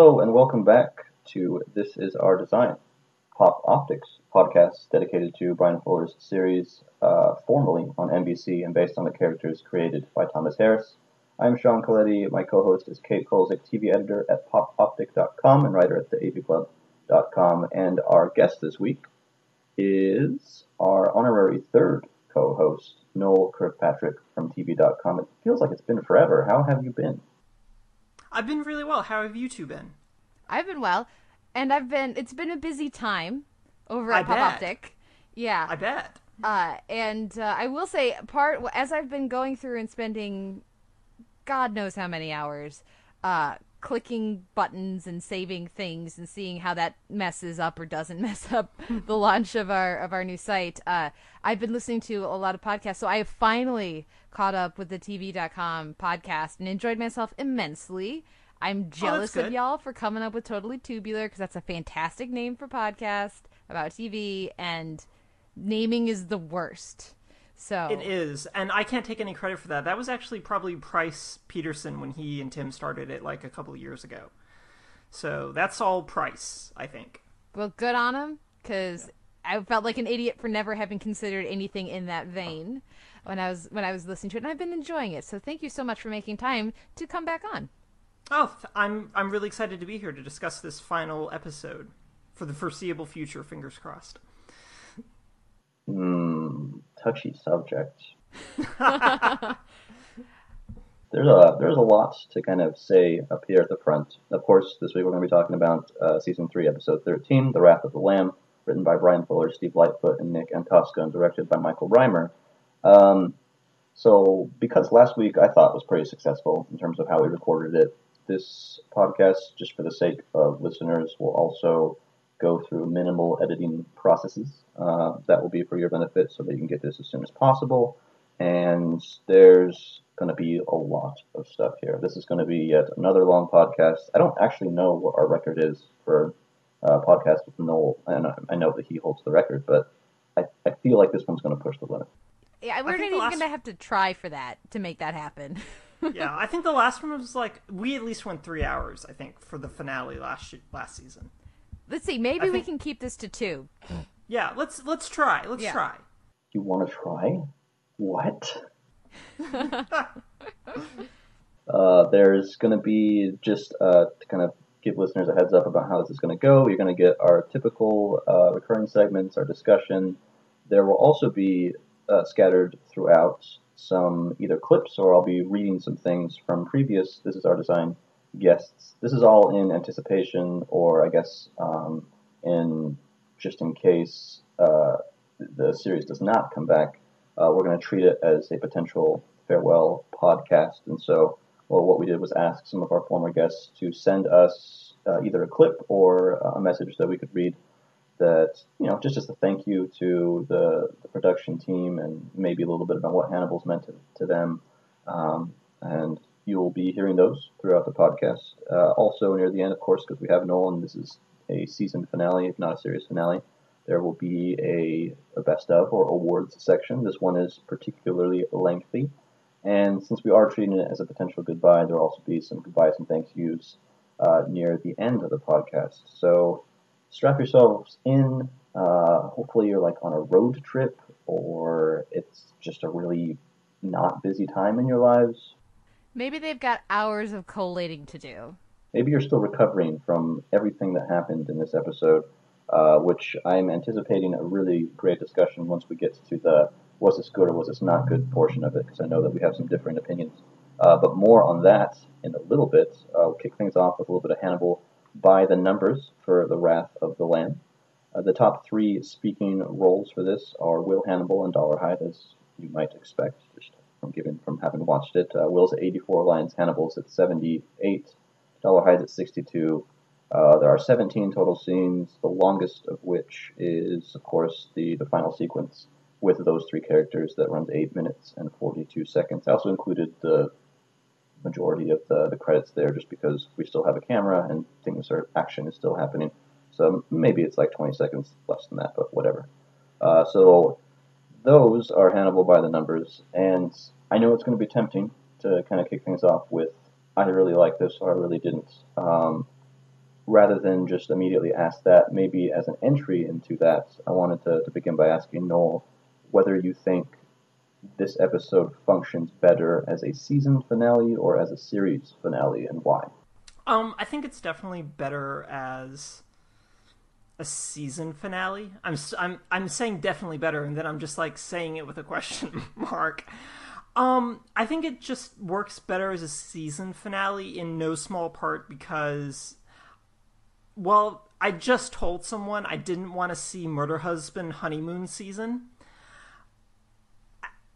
Hello and welcome back to This Is Our Design, Pop Optiq's podcast dedicated to Bryan Fuller's series, uh, formerly on NBC and based on the characters created by Thomas Harris. I'm Sean Colletti. My co-host is Kate Kulzick, TV editor at popoptiq.com and writer at theavclub.com. And our guest this week is our honorary third co-host, Noel Kirkpatrick from TV.com. It feels like it's been forever. How have you been? I've been really well. How have you two been? I've been well, and I've been. It's been a busy time over I at Pop bet. Optic. Yeah, I bet. uh, and uh, I will say, part as I've been going through and spending, God knows how many hours, uh, clicking buttons and saving things and seeing how that messes up or doesn't mess up the launch of our of our new site. Uh, I've been listening to a lot of podcasts, so I have finally caught up with the TV.com podcast and enjoyed myself immensely. I'm jealous of y'all for coming up with Totally Tubular because that's a fantastic name for podcast about TV, and naming is the worst. So It is, and I can't take any credit for that. That was actually probably Price Peterson when he and Tim started it like a couple of years ago. So that's all Price, I think. Well, good on him, because I felt like an idiot for never having considered anything in that vein when I was when I was listening to it, and I've been enjoying it. So thank you so much for making time to come back on. Oh, I'm I'm really excited to be here to discuss this final episode for the foreseeable future. Fingers crossed. Hmm, touchy subject. there's a there's a lot to kind of say up here at the front. Of course, this week we're going to be talking about uh, season three, episode thirteen, "The Wrath of the Lamb," written by Bryan Fuller, Steve Lightfoot, and Nick Antosca, and directed by Michael Rymer. Um, so, because last week I thought was pretty successful in terms of how we recorded it, this podcast, just for the sake of listeners, will also go through minimal editing processes. Uh, that will be for your benefit so that you can get this as soon as possible. And there's going to be a lot of stuff here. This is going to be yet another long podcast. I don't actually know what our record is for uh, podcast with Noel, and I, I know that he holds the record, but I, I feel like this one's going to push the limit. Yeah, we're not even last- going to have to try for that to make that happen. yeah, I think the last one was like we at least went three hours. I think for the finale last sh- last season. Let's see. Maybe I we think- can keep this to two. Yeah, let's let's try. Let's Yeah. try. You want to try? What? uh, there's going to be just uh, to kind of give listeners a heads up about how this is going to go. You're going to get our typical uh, recurring segments, our discussion. There will also be uh, scattered throughout some either clips or I'll be reading some things from previous This Is Our Design guests. This is all in anticipation, or I guess um, in just in case uh, the series does not come back. Uh, we're going to treat it as a potential farewell podcast. And so, well, what we did was ask some of our former guests to send us uh, either a clip or a message that we could read that, you know, just as a thank you to the, the production team and maybe a little bit about what Hannibal's meant to, to them. Um, and you'll be hearing those throughout the podcast. Uh, also, near the end, of course, because we have Nolan, this is a season finale, if not a series finale. There will be a, a best of or awards section. This one is particularly lengthy. And since we are treating it as a potential goodbye, there will also be some goodbyes and thank yous uh, near the end of the podcast. So strap yourselves in. Uh, hopefully, you're like on a road trip or it's just a really not busy time in your lives. Maybe they've got hours of collating to do. Maybe you're still recovering from everything that happened in this episode, uh, which I'm anticipating a really great discussion once we get to the was this good or was this not good portion of it, because I know that we have some differing opinions. Uh, but more on that in a little bit. Uh, we'll kick things off with a little bit of Hannibal by the numbers for The Wrath of the Lamb. Uh, the top three speaking roles for this are Will Hannibal and Dollar Dolarhyde, as you might expect, just from given from having watched it. Uh, Will's at 84 lines, Hannibal's at 78, Dolarhyde's at 62. Uh, there are 17 total scenes, the longest of which is, of course, the, the final sequence with those three characters that runs 8 minutes and 42 seconds. I also included the majority of the, the credits there just because we still have a camera and things are action is still happening. So maybe it's like 20 seconds less than that, but whatever. Uh, so those are Hannibal by the numbers, and I know it's going to be tempting to kind of kick things off with I really like this or I really didn't. Um, rather than just immediately ask that, maybe as an entry into that, I wanted to, to begin by asking Noel whether you think this episode functions better as a season finale or as a series finale, and why. Um, I think it's definitely better as a season finale. I'm I'm I'm saying definitely better, and then I'm just like saying it with a question mark. Um, I think it just works better as a season finale in no small part because, well, I just told someone I didn't want to see Murder Husband honeymoon season.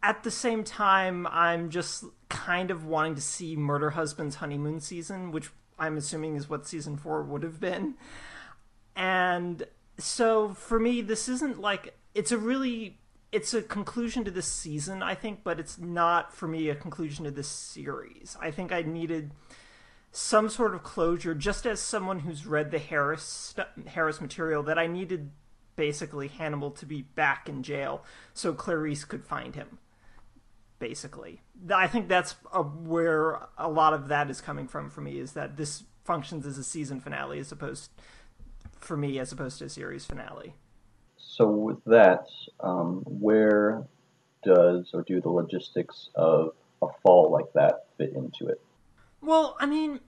At the same time, I'm just kind of wanting to see Murder Husband's honeymoon season, which I'm assuming is what season four would have been. And so for me, this isn't like it's a really it's a conclusion to this season, I think, but it's not for me a conclusion to this series. I think I needed some sort of closure, just as someone who's read the Harris Harris material, that I needed basically Hannibal to be back in jail so Clarice could find him. Basically, I think that's a, where a lot of that is coming from for me. Is that this functions as a season finale as opposed for me as opposed to a series finale. So with that, um, where does or do the logistics of a fall like that fit into it? Well, I mean,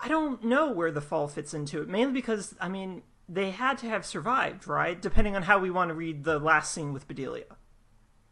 I don't know where the fall fits into it, mainly because I mean they had to have survived, right? Depending on how we want to read the last scene with Bedelia.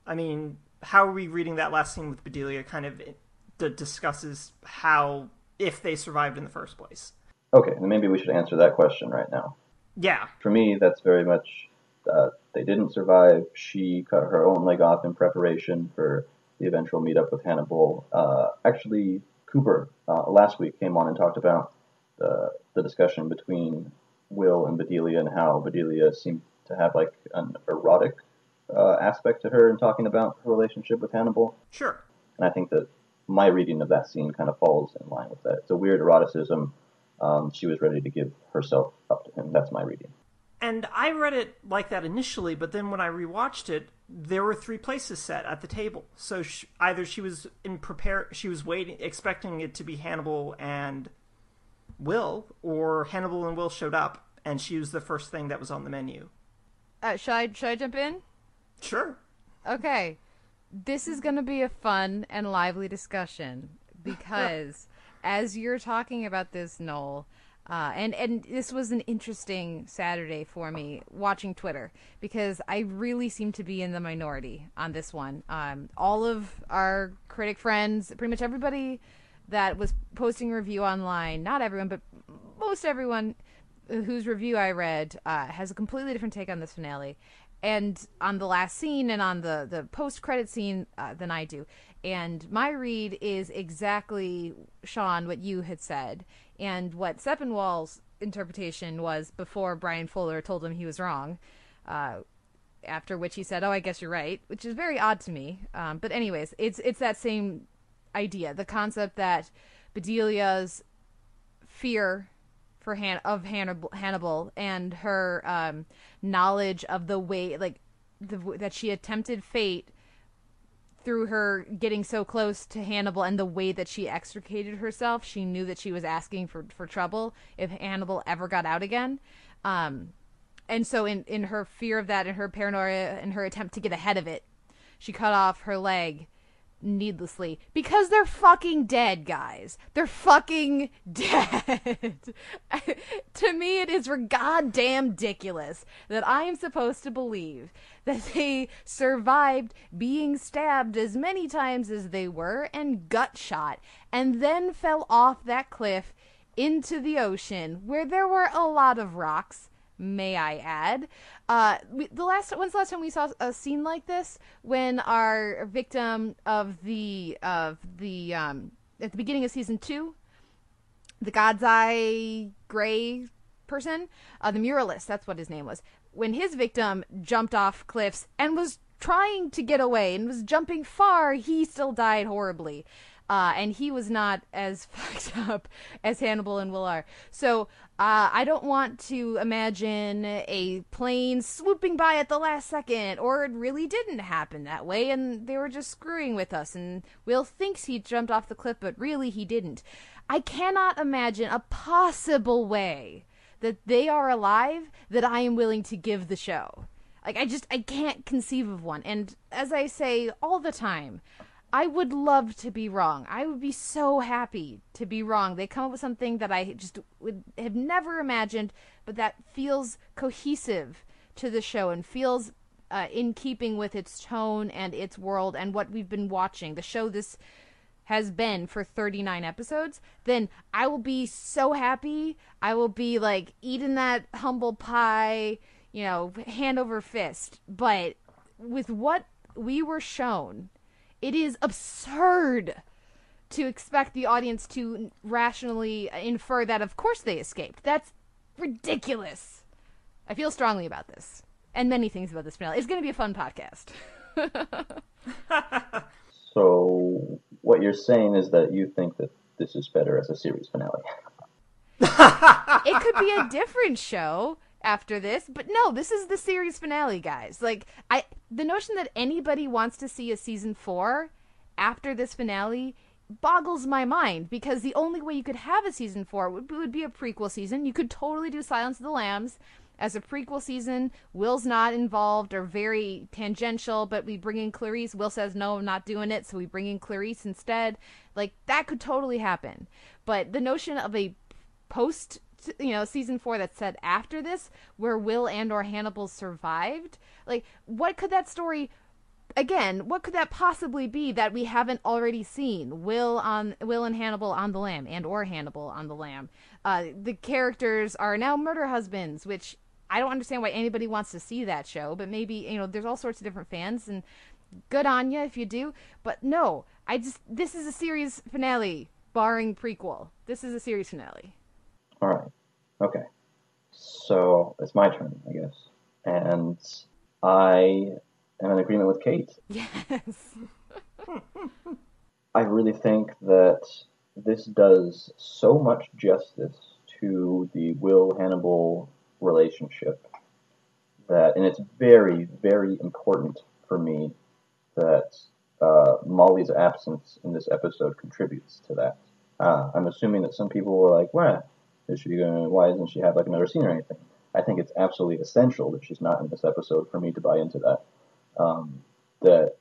I mean, how are we reading that last scene with Bedelia? Kind of discusses how if they survived in the first place. Okay, then maybe we should answer that question right now. Yeah. For me, that's very much uh, they didn't survive. She cut her own leg off in preparation for the eventual meetup with Hannibal. Uh, actually, Cooper uh, last week came on and talked about the, the discussion between Will and Bedelia and how Bedelia seemed to have like an erotic uh, aspect to her in talking about her relationship with Hannibal. Sure. And I think that my reading of that scene kind of falls in line with that. It's a weird eroticism um, she was ready to give herself up to him. That's my reading. And I read it like that initially, but then when I rewatched it, there were three places set at the table. So she, either she was in prepare, she was waiting, expecting it to be Hannibal and Will, or Hannibal and Will showed up, and she was the first thing that was on the menu. Uh, should I should I jump in? Sure. Okay, this is going to be a fun and lively discussion because as you're talking about this, Noel, uh, and and this was an interesting Saturday for me watching Twitter because I really seem to be in the minority on this one. Um, all of our critic friends, pretty much everybody that was posting review online, not everyone, but most everyone whose review I read uh, has a completely different take on this finale, and on the last scene and on the the post credit scene uh, than I do. And my read is exactly, Sean, what you had said, and what Sepinwall's interpretation was before Bryan Fuller told him he was wrong. Uh, after which he said, "Oh, I guess you're right," which is very odd to me. Um, but anyways, it's it's that same idea, the concept that Bedelia's fear for Han- of Hannibal, Hannibal and her um, knowledge of the way, like the, that she attempted fate through her getting so close to Hannibal and the way that she extricated herself, she knew that she was asking for, for trouble if Hannibal ever got out again. Um, and so, in, in her fear of that, in her paranoia, in her attempt to get ahead of it, she cut off her leg needlessly because they're fucking dead, guys. They're fucking dead. to me, it is goddamn ridiculous that I am supposed to believe that they survived being stabbed as many times as they were and gut shot and then fell off that cliff into the ocean where there were a lot of rocks may I add. Uh, we, the last when's the last time we saw a scene like this? When our victim of the of the um, at the beginning of season two, the God's Eye Gray person, uh, the muralist, that's what his name was. When his victim jumped off cliffs and was trying to get away and was jumping far, he still died horribly. uh, and he was not as fucked up as Hannibal and Will are. So uh, I don't want to imagine a plane swooping by at the last second, or it really didn't happen that way, and they were just screwing with us. And Will thinks he jumped off the cliff, but really he didn't. I cannot imagine a possible way that they are alive that I am willing to give the show. Like I just I can't conceive of one. And as I say all the time, I would love to be wrong. I would be so happy to be wrong. They come up with something that I just would have never imagined, but that feels cohesive to the show and feels uh, in keeping with its tone and its world and what we've been watching. The show this has been for 39 episodes, then I will be so happy. I will be like eating that humble pie, you know, hand over fist. But with what we were shown, it is absurd to expect the audience to rationally infer that of course they escaped. That's ridiculous. I feel strongly about this and many things about this finale. It's going to be a fun podcast. So what you're saying is that you think that this is better as a series finale. it could be a different show after this, but no, this is the series finale, guys. Like I the notion that anybody wants to see a season 4 after this finale boggles my mind because the only way you could have a season 4 would, would be a prequel season. You could totally do Silence of the Lambs as a prequel season. Will's not involved or very tangential, but we bring in Clarice. Will says, no, I'm not doing it, so we bring in Clarice instead. Like, that could totally happen. But the notion of a post you know season four that's set after this where will and or hannibal survived like what could that story again what could that possibly be that we haven't already seen will on will and hannibal on the lamb and or hannibal on the lamb uh, the characters are now murder husbands which I don't understand why anybody wants to see that show, but maybe, you know, there's all sorts of different fans and good on you if you do. But no, I just, this is a series finale, barring prequel. This is a series finale. All right. Okay. So it's my turn, I guess. And I am in agreement with Kate. Yes. I really think that this does so much justice to the Will Hannibal relationship that, and it's very, very important for me that uh, Molly's absence in this episode contributes to that. Uh, I'm assuming that some people were like, "Well, is she gonna? Why doesn't she have like another scene or anything?" I think it's absolutely essential that she's not in this episode for me to buy into that. Um, that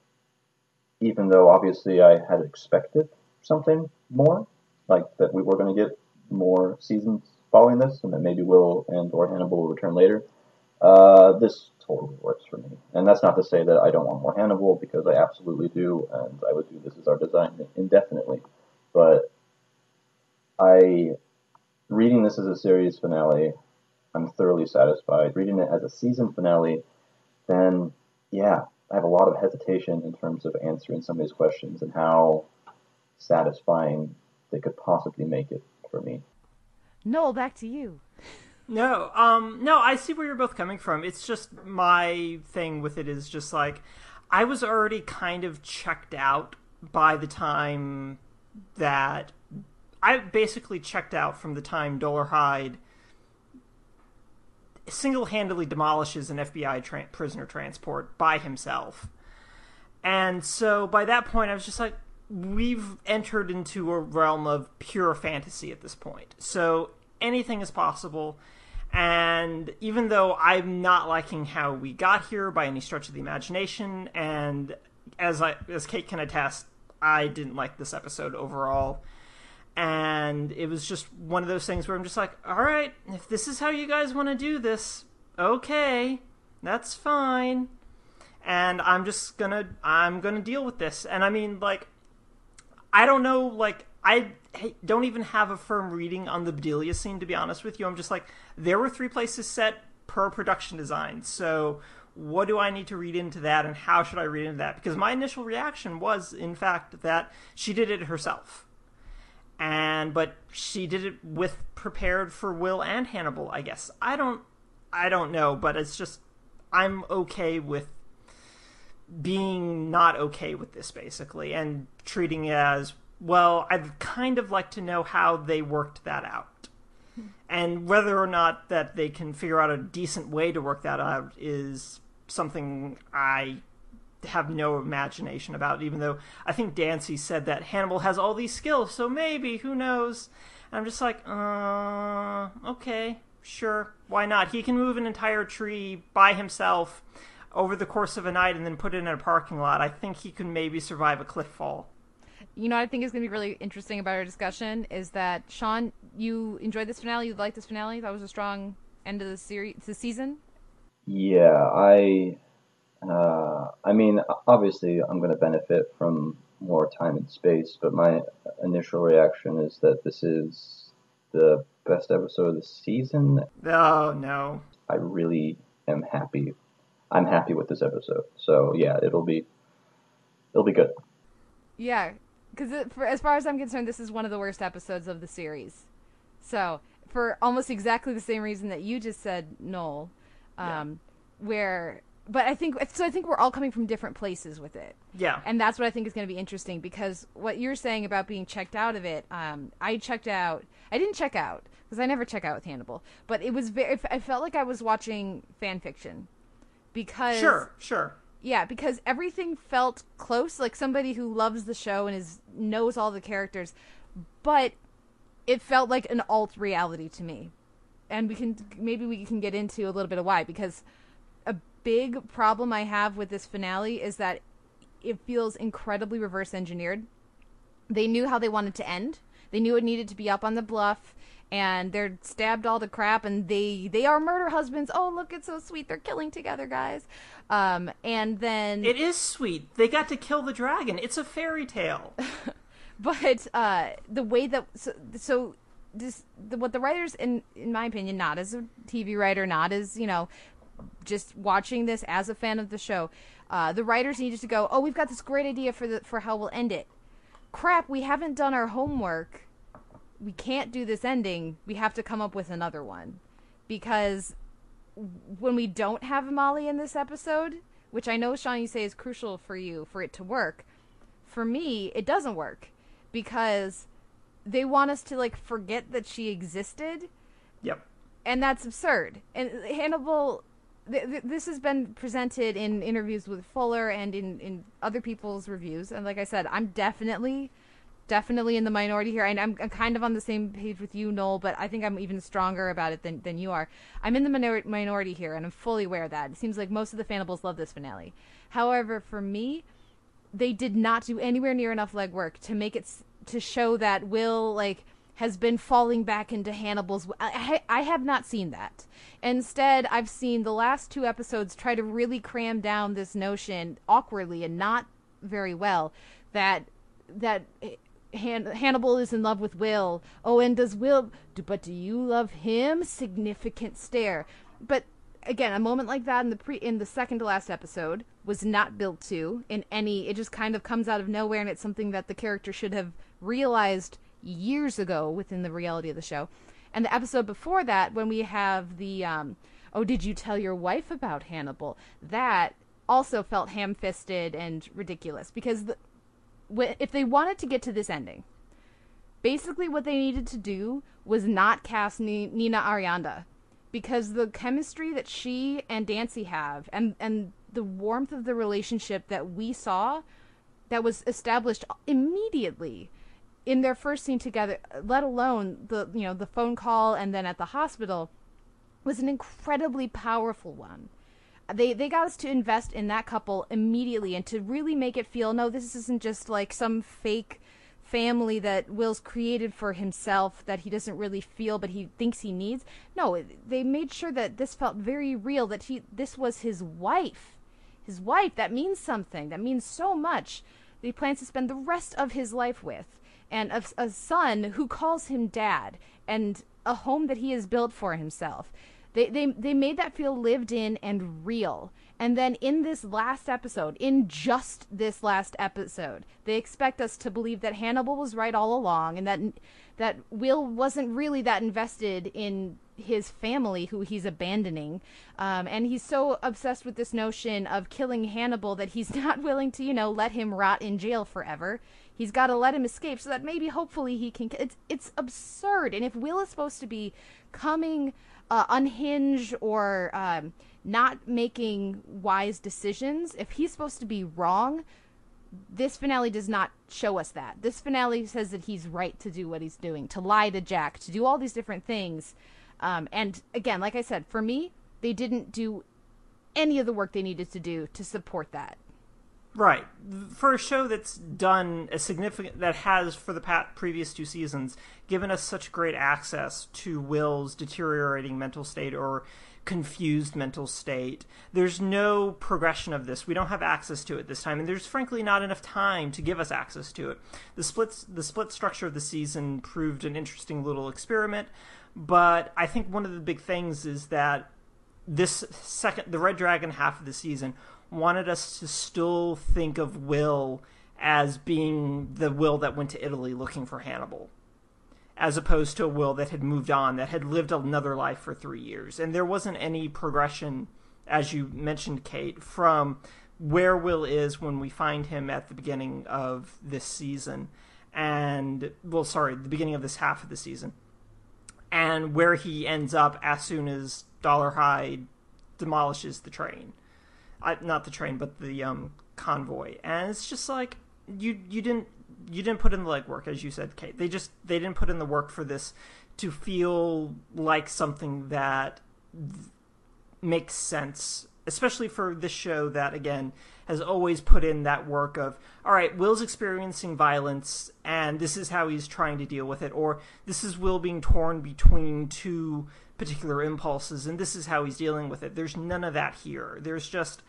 even though obviously I had expected something more, like that we were going to get more seasons following this, and that maybe Will and or Hannibal will return later. Uh, this totally works for me, and that's not to say that I don't want more Hannibal because I absolutely do, and I would do this as our design indefinitely. But I, reading this as a series finale, I'm thoroughly satisfied. Reading it as a season finale, then yeah, I have a lot of hesitation in terms of answering some of these questions and how satisfying they could possibly make it for me. Noel, back to you. No, um, no, I see where you're both coming from. It's just my thing with it is just like I was already kind of checked out by the time that I basically checked out from the time Dollar Dolarhyde single-handedly demolishes an FBI tra- prisoner transport by himself. And so by that point I was just like we've entered into a realm of pure fantasy at this point. So anything is possible. And even though I'm not liking how we got here by any stretch of the imagination, and as I as Kate can attest, I didn't like this episode overall. And it was just one of those things where I'm just like, all right, if this is how you guys want to do this, okay, that's fine. And I'm just gonna I'm gonna deal with this. And I mean, like, I don't know, like I don't even have a firm reading on the Bedelia scene, to be honest with you. I'm just like, there were three places set per production design. So, what do I need to read into that, and how should I read into that? Because my initial reaction was, in fact, that she did it herself. And, but she did it with prepared for Will and Hannibal, I guess. I don't, I don't know, but it's just, I'm okay with being not okay with this, basically, and treating it as well, I'd kind of like to know how they worked that out. And whether or not that they can figure out a decent way to work that out is something I have no imagination about, even though I think Dancy said that Hannibal has all these skills, so maybe, who knows? And I'm just like, uh, okay, sure, why not? He can move an entire tree by himself over the course of a night and then put it in a parking lot. I think he can maybe survive a cliff fall. You know what I think is going to be really interesting about our discussion is that Sean, you enjoyed this finale. You liked this finale. That was a strong end of the series, the season. Yeah, I. Uh, I mean, obviously, I'm going to benefit from more time and space, but my initial reaction is that this is the best episode of the season. Oh no! I really am happy. I'm happy with this episode. So yeah, it'll be it'll be good. Yeah, because as far as I'm concerned, this is one of the worst episodes of the series. So for almost exactly the same reason that you just said, Noel, um, yeah. where but I think so. I think we're all coming from different places with it. Yeah, and that's what I think is going to be interesting because what you're saying about being checked out of it, um, I checked out. I didn't check out because I never check out with Hannibal, but it was very. I felt like I was watching fan fiction because sure, sure, yeah, because everything felt close, like somebody who loves the show and is knows all the characters, but it felt like an alt reality to me, and we can maybe we can get into a little bit of why because big problem I have with this finale is that it feels incredibly reverse engineered. They knew how they wanted to end. They knew it needed to be up on the bluff and they're stabbed all the crap and they they are murder husbands. Oh, look, it's so sweet. They're killing together, guys. Um and then It is sweet. They got to kill the dragon. It's a fairy tale. but uh the way that so, so this the, what the writers in in my opinion not as a tv writer not as you know just watching this as a fan of the show, uh, the writers needed to go, "Oh, we've got this great idea for the for how we'll end it." Crap, we haven't done our homework. We can't do this ending. We have to come up with another one because when we don't have Molly in this episode, which I know Sean you say is crucial for you for it to work, for me it doesn't work because they want us to like forget that she existed. Yep. And that's absurd. And Hannibal th- this has been presented in interviews with Fuller and in, in other people's reviews. And like I said, I'm definitely, definitely in the minority here. And I'm, I'm kind of on the same page with you, Noel, but I think I'm even stronger about it than, than you are. I'm in the minor- minority here, and I'm fully aware of that. It seems like most of the Fannibals love this finale. However, for me, they did not do anywhere near enough legwork to make it to show that Will like has been falling back into Hannibal's. I, I have not seen that. Instead, I've seen the last two episodes try to really cram down this notion awkwardly and not very well that that Han- Hannibal is in love with Will. Oh, and does Will? But do you love him? Significant stare. But again, a moment like that in the pre in the second to last episode was not built to in any. It just kind of comes out of nowhere, and it's something that the character should have realized years ago within the reality of the show. And the episode before that, when we have the, um, oh, did you tell your wife about Hannibal? That also felt ham fisted and ridiculous because the, if they wanted to get to this ending, basically what they needed to do was not cast Ni- Nina Arianda because the chemistry that she and Dancy have and, and the warmth of the relationship that we saw that was established immediately in their first scene together, let alone the you know the phone call and then at the hospital, was an incredibly powerful one. They they got us to invest in that couple immediately and to really make it feel no, this isn't just like some fake family that Will's created for himself that he doesn't really feel but he thinks he needs. No, they made sure that this felt very real that he this was his wife. His wife that means something. That means so much. That he plans to spend the rest of his life with and a, a son who calls him dad and a home that he has built for himself. They, they, they made that feel lived in and real. And then in this last episode, in just this last episode, they expect us to believe that Hannibal was right all along and that that Will wasn't really that invested in his family who he's abandoning um, and he's so obsessed with this notion of killing hannibal that he's not willing to you know let him rot in jail forever he's got to let him escape so that maybe hopefully he can it's it's absurd and if will is supposed to be coming uh, unhinged or um, not making wise decisions if he's supposed to be wrong this finale does not show us that. This finale says that he's right to do what he's doing, to lie to Jack, to do all these different things. Um, and again, like I said, for me, they didn't do any of the work they needed to do to support that. Right. For a show that's done a significant, that has for the past, previous two seasons given us such great access to Will's deteriorating mental state or confused mental state. There's no progression of this. We don't have access to it this time, and there's frankly not enough time to give us access to it. The splits, the split structure of the season proved an interesting little experiment, but I think one of the big things is that this second, the Red Dragon half of the season wanted us to still think of Will as being the Will that went to Italy looking for Hannibal as opposed to a Will that had moved on, that had lived another life for three years. And there wasn't any progression, as you mentioned, Kate, from where Will is when we find him at the beginning of this season. And, well, sorry, the beginning of this half of the season. And where he ends up as soon as Dolarhyde demolishes the train. Not the train, but the um, convoy. And it's just like, you you didn't you didn't put in the legwork, as you said, Kate. They just they didn't put in the work for this to feel like something that makes sense, especially for this show that again has always put in that work of all right, Will's experiencing violence and this is how he's trying to deal with it, or this is Will being torn between two particular impulses and this is how he's dealing with it. There's none of that here. There's just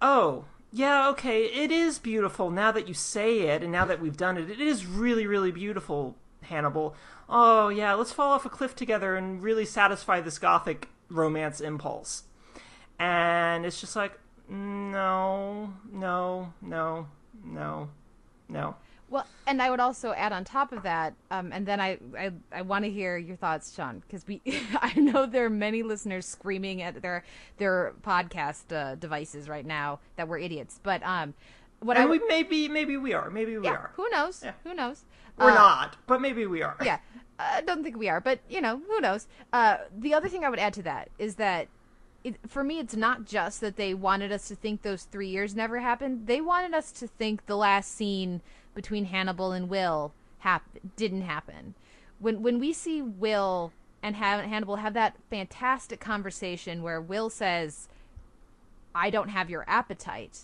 oh, yeah, okay, it is beautiful now that you say it and now that we've done it. It is really, really beautiful, Hannibal. Oh, yeah, let's fall off a cliff together and really satisfy this gothic romance impulse. And it's just like, no, no, no, no, no. Well, and I would also add on top of that, um, and then I I, I want to hear your thoughts, Sean, because we I know there are many listeners screaming at their their podcast uh, devices right now that we're idiots. But um, what and I we maybe maybe we are, maybe we yeah, are. Who knows? Yeah. Who knows? We're uh, not, but maybe we are. Yeah, I don't think we are, but you know, who knows? Uh, the other thing I would add to that is that it, for me, it's not just that they wanted us to think those three years never happened. They wanted us to think the last scene between Hannibal and Will hap- didn't happen. When when we see Will and have, Hannibal have that fantastic conversation where Will says, "I don't have your appetite,"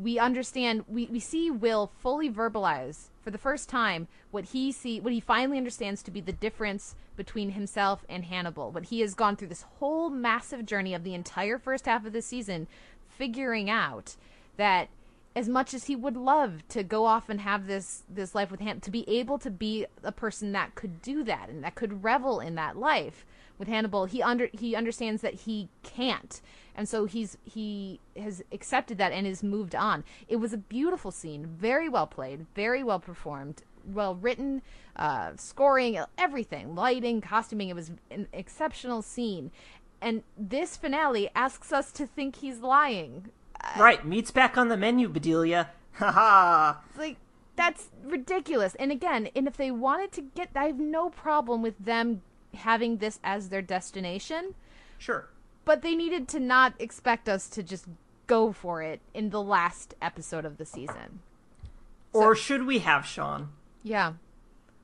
we understand. We we see Will fully verbalize for the first time what he see what he finally understands to be the difference between himself and Hannibal. What he has gone through this whole massive journey of the entire first half of the season, figuring out that as much as he would love to go off and have this this life with him to be able to be a person that could do that and that could revel in that life with Hannibal he under he understands that he can't and so he's he has accepted that and has moved on it was a beautiful scene very well played very well performed well written uh, scoring everything lighting costuming it was an exceptional scene and this finale asks us to think he's lying Right, meat's back on the menu, Bedelia. Ha ha. Like that's ridiculous. And again, and if they wanted to get, I have no problem with them having this as their destination. Sure. But they needed to not expect us to just go for it in the last episode of the season. Or so, should we have Sean? Yeah.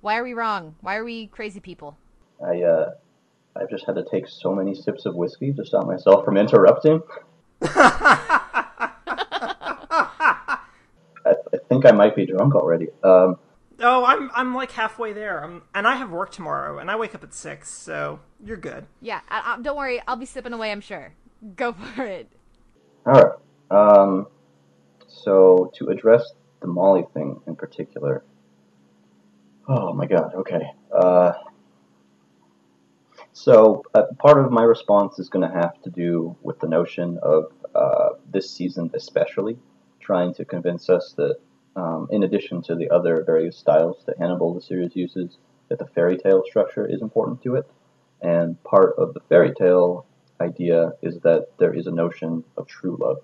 Why are we wrong? Why are we crazy people? I uh I've just had to take so many sips of whiskey to stop myself from interrupting. I think I might be drunk already. Um, oh, I'm I'm like halfway there. I'm, and I have work tomorrow, and I wake up at six, so you're good. Yeah, I, I, don't worry. I'll be sipping away. I'm sure. Go for it. All right. Um, so to address the Molly thing in particular. Oh my God. Okay. Uh, so uh, part of my response is going to have to do with the notion of uh, this season, especially trying to convince us that um, in addition to the other various styles that Hannibal the series uses, that the fairy tale structure is important to it. And part of the fairy tale idea is that there is a notion of true love.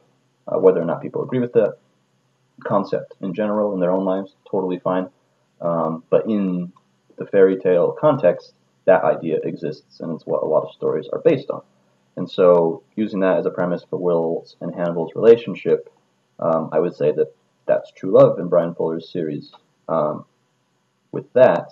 Uh, whether or not people agree with that concept in general in their own lives, totally fine. Um, but in the fairy tale context, that idea exists, and it's what a lot of stories are based on. And so, using that as a premise for Will's and Hannibal's relationship, um, I would say that that's true love in Bryan Fuller's series. Um, with that,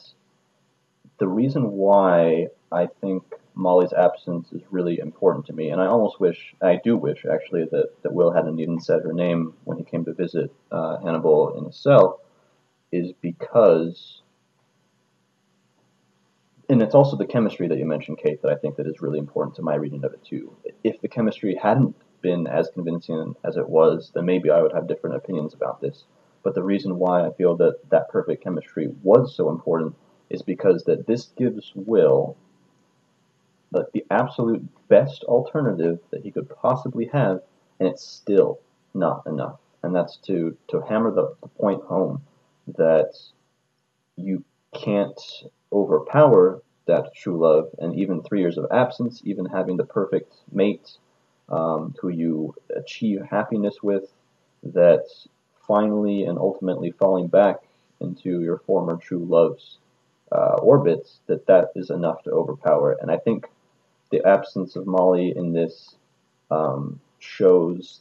the reason why I think Molly's absence is really important to me, and I almost wish, I do wish actually, that, that Will hadn't even said her name when he came to visit uh, Hannibal in his cell, is because, and it's also the chemistry that you mentioned, Kate, that I think that is really important to my reading of it too. If the chemistry hadn't been as convincing as it was, then maybe I would have different opinions about this. But the reason why I feel that that perfect chemistry was so important is because that this gives Will the, the absolute best alternative that he could possibly have, and it's still not enough. And that's to, to hammer the, the point home that you can't overpower that true love, and even three years of absence, even having the perfect mate um, who you achieve happiness with, that finally and ultimately falling back into your former true love's uh, orbits, that that is enough to overpower. And I think the absence of Molly in this um, shows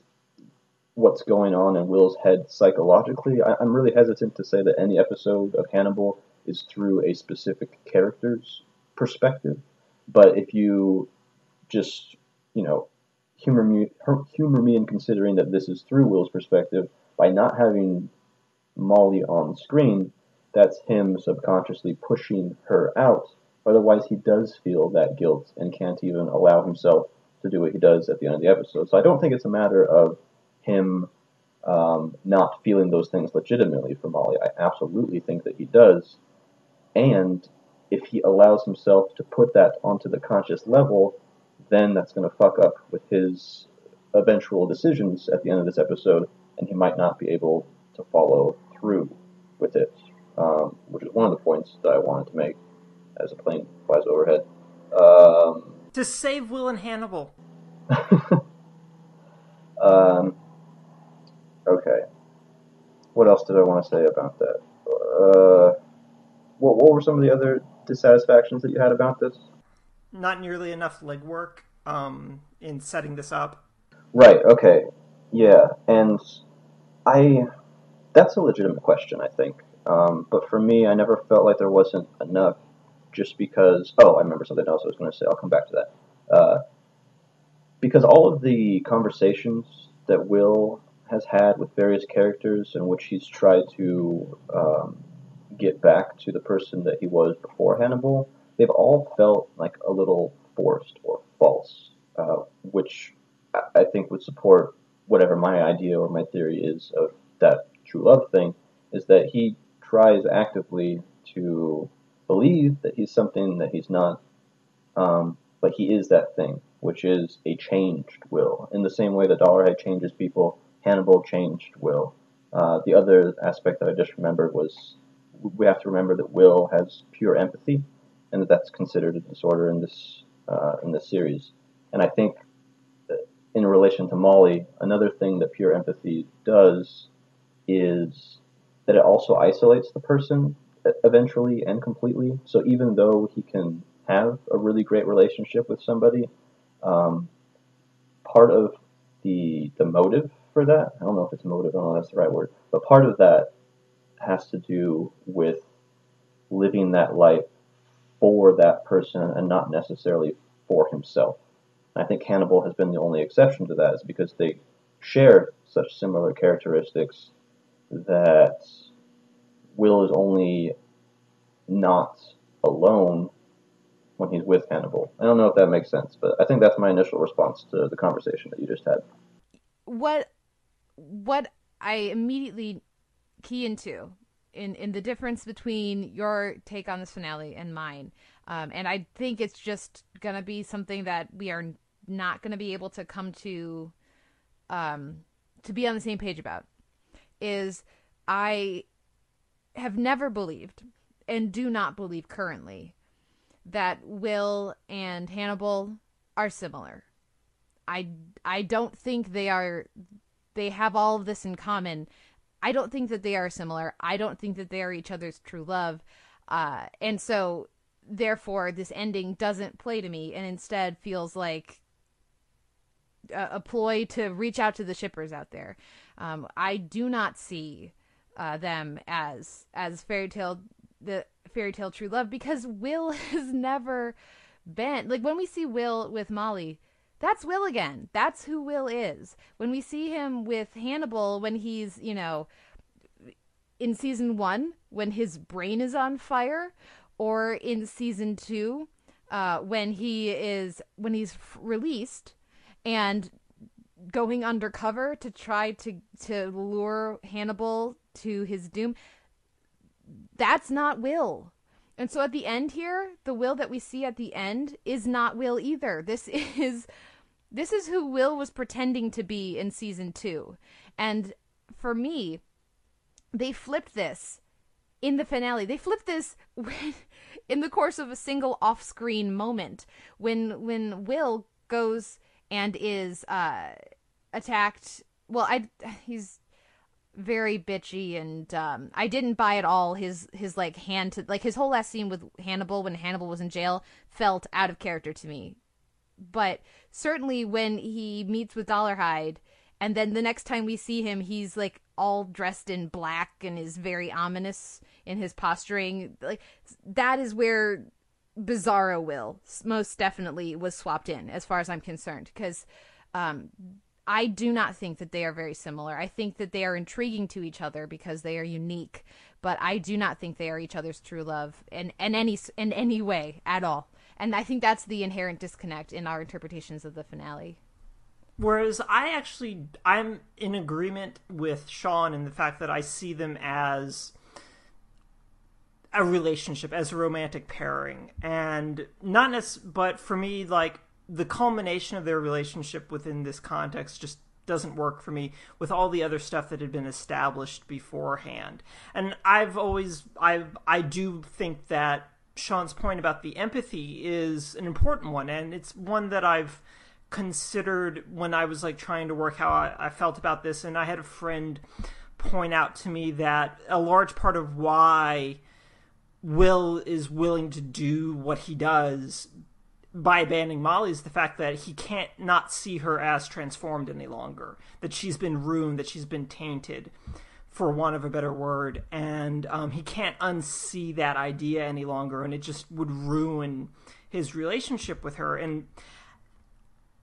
what's going on in Will's head psychologically. I, am really hesitant to say that any episode of Hannibal is through a specific character's perspective, but if you just, you know, humor me, humor me in considering that this is through Will's perspective, by not having Molly on screen, that's him subconsciously pushing her out Otherwise, he does feel that guilt and can't even allow himself to do what he does at the end of the episode. So I don't think it's a matter of him um, not feeling those things legitimately for Molly. I absolutely think that he does. And if he allows himself to put that onto the conscious level, then that's going to fuck up with his eventual decisions at the end of this episode, and he might not be able to follow through with it, um, which is one of the points that I wanted to make as a plane flies overhead. Um, to save Will and Hannibal. um, okay. What else did I want to say about that? Uh, what, what were some of the other dissatisfactions that you had about this? Not nearly enough legwork um, in setting this up. Right. Okay. Yeah, and I that's a legitimate question, I think. Um, but for me, I never felt like there wasn't enough just because. Oh, I remember something else I was going to say. I'll come back to that. Uh, because all of the conversations that Will has had with various characters in which he's tried to um, get back to the person that he was before Hannibal, they've all felt like a little forced or false, uh, which I think would support whatever my idea or my theory is of that true love thing, is that he tries actively to believe that he's something that he's not, um, but he is that thing, which is a changed will. In the same way that Dolarhyde changes people, Hannibal changed Will. Uh, the other aspect that I just remembered was we have to remember that Will has pure empathy, and that that's considered a disorder in this uh, in this series. And I think in relation to Molly, another thing that pure empathy does is that it also isolates the person eventually and completely. So even though he can have a really great relationship with somebody, um, part of the the motive for that, I don't know if it's motive, I don't know if that's the right word, but part of that has to do with living that life for that person and not necessarily for himself. I think Hannibal has been the only exception to that, is because they share such similar characteristics that Will is only not alone when he's with Hannibal. I don't know if that makes sense, but I think that's my initial response to the conversation that you just had. What what I immediately key into in in the difference between your take on this finale and mine, um, and I think it's just gonna be something that we are not gonna be able to come to um, to be on the same page about. Is I have never believed and do not believe currently that Will and Hannibal are similar. I I don't think they are they have all of this in common. I don't think that they are similar. I don't think that they are each other's true love. Uh, and so therefore this ending doesn't play to me and instead feels like a, a ploy to reach out to the shippers out there. Um, I do not see uh, them as as fairy tale the fairy tale true love because Will has never been like when we see Will with Molly, that's Will again. That's who Will is. When we see him with Hannibal, when he's you know in season one when his brain is on fire, or in season two uh, when he is when he's released and going undercover to try to to lure Hannibal to his doom. That's not Will. And so at the end here, the Will that we see at the end is not Will either. This is this is who Will was pretending to be in season 2. And for me, they flipped this in the finale. They flipped this when, in the course of a single off-screen moment when when Will goes and is uh attacked. Well, I he's very bitchy and um, I didn't buy at all his his like hand to like his whole last scene with Hannibal when Hannibal was in jail felt out of character to me. But certainly when he meets with Dolarhyde and then the next time we see him he's like all dressed in black and is very ominous in his posturing like that is where Bizarro Will most definitely was swapped in as far as I'm concerned because um, I do not think that they are very similar. I think that they are intriguing to each other because they are unique, but I do not think they are each other's true love in, in any in any way at all. And I think that's the inherent disconnect in our interpretations of the finale. Whereas I actually I'm in agreement with Sean in the fact that I see them as a relationship as a romantic pairing and not necessarily but for me like the culmination of their relationship within this context just doesn't work for me with all the other stuff that had been established beforehand. And I've always I I do think that Sean's point about the empathy is an important one and it's one that I've considered when I was like trying to work how I, I felt about this and I had a friend point out to me that a large part of why Will is willing to do what he does by banning Molly is the fact that he can't not see her as transformed any longer. That she's been ruined, that she's been tainted, for want of a better word, and um, he can't unsee that idea any longer, and it just would ruin his relationship with her. And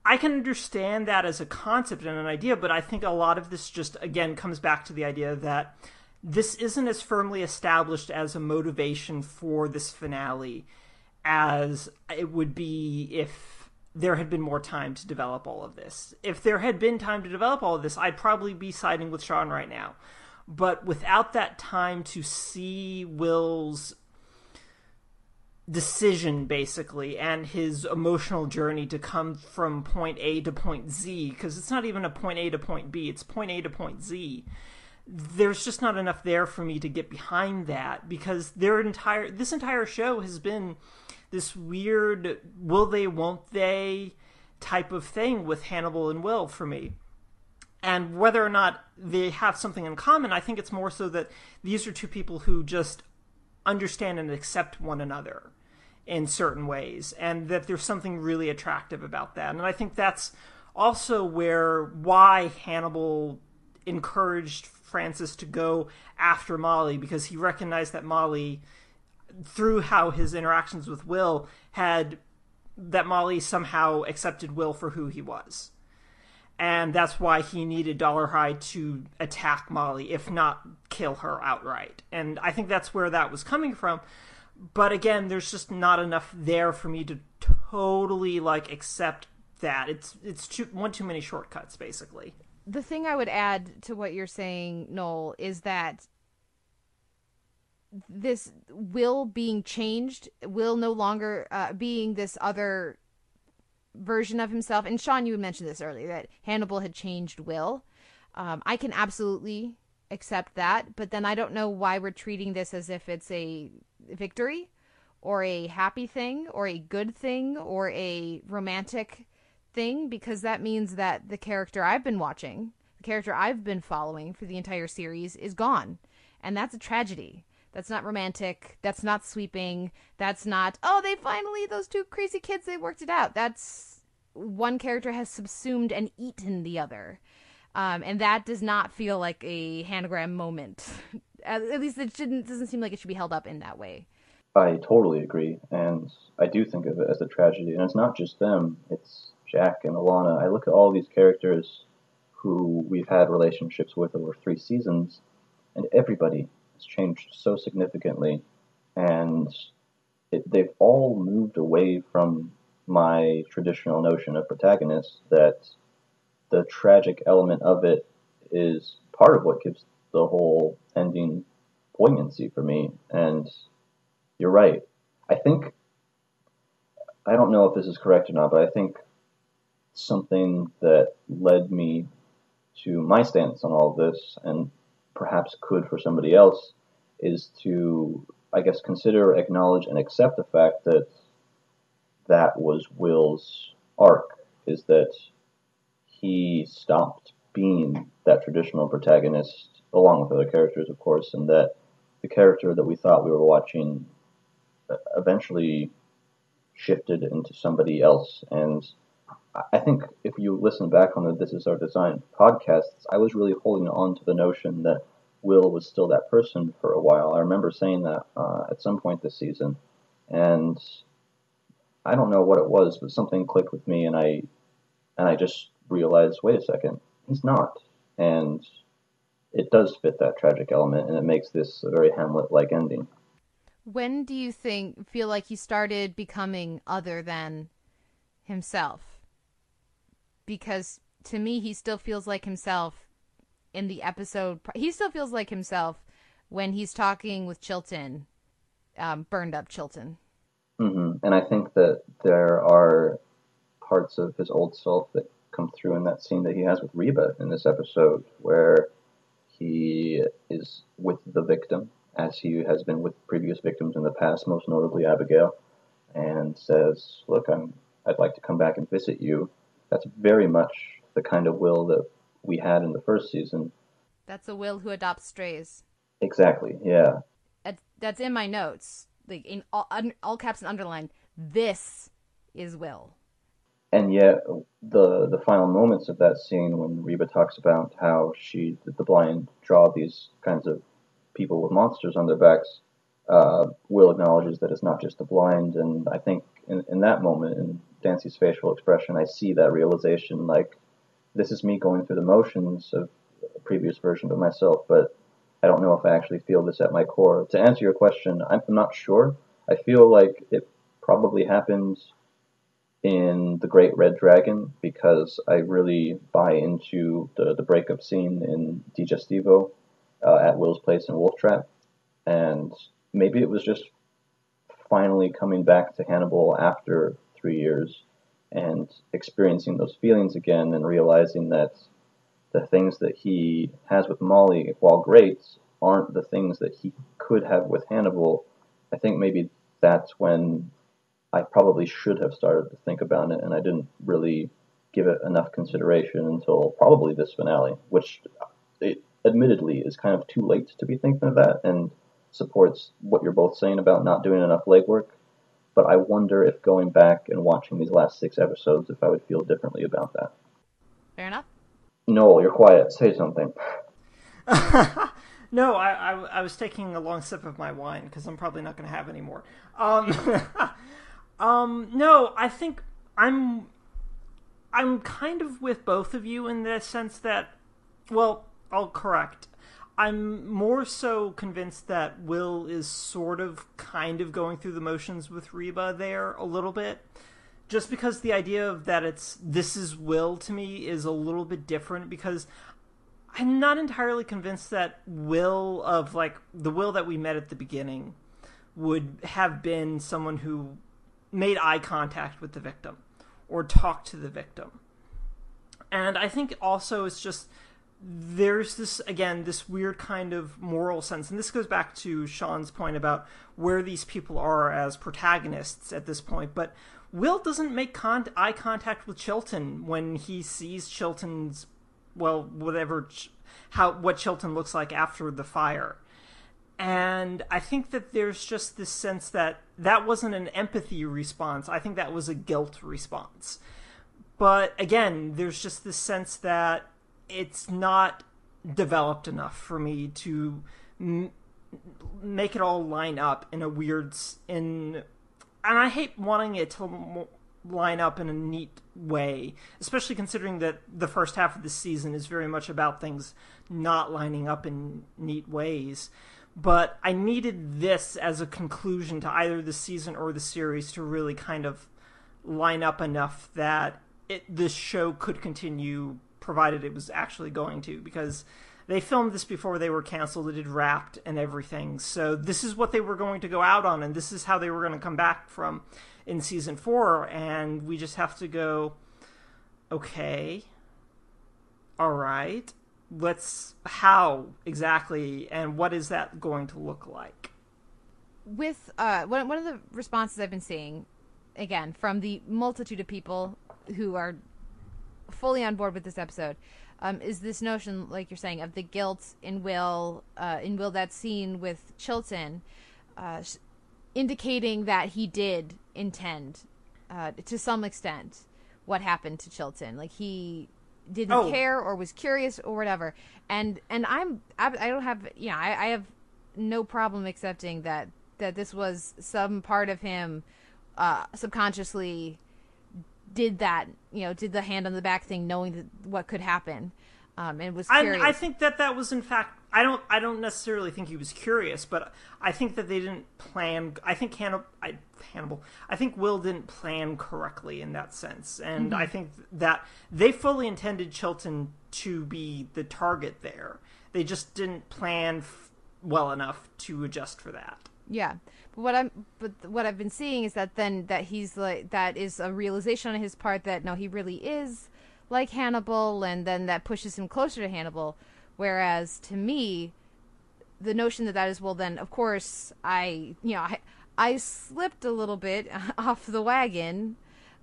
I can understand that as a concept and an idea, but I think a lot of this just again comes back to the idea that this isn't as firmly established as a motivation for this finale as it would be if there had been more time to develop all of this. If there had been time to develop all of this, I'd probably be siding with Sean right now. But without that time to see Will's decision basically and his emotional journey to come from point A to point Z because it's not even a point A to point B it's point A to point Z there's just not enough there for me to get behind that because their entire this entire show has been this weird will they won't they type of thing with Hannibal and Will for me. And whether or not they have something in common, I think it's more so that these are two people who just understand and accept one another in certain ways, and that there's something really attractive about that. And I think that's also where why Hannibal encouraged Francis to go after Molly because he recognized that Molly through how his interactions with Will had that Molly somehow accepted Will for who he was. And that's why he needed Dolarhyde to attack Molly, if not kill her outright. And I think that's where that was coming from. But again, there's just not enough there for me to totally like accept that. It's it's too, one too many shortcuts, basically. The thing I would add to what you're saying, Noel, is that this will being changed, will no longer uh, being this other version of himself. And Sean, you mentioned this earlier that Hannibal had changed Will. Um, I can absolutely accept that, but then I don't know why we're treating this as if it's a victory or a happy thing or a good thing or a romantic thing because that means that the character I've been watching, the character I've been following for the entire series is gone. And that's a tragedy. That's not romantic. That's not sweeping. That's not, oh, they finally, those two crazy kids, they worked it out. That's one character has subsumed and eaten the other. Um, and that does not feel like a Hannigram moment. at, at, least it shouldn't, doesn't seem like it should be held up in that way. I totally agree. And I do think of it as a tragedy. And it's not just them, it's Jack and Alana. I look at all these characters who we've had relationships with over three seasons, and everybody has changed so significantly. And it, they've all moved away from my traditional notion of protagonist that the tragic element of it is part of what gives the whole ending poignancy for me. And you're right. I think, I don't know if this is correct or not, but I think something that led me to my stance on all of this, and perhaps could for somebody else, is to, I guess, consider, acknowledge, and accept the fact that that was Will's arc, is that he stopped being that traditional protagonist, along with other characters, of course, and that the character that we thought we were watching uh, eventually shifted into somebody else. And I think if you listen back on the This Is Our Design podcasts, I was really holding on to the notion that Will was still that person for a while. I remember saying that uh, at some point this season. And I don't know what it was, but something clicked with me, and I and I just realized, wait a second, he's not, and it does fit that tragic element, and it makes this a very Hamlet-like ending. When do you think feel like he started becoming other than himself? Because to me, he still feels like himself in the episode. He still feels like himself when he's talking with Chilton, um, burned up Chilton. Mm-hmm. And I think that there are parts of his old self that come through in that scene that he has with Reba in this episode, where he is with the victim, as he has been with previous victims in the past, most notably Abigail, and says, "Look, I'm I'd like to come back and visit you." That's very much the kind of will that we had in the first season. That's a will who adopts strays. Exactly. Yeah. That's in my notes like in all, un, all caps and underlined. this is Will. And yet, the the final moments of that scene when Reba talks about how she the blind draw these kinds of people with monsters on their backs, uh, Will acknowledges that it's not just the blind, and I think in, in that moment in Dancy's facial expression, I see that realization like this is me going through the motions of a previous version of myself, but I don't know if I actually feel this at my core. To answer your question, I'm not sure. I feel like it probably happens in The Great Red Dragon because I really buy into the, the breakup scene in Digestivo uh, at Will's place in Wolf Trap. And maybe it was just finally coming back to Hannibal after three years and experiencing those feelings again and realizing that the things that he has with Molly, while great, aren't the things that he could have with Hannibal. I think maybe that's when I probably should have started to think about it, and I didn't really give it enough consideration until probably this finale, which it, admittedly is kind of too late to be thinking of that and supports what you're both saying about not doing enough legwork. But I wonder if going back and watching these last six episodes, if I would feel differently about that. Fair enough. Noel, you're quiet. Say something. no, I, I, I, was taking a long sip of my wine because I'm probably not going to have any more. Um, um, no, I think I'm I'm kind of with both of you in the sense that, well, I'll correct. I'm more so convinced that Will is sort of kind of going through the motions with Reba there a little bit just because the idea of that it's this is will to me is a little bit different because I'm not entirely convinced that will of like the will that we met at the beginning would have been someone who made eye contact with the victim or talked to the victim. And I think also it's just there's this again this weird kind of moral sense and this goes back to Sean's point about where these people are as protagonists at this point but Will doesn't make con- eye contact with Chilton when he sees Chilton's well whatever how what Chilton looks like after the fire. And I think that there's just this sense that that wasn't an empathy response. I think that was a guilt response. But again there's just this sense that it's not developed enough for me to m- make it all line up in a weird in and I hate wanting it to line up in a neat way, especially considering that the first half of the season is very much about things not lining up in neat ways. But I needed this as a conclusion to either the season or the series to really kind of line up enough that it, this show could continue provided it was actually going to because they filmed this before they were canceled. It had wrapped and everything. So this is what they were going to go out on, and this is how they were going to come back from in season four. And we just have to go, okay, all right, let's how exactly, and what is that going to look like? With uh, one one of the responses I've been seeing, again from the multitude of people who are fully on board with this episode um, is this notion, like you're saying, of the guilt in Will, uh, in Will that scene with Chilton, uh, indicating that he did intend, uh, to some extent, what happened to Chilton. Like he didn't oh. care or was curious or whatever. And and I'm I, I don't have you know I, I have no problem accepting that that this was some part of him uh, subconsciously did that, you know, did the hand on the back thing, knowing that, what could happen, um, and was curious. I, I think that that was in fact. I don't. I don't necessarily think he was curious, but I think that they didn't plan. I think Hannibal. I, Hannibal. I think Will didn't plan correctly in that sense, and mm-hmm. I think that they fully intended Chilton to be the target there. They just didn't plan f- well enough to adjust for that. Yeah. But what I'm but what I've been seeing is that then that he's like that is a realization on his part that no he really is like Hannibal and then that pushes him closer to Hannibal whereas to me the notion that that is well then of course I you know I I slipped a little bit off the wagon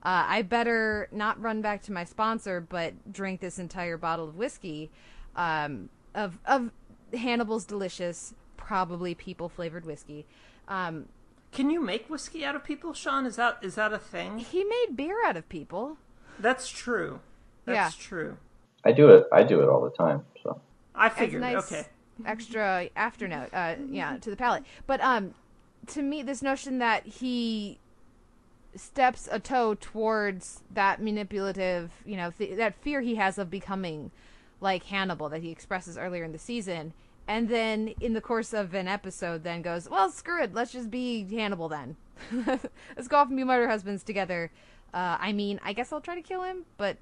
uh, I better not run back to my sponsor, but drink this entire bottle of whiskey um, of of Hannibal's delicious, probably people flavored whiskey. Um, Can you make whiskey out of people, Sean? Is that is that a thing? He made beer out of people. That's true. That's yeah. true. I do it. I do it all the time. So I figured. Nice okay. Extra afternote. Uh, yeah, to the palate. But um, to me, this notion that he steps a toe towards that manipulative, you know, th- that fear he has of becoming like Hannibal that he expresses earlier in the season and then in the course of an episode then goes well screw it let's just be hannibal then. Let's go off and be murder husbands together. Uh, i mean i guess i'll try to kill him but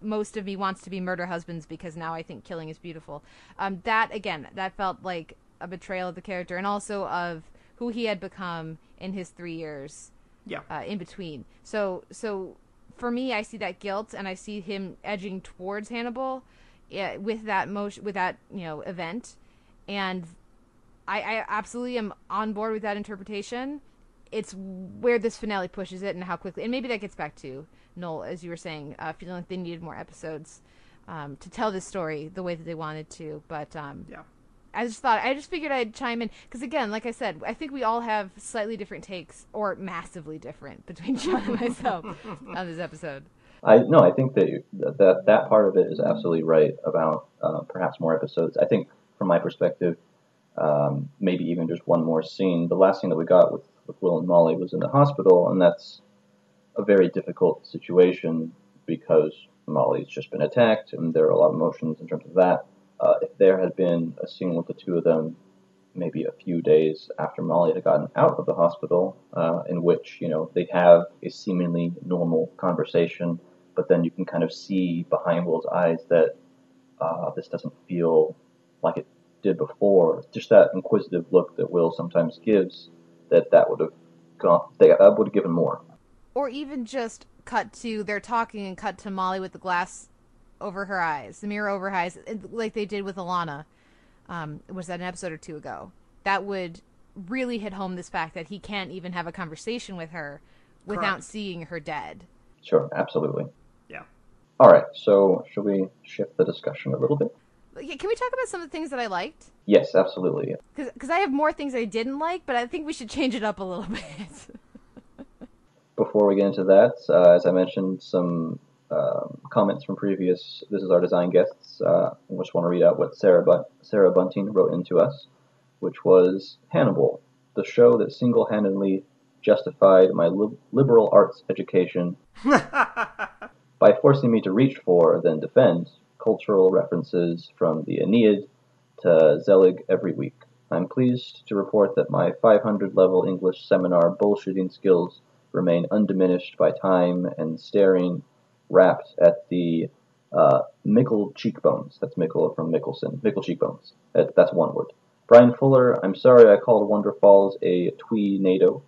most of me wants to be murder husbands because now i think killing is beautiful. Um, that again that felt like a betrayal of the character and also of who he had become in his three years yeah. uh, in between. So so for me i see that guilt and i see him edging towards hannibal yeah, with that motion with that you know event and I, I absolutely am on board with that interpretation. It's where this finale pushes it and how quickly, and maybe that gets back to Noel, as you were saying, uh, feeling like they needed more episodes um, to tell this story the way that they wanted to. But um, yeah. I just thought I just figured I'd chime in because again, like I said, I think we all have slightly different takes or massively different between Sean and myself on this episode. I no, I think that that that part of it is absolutely right about uh, perhaps more episodes. I think from my perspective, um, maybe even just one more scene. The last scene that we got with, with Will and Molly was in the hospital, and that's a very difficult situation because Molly's just been attacked, and there are a lot of emotions in terms of that. Uh, if there had been a scene with the two of them, maybe a few days after Molly had gotten out of the hospital, uh, in which you know they have a seemingly normal conversation, but then you can kind of see behind Will's eyes that uh, this doesn't feel like it did before, just that inquisitive look that Will sometimes gives, that that would have gone, that would have given more. Or even just cut to they're talking and cut to Molly with the glass over her eyes, the mirror over her eyes, like they did with Alana. Um, was that an episode or two ago? That would really hit home this fact that he can't even have a conversation with her without Correct. seeing her dead. Sure, absolutely. Yeah. All right, so should we shift the discussion a little bit? Like, Can we talk about some of the things that I liked? Yes, absolutely. Because I have more things I didn't like, but I think we should change it up a little bit. Before we get into that, uh, as I mentioned, some um, comments from previous This Is Our Design guests. Uh, I just want to read out what Sarah, Bun- Sarah Bunting wrote into us, which was Hannibal, the show that single handedly justified my lib- liberal arts education by forcing me to reach for, then defend, cultural references from the Aeneid to Zelig every week. I'm pleased to report that my 500 level English seminar bullshitting skills remain undiminished by time and staring wrapped at the uh, Mikkel cheekbones. That's Mikkel from Mikkelsen. Mikkel cheekbones. That, that's one word. Bryan Fuller, I'm sorry I called Wonderfalls a twee NATO.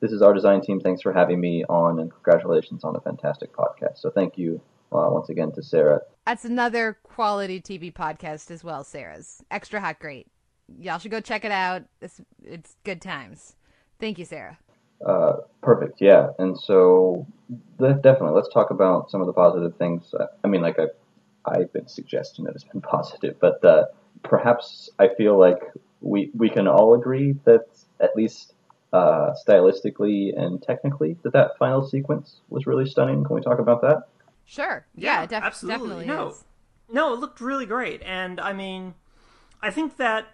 This is our design team. Thanks for having me on, and congratulations on a fantastic podcast. So thank you uh, once again to Sarah. That's another quality TV podcast as well, Sarah's. Extra Hot Great. Y'all should go check it out. It's, it's good times. Thank you, Sarah. Uh, perfect, yeah. And so, definitely, let's talk about some of the positive things. I mean, like I, I've been suggesting that it's been positive, but uh, perhaps I feel like we we can all agree that at least uh, stylistically and technically, that that final sequence was really stunning. Can we talk about that? Sure. Yeah, Yeah, def- absolutely. definitely No. is. No, it looked really great, and I mean, I think that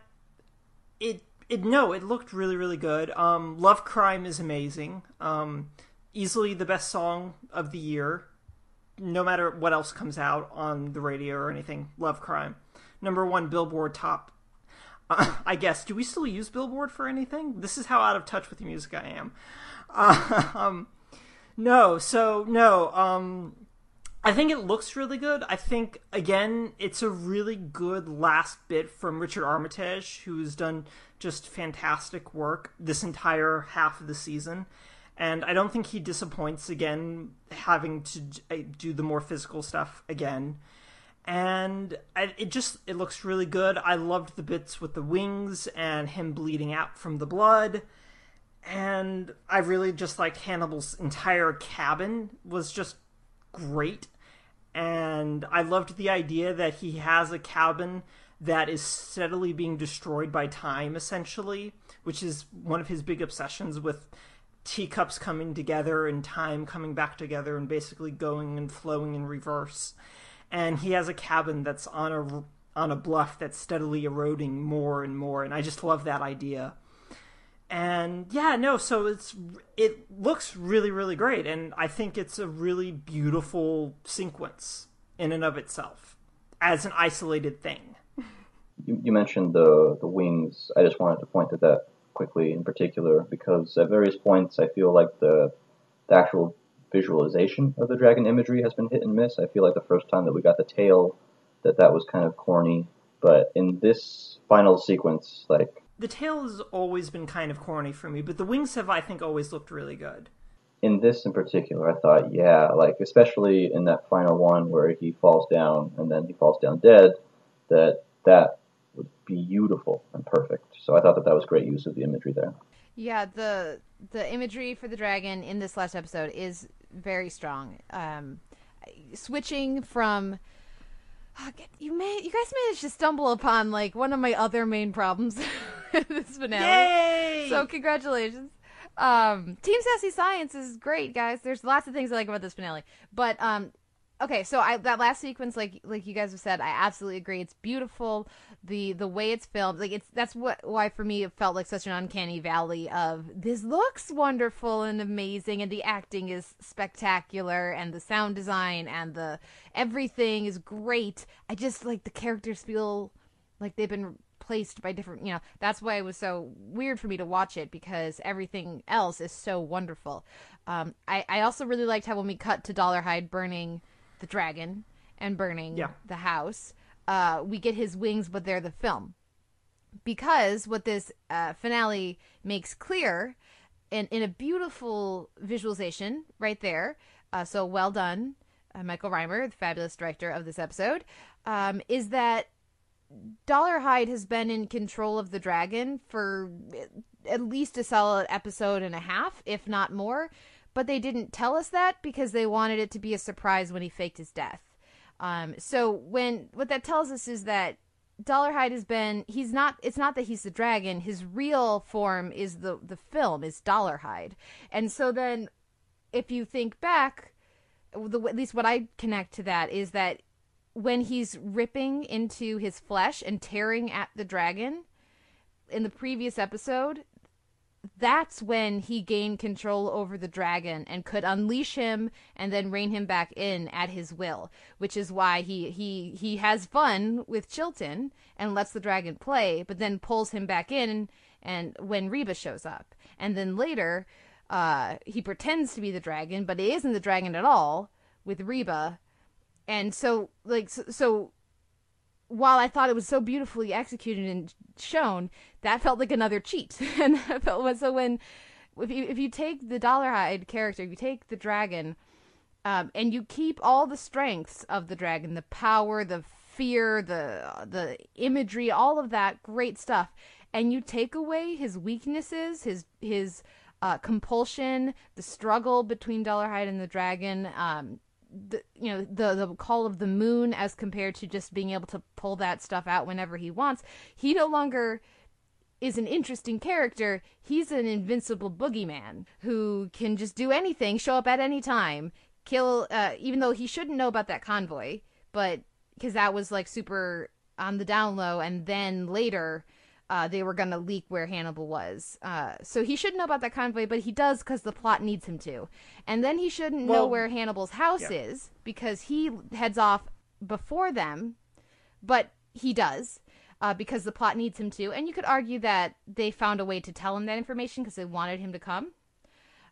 it it no, it looked really really good. Um, Love Crime is amazing. Um, easily the best song of the year, no matter what else comes out on the radio or anything. Love Crime, number one Billboard top. Uh, I guess. Do we still use Billboard for anything? This is how out of touch with the music I am. um, no, so no. Um, I think it looks really good. I think again, it's a really good last bit from Richard Armitage, who's done just fantastic work this entire half of the season. And I don't think he disappoints again, having to uh, do the more physical stuff again. And I, it just it looks really good. I loved the bits with the wings and him bleeding out from the blood and I really just liked Hannibal's entire cabin was just great. And I loved the idea that he has a cabin that is steadily being destroyed by time, essentially, which is one of his big obsessions with teacups coming together and time coming back together and basically going and flowing in reverse. And he has a cabin that's on a on a bluff that's steadily eroding more and more, and I just love that idea and yeah no so it's it looks really really great and i think it's a really beautiful sequence in and of itself as an isolated thing You, you mentioned the the wings. I just wanted to point to that quickly in particular because at various points I feel like the the actual visualization of the dragon imagery has been hit and miss. I feel like the first time that we got the tail, that that was kind of corny. But in this final sequence, like the tail has always been kind of corny for me but the wings have i think always looked really good in this in particular, I thought, yeah, like especially in that final one where he falls down and then he falls down dead, that that was beautiful and perfect. So I thought that that was great use of the imagery there. Yeah, the the imagery for the dragon in this last episode is very strong. Um, switching from get- you may you guys managed to stumble upon like one of my other main problems in this finale. yay So congratulations. Um, Team Sassy Science is great, guys. There's lots of things I like about this finale. But um, okay, so I that last sequence, like like you guys have said, I absolutely agree. It's beautiful. The the way it's filmed, like it's that's what why for me it felt like such an uncanny valley of this looks wonderful and amazing, and the acting is spectacular, and the sound design and the everything is great. I just like the characters feel like they've been placed by different you know that's why it was so weird for me to watch it because everything else is so wonderful um i i also really liked how when we cut to dollar Dolarhyde burning the dragon and burning Yeah. the house uh we get his wings but they're the film because what this uh, finale makes clear and in a beautiful visualization right there uh, so well done uh, Michael Rymer, the fabulous director of this episode, um, is that Dolarhyde has been in control of the dragon for at least a solid episode and a half, if not more. But they didn't tell us that because they wanted it to be a surprise when he faked his death. Um, so when what that tells us is that Dolarhyde has been he's not it's not that he's the dragon his real form is the the film is Dolarhyde and so then if you think back the at least what I connect to that is that when he's ripping into his flesh and tearing at the dragon in the previous episode that's when he gained control over the dragon and could unleash him and then rein him back in at his will which is why he he he has fun with Chilton and lets the dragon play but then pulls him back in and when Reba shows up. And then later uh he pretends to be the dragon but he isn't the dragon at all with Reba. And so like so, so while I thought it was so beautifully executed and shown, that felt like another cheat. and felt so when if you if you take the Dolarhyde character, you take the dragon, um, and you keep all the strengths of the dragon, the power, the fear, the the imagery, all of that great stuff, and you take away his weaknesses, his his uh, compulsion, the struggle between Dolarhyde and the dragon, um, the you know the the call of the moon as compared to just being able to pull that stuff out whenever he wants. He no longer is an interesting character. He's an invincible boogeyman who can just do anything show up at any time kill uh, even though he shouldn't know about that convoy but because that was like super on the down low and then later uh, they were going to leak where Hannibal was. Uh, so he shouldn't know about that convoy, but he does because the plot needs him to. And then he shouldn't well, know where Hannibal's house yeah. is because he heads off before them, but he does. Uh, because the plot needs him to, and you could argue that they found a way to tell him that information because they wanted him to come.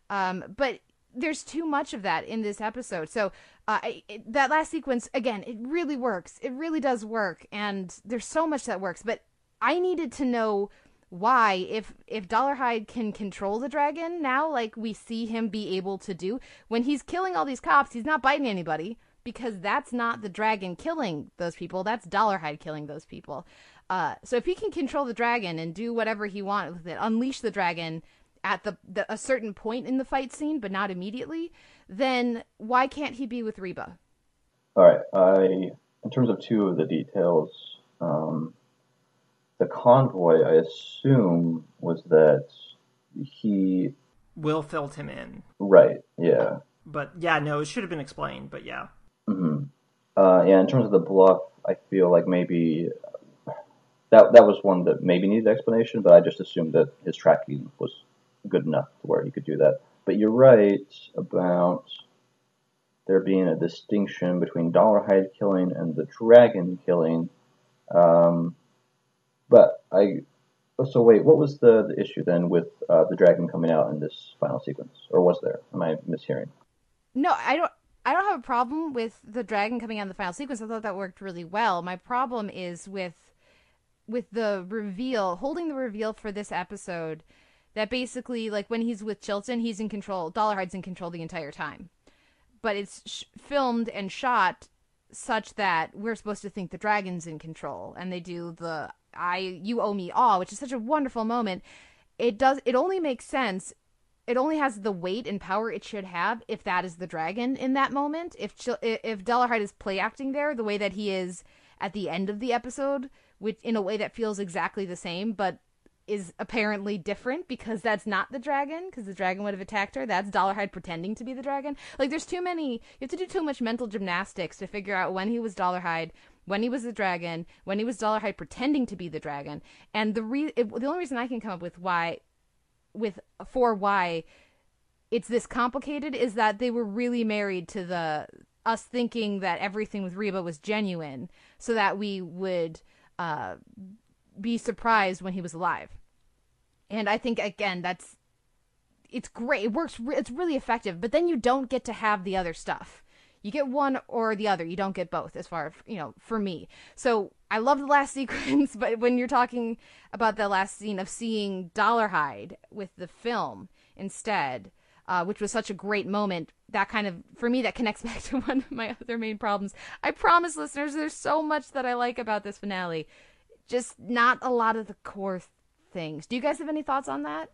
Um, but there's too much of that in this episode. So uh, it, that last sequence again, it really works. It really does work, and there's so much that works. But I needed to know why if if Dolarhyde can control the dragon now like we see him be able to do. When he's killing all these cops he's not biting anybody because that's not the dragon killing those people that's Dolarhyde killing those people. Uh, so if he can control the dragon and do whatever he wants with it unleash the dragon at the, the a certain point in the fight scene but not immediately then why can't he be with Reba? All right I in terms of two of the details um the convoy, I assume, was that he. Will filled him in. Right, yeah. But yeah, no, it should have been explained, but yeah. Mm-hmm. Uh, yeah, in terms of the bluff, I feel like maybe that that was one that maybe needed explanation, but I just assumed that his tracking was good enough to where he could do that. But you're right about there being a distinction between Dolarhyde killing and the dragon killing. Um, but I so wait, what was the, the issue then with uh, the dragon coming out in this final sequence, or was there? Am I mishearing? No, I don't. I don't have a problem with the dragon coming out in the final sequence. I thought that worked really well. My problem is with with the reveal, holding the reveal for this episode. That basically, like when he's with Chilton, he's in control. Dolarhyde's in control the entire time, but it's sh- filmed and shot such that we're supposed to think the dragon's in control, and they do the I you owe me all, which is such a wonderful moment. It does it only makes sense. It only has the weight and power it should have if that is the dragon in that moment. If if Dolarhyde is play acting there the way that he is at the end of the episode, which in a way that feels exactly the same, but is apparently different because that's not the dragon because the dragon would have attacked her. That's Dolarhyde pretending to be the dragon. Like there's too many. You have to do too much mental gymnastics to figure out when he was Dolarhyde, when he was the dragon, when he was Dolarhyde pretending to be the dragon. And the re- it, the only reason I can come up with why with for why it's this complicated is that they were really married to the us thinking that everything with Reba was genuine so that we would uh, be surprised when he was alive. And I think again that's it's great. It works. It's really effective. But then you don't get to have the other stuff. You get one or the other. You don't get both, as far as, you know, for me. So I love the last sequence, but when you're talking about the last scene of seeing Dolarhyde with the film instead, uh, which was such a great moment. That kind of, for me, that connects back to one of my other main problems. I promise, listeners, there's so much that I like about this finale. Just not a lot of the core things. Do you guys have any thoughts on that?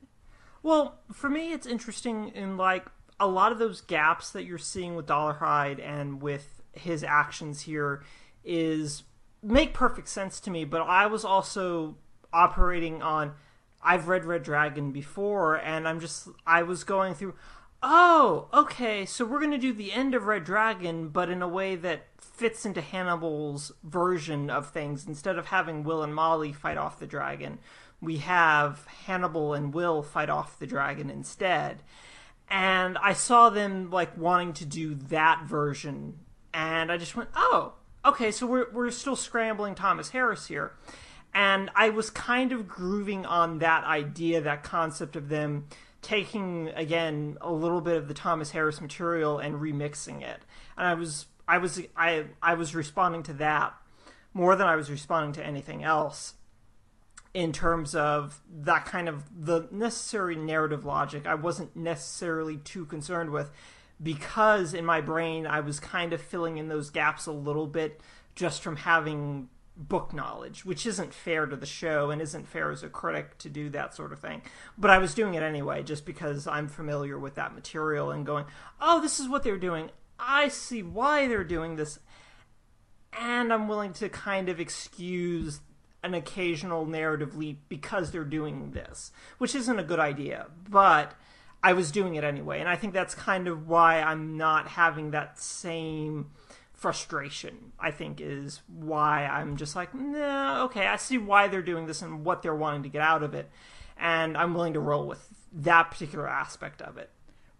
Well, for me, it's interesting in like a lot of those gaps that you're seeing with Dolarhyde and with his actions here is make perfect sense to me. But I was also operating on I've read Red Dragon before, and I'm just I was going through. Oh, okay. So we're gonna do the end of Red Dragon, but in a way that fits into Hannibal's version of things. Instead of having Will and Molly fight off the dragon, we have Hannibal and Will fight off the dragon instead. And I saw them like wanting to do that version, and I just went, oh, okay. So we're we're still scrambling Thomas Harris here and I was kind of grooving on that idea, that concept of them taking again a little bit of the Thomas Harris material and remixing it. And I was I was I I was responding to that more than I was responding to anything else in terms of that kind of the necessary narrative logic. I wasn't necessarily too concerned with because in my brain I was kind of filling in those gaps a little bit just from having book knowledge, which isn't fair to the show and isn't fair as a critic to do that sort of thing. But I was doing it anyway, just because I'm familiar with that material and going, oh, this is what they're doing. I see why they're doing this. And I'm willing to kind of excuse an occasional narrative leap because they're doing this, which isn't a good idea. But I was doing it anyway. And I think that's kind of why I'm not having that same frustration, I think, is why I'm just like, nah, okay, I see why they're doing this and what they're wanting to get out of it. And I'm willing to roll with that particular aspect of it.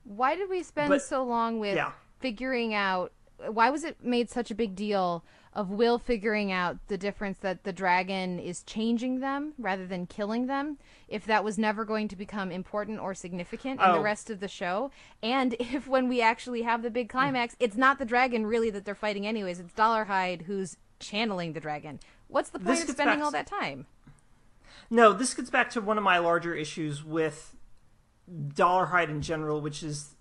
Why did we spend but, so long with yeah. figuring out? Why was it made such a big deal of Will figuring out the difference that the dragon is changing them rather than killing them, if that was never going to become important or significant in oh. the rest of the show, and if when we actually have the big climax, mm. it's not the dragon really that they're fighting anyways, it's Dolarhyde who's channeling the dragon. What's the point this of spending all that time? No, this gets back to one of my larger issues with Dolarhyde in general, which is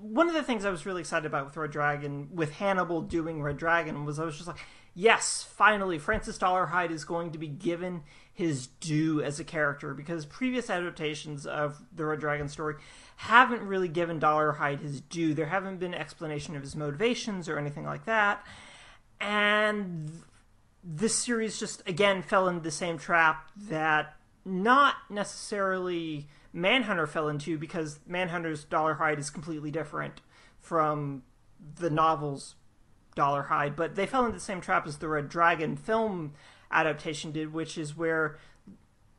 one of the things I was really excited about with Red Dragon, with Hannibal doing Red Dragon, was I was just like, yes, finally, Francis Dolarhyde is going to be given his due as a character because previous adaptations of the Red Dragon story haven't really given Dolarhyde his due. There haven't been explanation of his motivations or anything like that. And this series just again fell into the same trap that not necessarily Manhunter fell into because Manhunter's Dolarhyde is completely different from the novel's Dolarhyde, but they fell into the same trap as the Red Dragon film adaptation did, which is where,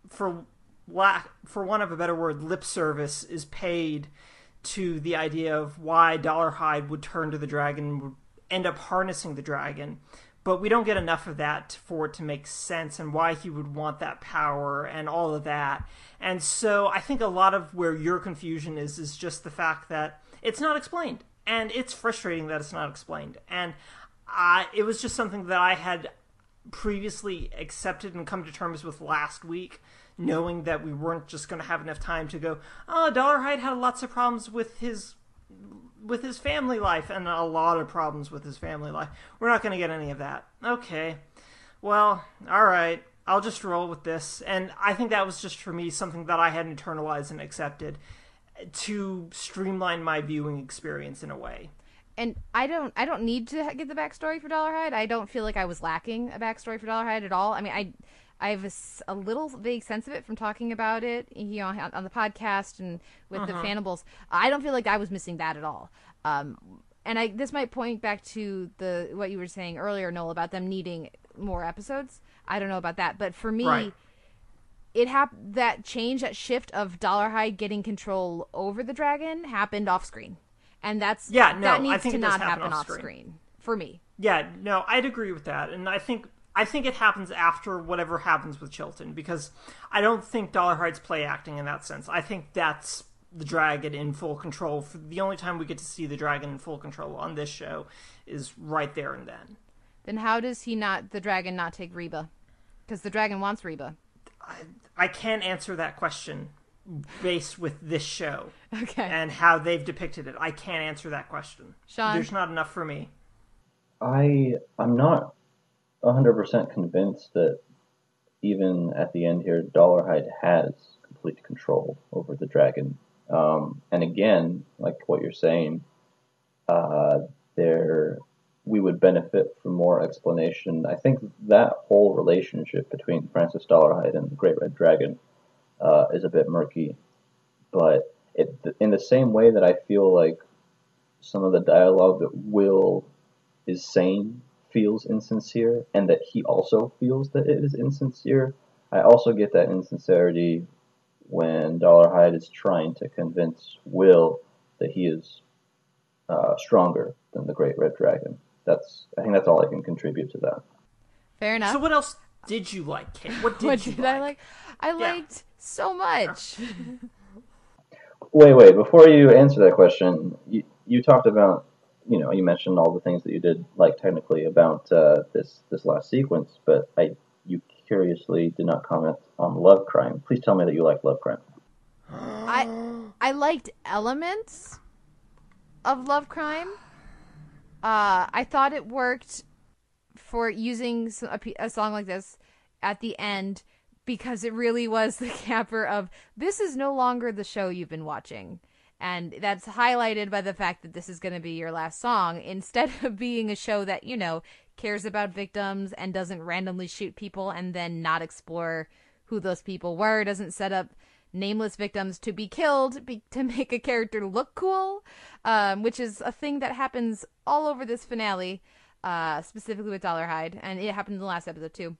for lack, for one of a better word, lip service is paid to the idea of why Dolarhyde would turn to the dragon, would end up harnessing the dragon, but we don't get enough of that for it to make sense and why he would want that power and all of that. And so I think a lot of where your confusion is is just the fact that it's not explained. And it's frustrating that it's not explained. And I, it was just something that I had previously accepted and come to terms with last week, knowing that we weren't just going to have enough time to go, oh, Dolarhyde had lots of problems with his with his family life and a lot of problems with his family life. We're not going to get any of that. Okay. Well, all right. I'll just roll with this. And I think that was just for me something that I had internalized and accepted to streamline my viewing experience in a way. And I don't I don't need to get the backstory for Dolarhyde. I don't feel like I was lacking a backstory for Dolarhyde at all. I mean, I I have a, a, little vague sense of it from talking about it, you know, on the podcast and with uh-huh. the Fannibals. I don't feel like I was missing that at all. Um, and I this might point back to the what you were saying earlier, Noel, about them needing more episodes. I don't know about that, but for me, right. it happened that change, that shift of Dolarhyde getting control over the dragon happened off screen, and that's yeah, no, that needs to not happen, happen off screen. screen for me. Yeah, no, I'd agree with that, and I think I think it happens after whatever happens with Chilton because I don't think Dolarhyde's play acting in that sense. I think that's the dragon in full control. The only time we get to see the dragon in full control on this show is right there and then. Then how does he not the dragon not take Reba? Because the dragon wants Reba. I, I can't answer that question based with this show Okay. and how they've depicted it. I can't answer that question. Sean? There's not enough for me. I I'm not hundred percent convinced that even at the end here, Dolarhyde has complete control over the dragon. Um, and again, like what you're saying, uh, there we would benefit from more explanation. I think that whole relationship between Francis Dolarhyde and the Great Red Dragon uh, is a bit murky. But it, in the same way that I feel like some of the dialogue that Will is saying feels insincere, and that he also feels that it is insincere, I also get that insincerity when Dollar Dolarhyde is trying to convince Will that he is uh, stronger than the Great Red Dragon. That's I think that's all I can contribute to that. Fair enough. So what else did you like, Kate? What did what you did like? I like? I liked so much. Wait, wait. Before you answer that question, you, you talked about, you know, you mentioned all the things that you did like technically about uh, this this last sequence, but I you curiously did not comment on love crime. Please tell me that you like love crime. I I liked elements of Love Crime. Uh, I thought it worked for using a song like this at the end because it really was the capper of this is no longer the show you've been watching. And that's highlighted by the fact that this is going to be your last song instead of being a show that, you know, cares about victims and doesn't randomly shoot people and then not explore who those people were, doesn't set up nameless victims to be killed be- to make a character look cool, um, which is a thing that happens all over this finale, uh, specifically with Dolarhyde, and it happened in the last episode too.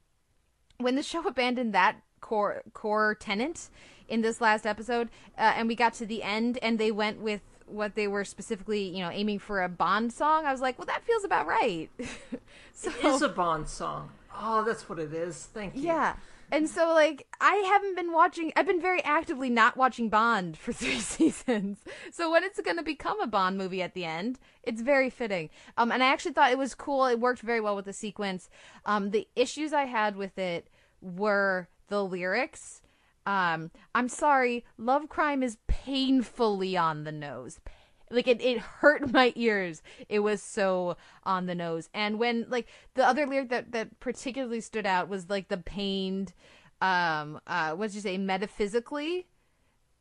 When the show abandoned that core core tenant in this last episode, uh, and we got to the end, and they went with what they were specifically, you know, aiming for a Bond song, I was like, well, that feels about right. so It is a Bond song. Oh, that's what it is. Thank you. yeah. And so, like, I haven't been watching, I've been very actively not watching Bond for three seasons. So, when it's going to become a Bond movie at the end, it's very fitting. Um, and I actually thought it was cool. It worked very well with the sequence. Um, the issues I had with it were the lyrics. Um, I'm sorry, Love Crime is painfully on the nose. Like it, it hurt my ears. It was so on the nose. And when like the other lyric that that particularly stood out was like the pained um uh what did you say metaphysically?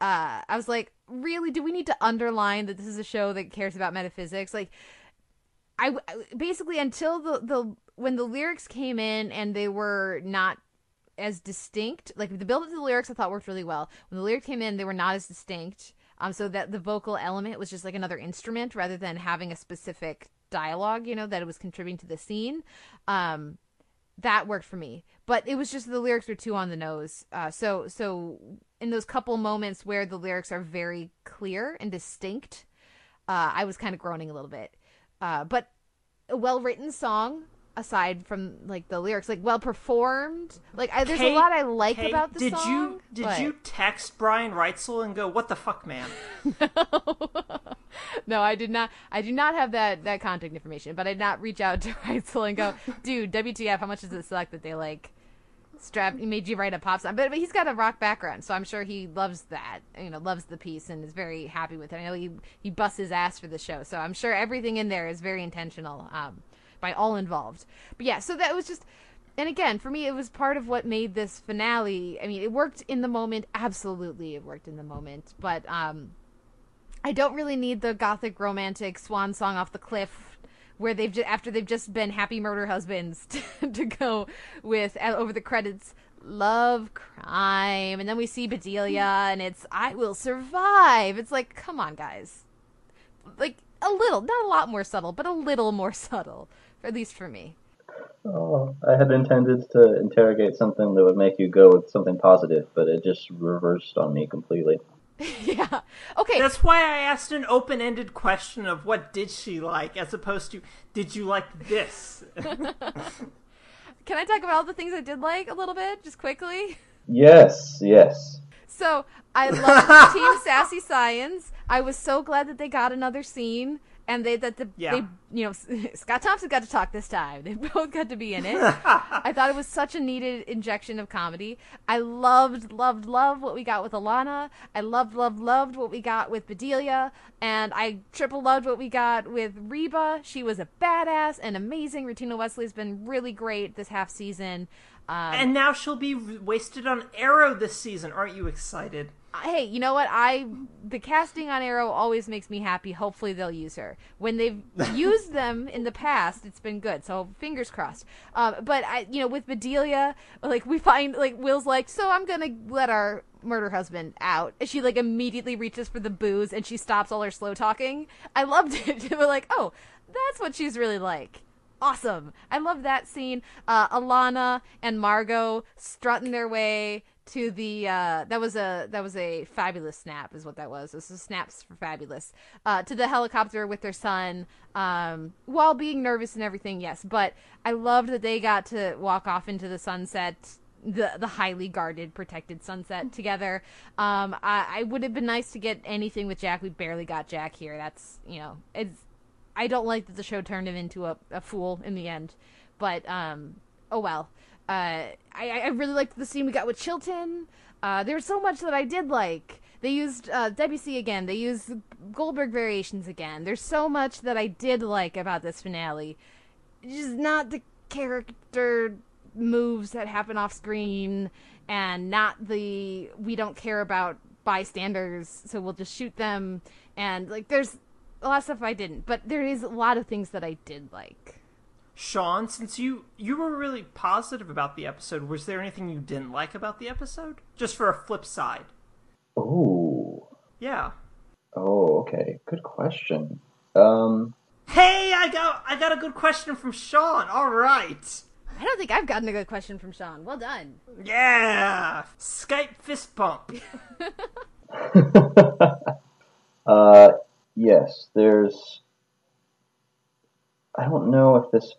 Uh i was like really? Do we need to underline that this is a show that cares about metaphysics? Like i I- basically until the the when the lyrics came in and they were not as distinct like the build up to the lyrics i thought worked really well when the lyrics came in they were not as distinct um, so that the vocal element was just like another instrument rather than having a specific dialogue, you know, that it was contributing to the scene. Um, that worked for me, but it was just the lyrics were too on the nose. Uh, so, so in those couple moments where the lyrics are very clear and distinct, uh, I was kind of groaning a little bit. Uh, but a well written song, aside from like the lyrics, like well performed. Like I, there's a lot I like Kate, about the did song. you did but- you text Brian Reitzell and go, "What the fuck, man"? no, I did not. I do not have that that contact information, but I did not reach out to Reitzell and go, dude, WTF? How much does it suck that they like strap made you write a pop song? But, but he's got a rock background, so I'm sure he loves that. You know, loves the piece and is very happy with it. I know he he busts his ass for the show, so I'm sure everything in there is very intentional um, by all involved. But yeah, so that was just. And again, for me, it was part of what made this finale. I mean, it worked in the moment. Absolutely, it worked in the moment. But um, I don't really need the gothic romantic swan song off the cliff where they've just, after they've just been happy murder husbands to, to go with uh, over the credits love crime and then we see Bedelia and it's I will survive. It's like come on guys. Like a little, not a lot more subtle, but a little more subtle at least for me. Oh, I had intended to interrogate something that would make you go with something positive, but it just reversed on me completely. yeah. Okay. That's why I asked an open-ended question of what did she like, as opposed to did you like this? Can I talk about all the things I did like a little bit just quickly? Yes, yes. So I love Team Sassy Science. I was so glad that they got another scene and they that the Yeah. they you know Scott Thompson got to talk this time. They both got to be in it. I thought it was such a needed injection of comedy. I loved loved loved what we got with Alana. I loved loved loved what we got with Bedelia, and I triple loved what we got with Reba. She was a badass and amazing. Rutina Wesley's been really great this half season. Um, And now she'll be wasted on Arrow this season. Aren't you excited? Hey, you know what? I the casting on Arrow always makes me happy. Hopefully they'll use her. When they've used them in the past, it's been good. So fingers crossed. Um, but I, you know, with Bedelia, like we find like Will's like, so I'm gonna let our murder husband out. And she like immediately reaches for the booze and she stops all her slow talking. I loved it. We're like, oh, that's what she's really like awesome. I love that scene. Uh, Alana and Margot strutting their way to the uh, that was a that was a fabulous snap is what that was. This is snaps for fabulous uh, to the helicopter with their son um, while being nervous and everything. Yes, but I loved that they got to walk off into the sunset. The the highly guarded, protected sunset together. Um, I, I would have been nice to get anything with Jack. We barely got Jack here. That's you know it's I don't like that the show turned him into a, a fool in the end, but um, oh well. Uh, I, I really liked the scene we got with Chilton. Uh, there's so much that I did like. They used uh, Debussy again. They used Goldberg variations again. There's so much that I did like about this finale. Just not the character moves that happen off screen, and not the we don't care about bystanders, so we'll just shoot them. And like, there's a lot of stuff I didn't, but there is a lot of things that I did like. Sean, since you you were really positive about the episode, was there anything you didn't like about the episode? Just for a flip side. Oh, Yeah. oh, okay. Good question. Um, Hey, I got I got a good question from Sean. All right. I don't think I've gotten a good question from Sean. Well done. Yeah. Skype fist pump. uh, yes, there's. I don't know if this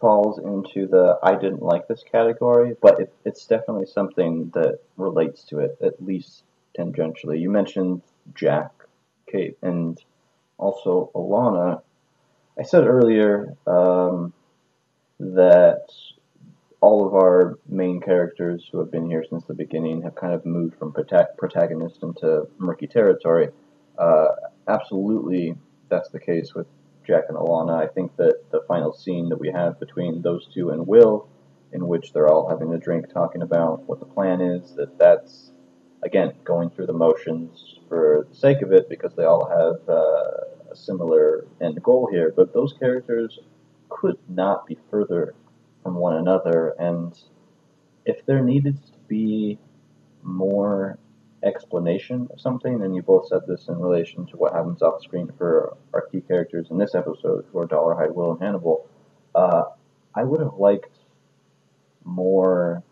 falls into the I didn't like this category, but it, it's definitely something that relates to it, at least tangentially. You mentioned Jack, Kate, and also Alana. I said earlier um, that all of our main characters who have been here since the beginning have kind of moved from prota- protagonist into murky territory. Uh, absolutely, that's the case with Jack and Alana. I think that the final scene that we have between those two and Will, in which they're all having a drink talking about what the plan is, that that's, again, going through the motions for the sake of it because they all have uh, a similar end goal here. But those characters could not be further from one another, and if there needed to be more explanation of something, and you both said this in relation to what happens off screen for our key characters in this episode, who are Dolarhyde, Will, and Hannibal, uh, I would have liked more,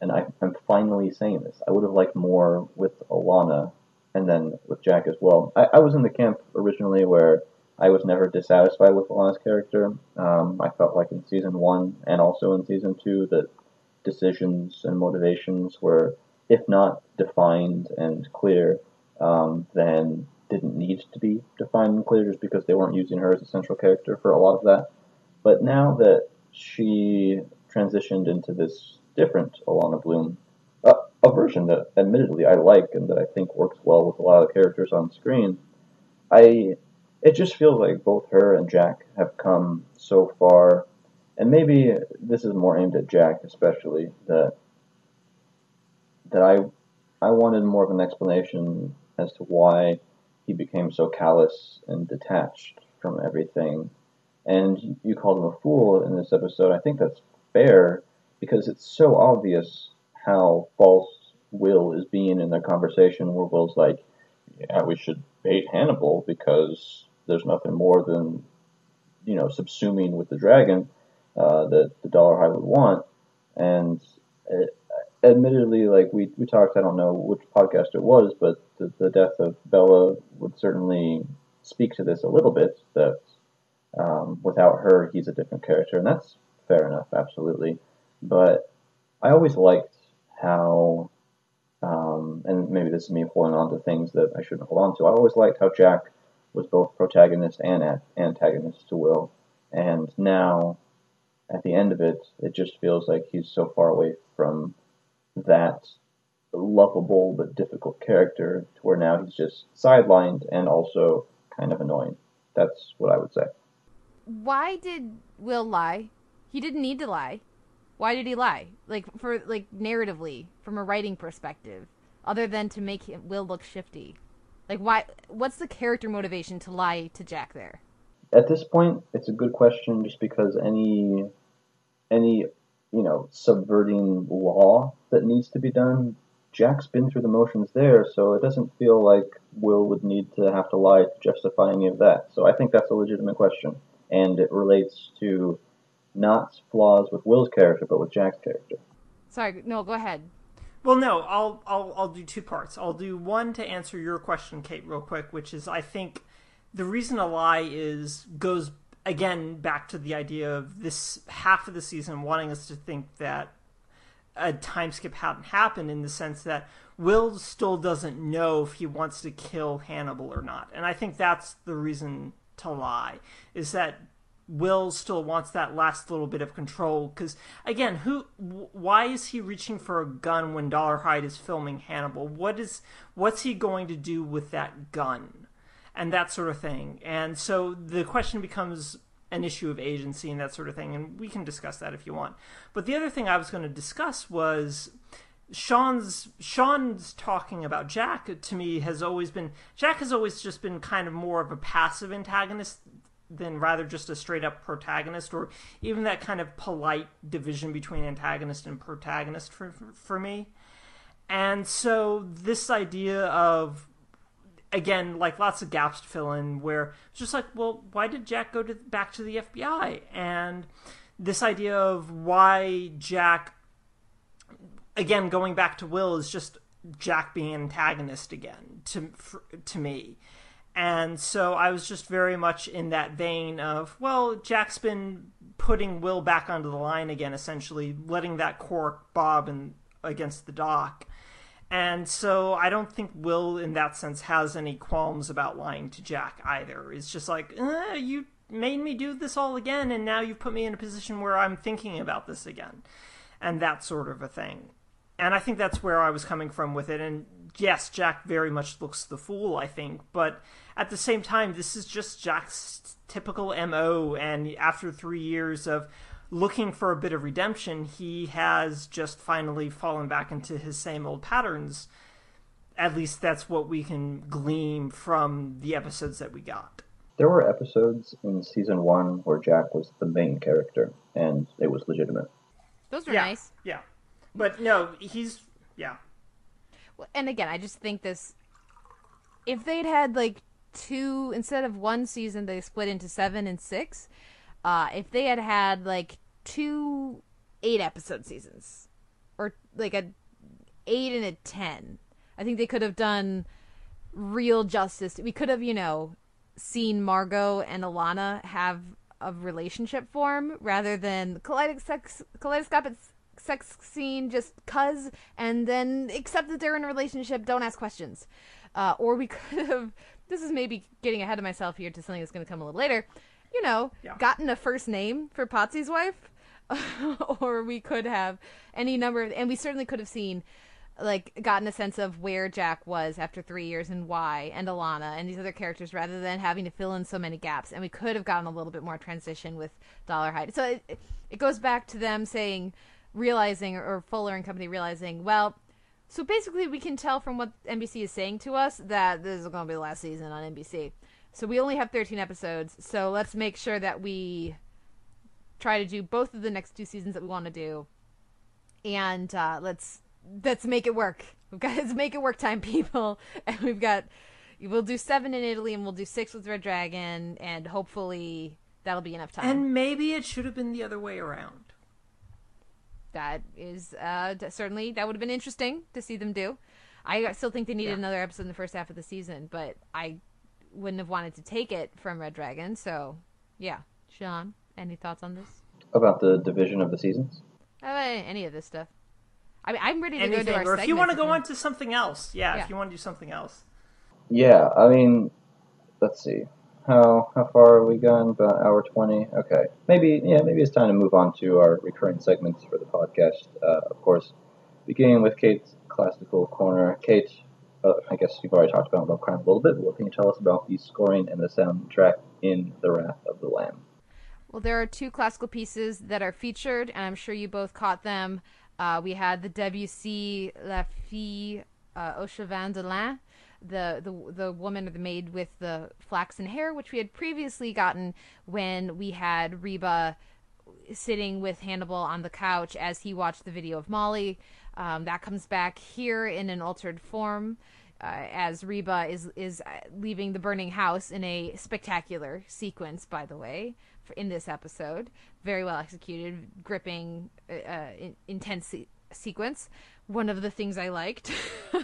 and I, I'm finally saying this, I would have liked more with Alana and then with Jack as well. I, I was in the camp originally where I was never dissatisfied with Alana's character. Um, I felt like in season one and also in season two that decisions and motivations were, if not defined and clear, um, then didn't need to be defined and clear just because they weren't using her as a central character for a lot of that. But now that she transitioned into this different Alana Bloom, a, a version that admittedly I like and that I think works well with a lot of the characters on screen, I it just feels like both her and Jack have come so far, and maybe this is more aimed at Jack especially that that I I wanted more of an explanation as to why he became so callous and detached from everything. And you called him a fool in this episode. I think that's fair because it's so obvious how false Will is being in their conversation where Will's like, yeah, we should bait Hannibal because there's nothing more than, you know, subsuming with the dragon uh, that the Dolarhyde would want. And uh, admittedly, like we, we talked, I don't know which podcast it was, but the, the death of Bella would certainly speak to this a little bit. That um, without her, he's a different character, and that's fair enough, absolutely. But I always liked how, um, and maybe this is me holding on to things that I shouldn't hold on to. I always liked how Jack was both protagonist and antagonist to Will, and now at the end of it, it just feels like he's so far away from that lovable but difficult character to where now he's just sidelined and also kind of annoying. That's what I would say. Why did Will lie? He didn't need to lie. Why did he lie? Like for like narratively, from a writing perspective, other than to make him, Will look shifty. Like why? What's the character motivation to lie to Jack there? At this point, it's a good question just because any any you know subverting law that needs to be done Jack's been through the motions there, so it doesn't feel like Will would need to have to lie to justify any of that. So I think that's a legitimate question, and it relates to not flaws with Will's character, but with Jack's character. Sorry, no, go ahead. Well, no, I'll I'll I'll do two parts. I'll do one to answer your question, Kate, real quick, which is I think the reason a lie is goes again back to the idea of this half of the season wanting us to think that a time skip hadn't happened in the sense that Will still doesn't know if he wants to kill Hannibal or not. And I think that's the reason to lie is that Will still wants that last little bit of control because again, who why is he reaching for a gun when Dolarhyde is filming Hannibal? What is what's he going to do with that gun? And that sort of thing. And so the question becomes an issue of agency and that sort of thing, and we can discuss that if you want. But the other thing I was going to discuss was Sean's Sean's talking about Jack to me has always been Jack has always just been kind of more of a passive antagonist than rather just a straight up protagonist or even that kind of polite division between antagonist and protagonist for for me. And so this idea of again, like lots of gaps to fill in where it's just like, well, why did Jack go to back to the FBI? And this idea of why Jack, again, going back to Will is just Jack being an antagonist again to for, to me. And so I was just very much in that vein of, well, Jack's been putting Will back onto the line again, essentially letting that cork bob and against the dock. And so I don't think Will, in that sense, has any qualms about lying to Jack either. It's just like, eh, you made me do this all again, and now you've put me in a position where I'm thinking about this again. And that sort of a thing. And I think that's where I was coming from with it. And yes, Jack very much looks the fool, I think. But at the same time, this is just Jack's typical MO. And after three years of looking for a bit of redemption, he has just finally fallen back into his same old patterns. At least that's what we can glean from the episodes that we got. There were episodes in season one where Jack was the main character, and it was legitimate. Those were yeah, nice. Yeah. But no, he's. Yeah. And again, I just think this. If they'd had like two, instead of one season, they split into seven and six uh, if they had had like two eight episode seasons or like a eight and a ten, I think they could have done real justice. We could have, you know, seen Margot and Alana have a relationship form rather than kaleidoscopic sex scene just cuz and then accept that they're in a relationship don't ask questions uh, or we could have this is maybe getting ahead of myself here to something that's going to come a little later you know, yeah. gotten a first name for Potsy's wife. or we could have any number of, and we certainly could have seen like gotten a sense of where Jack was after three years and why, and Alana and these other characters, rather than having to fill in so many gaps. And we could have gotten a little bit more transition with Dolarhyde. So it, it goes back to them saying, realizing, or Fuller and company realizing, well, so basically we can tell from what NBC is saying to us that this is going to be the last season on NBC. So we only have 13 episodes. So let's make sure that we try to do both of the next two seasons that we want to do, and uh, let's let's make it work. We've got to make it work, time people, and we've got we'll do seven in Italy, and we'll do six with Red Dragon, and hopefully that'll be enough time. And maybe it should have been the other way around. That is uh, certainly that would have been interesting to see them do. I still think they needed yeah. another episode in the first half of the season, but I wouldn't have wanted to take it from Red Dragon. So, yeah. Sean, any thoughts on this? About the division of the seasons? Uh, any of this stuff. I mean, I'm ready to Anything, go to our. Or if you want to go on to something else, yeah, yeah, If you want to do something else. Yeah, I mean, let's see. How how far are we gone? About hour twenty. Okay, maybe yeah, maybe it's time to move on to our recurring segments for the podcast. Uh, of course, beginning with Kate's classical corner. Kate, uh, I guess you've already talked about Love Crime a little bit. But what can you tell us about the scoring and the soundtrack in The Wrath of the Lamb? Well, there are two classical pieces that are featured, and I'm sure you both caught them. Uh, we had the Debussy La Fille uh, aux Cheveux de Lin, the, the the woman or the maid with the flaxen hair, which we had previously gotten when we had Reba sitting with Hannibal on the couch as he watched the video of Molly. Um, that comes back here in an altered form. Uh, as Reba is is leaving the burning house in a spectacular sequence, by the way, for, in this episode, very well executed, gripping, uh, uh in, intense se- sequence one of the things I liked.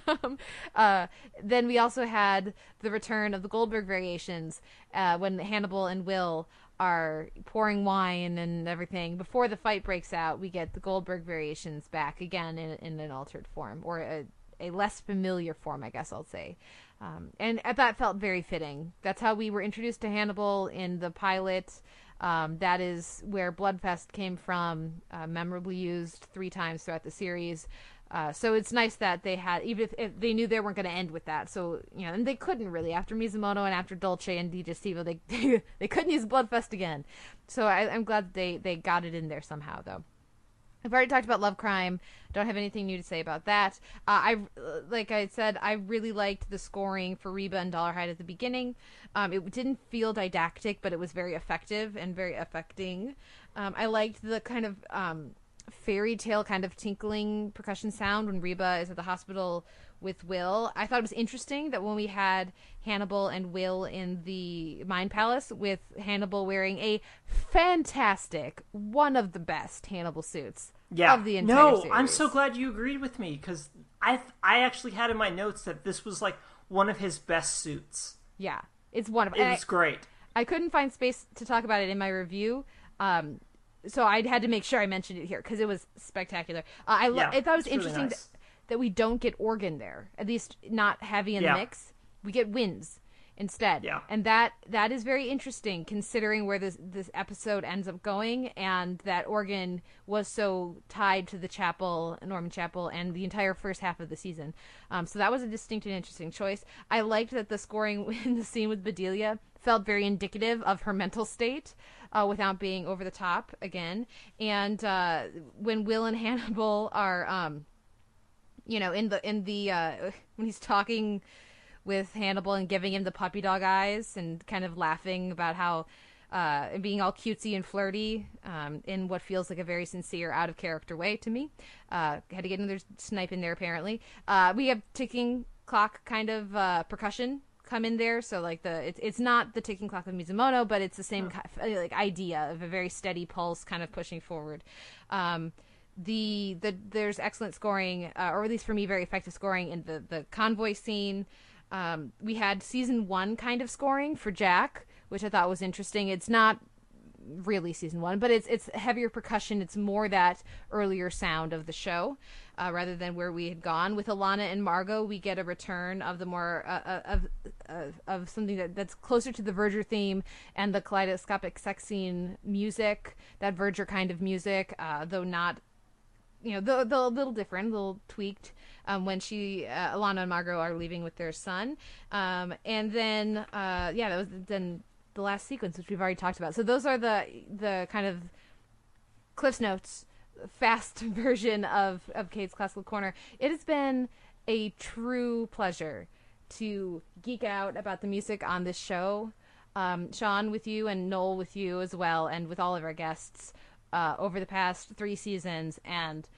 uh, then we also had the return of the Goldberg variations uh, when Hannibal and Will are pouring wine and everything. Before the fight breaks out, we get the Goldberg variations back again in, in an altered form or a, a less familiar form, I guess I'll say. Um, and that felt very fitting. That's how we were introduced to Hannibal in the pilot. Um, that is where Bloodfest came from, uh, memorably used three times throughout the series. Uh, so it's nice that they had, even if, if they knew they weren't going to end with that. So you know, and they couldn't really after Mizumono and after Dolce and Digestivo, they they, they couldn't use Bloodfest again. So I, am glad they they got it in there somehow, though. I've already talked about Love Crime. Don't have anything new to say about that. Uh, I like I said, I really liked the scoring for Reba and Dolarhyde at the beginning. Um, it didn't feel didactic, but it was very effective and very affecting. Um, I liked the kind of um, fairy tale kind of tinkling percussion sound when Reba is at the hospital with Will. I thought it was interesting that when we had Hannibal and Will in the Mind Palace, with Hannibal wearing a fantastic, one of the best Hannibal suits yeah. of the entire no, series. I'm so glad you agreed with me because I I actually had in my notes that this was like one of his best suits. Yeah, it's one of it was I, great. I couldn't find space to talk about it in my review. Um, so I had to make sure I mentioned it here because it was spectacular. Uh, I, lo- yeah, I thought it was really interesting nice. that, that we don't get organ there, at least not heavy in Yeah. the mix. We get winds instead, Yeah. and that that is very interesting considering where this this episode ends up going, and that organ was so tied to the chapel, Norman Chapel, and the entire first half of the season. Um, so that was a distinct and interesting choice. I liked that the scoring in the scene with Bedelia felt very indicative of her mental state uh, without being over the top again. And uh, when Will and Hannibal are, um, you know, in the in the uh, when he's talking with Hannibal and giving him the puppy dog eyes and kind of laughing about how. Uh, and being all cutesy and flirty um, in what feels like a very sincere, out of character way to me. Uh, had to get another snipe in there, apparently. Uh, we have ticking clock kind of uh, percussion come in there. So like the it's it's not the ticking clock of Mizumono, but it's the same ki- like idea of a very steady pulse, kind of pushing forward. Um, the the there's excellent scoring, uh, or at least for me, very effective scoring in the the convoy scene. Um, we had season one kind of scoring for Jack, which I thought was interesting. It's not really season one, but it's it's heavier percussion. It's more that earlier sound of the show, uh, rather than where we had gone with Alana and Margot. We get a return of the more uh, uh, of uh, of something that, that's closer to the Verger theme and the kaleidoscopic sex scene music, that Verger kind of music, uh, though not. You know, the, the, a little different, a little tweaked um, when she, uh, Alana and Margot are leaving with their son, um, and then, uh, yeah, that was then the last sequence, which we've already talked about. So those are the the kind of Cliff's Notes fast version of of Kate's Classical Corner. It has been a true pleasure to geek out about the music on this show. Um, Sean with you and Noel with you as well, and with all of our guests uh, over the past three seasons. And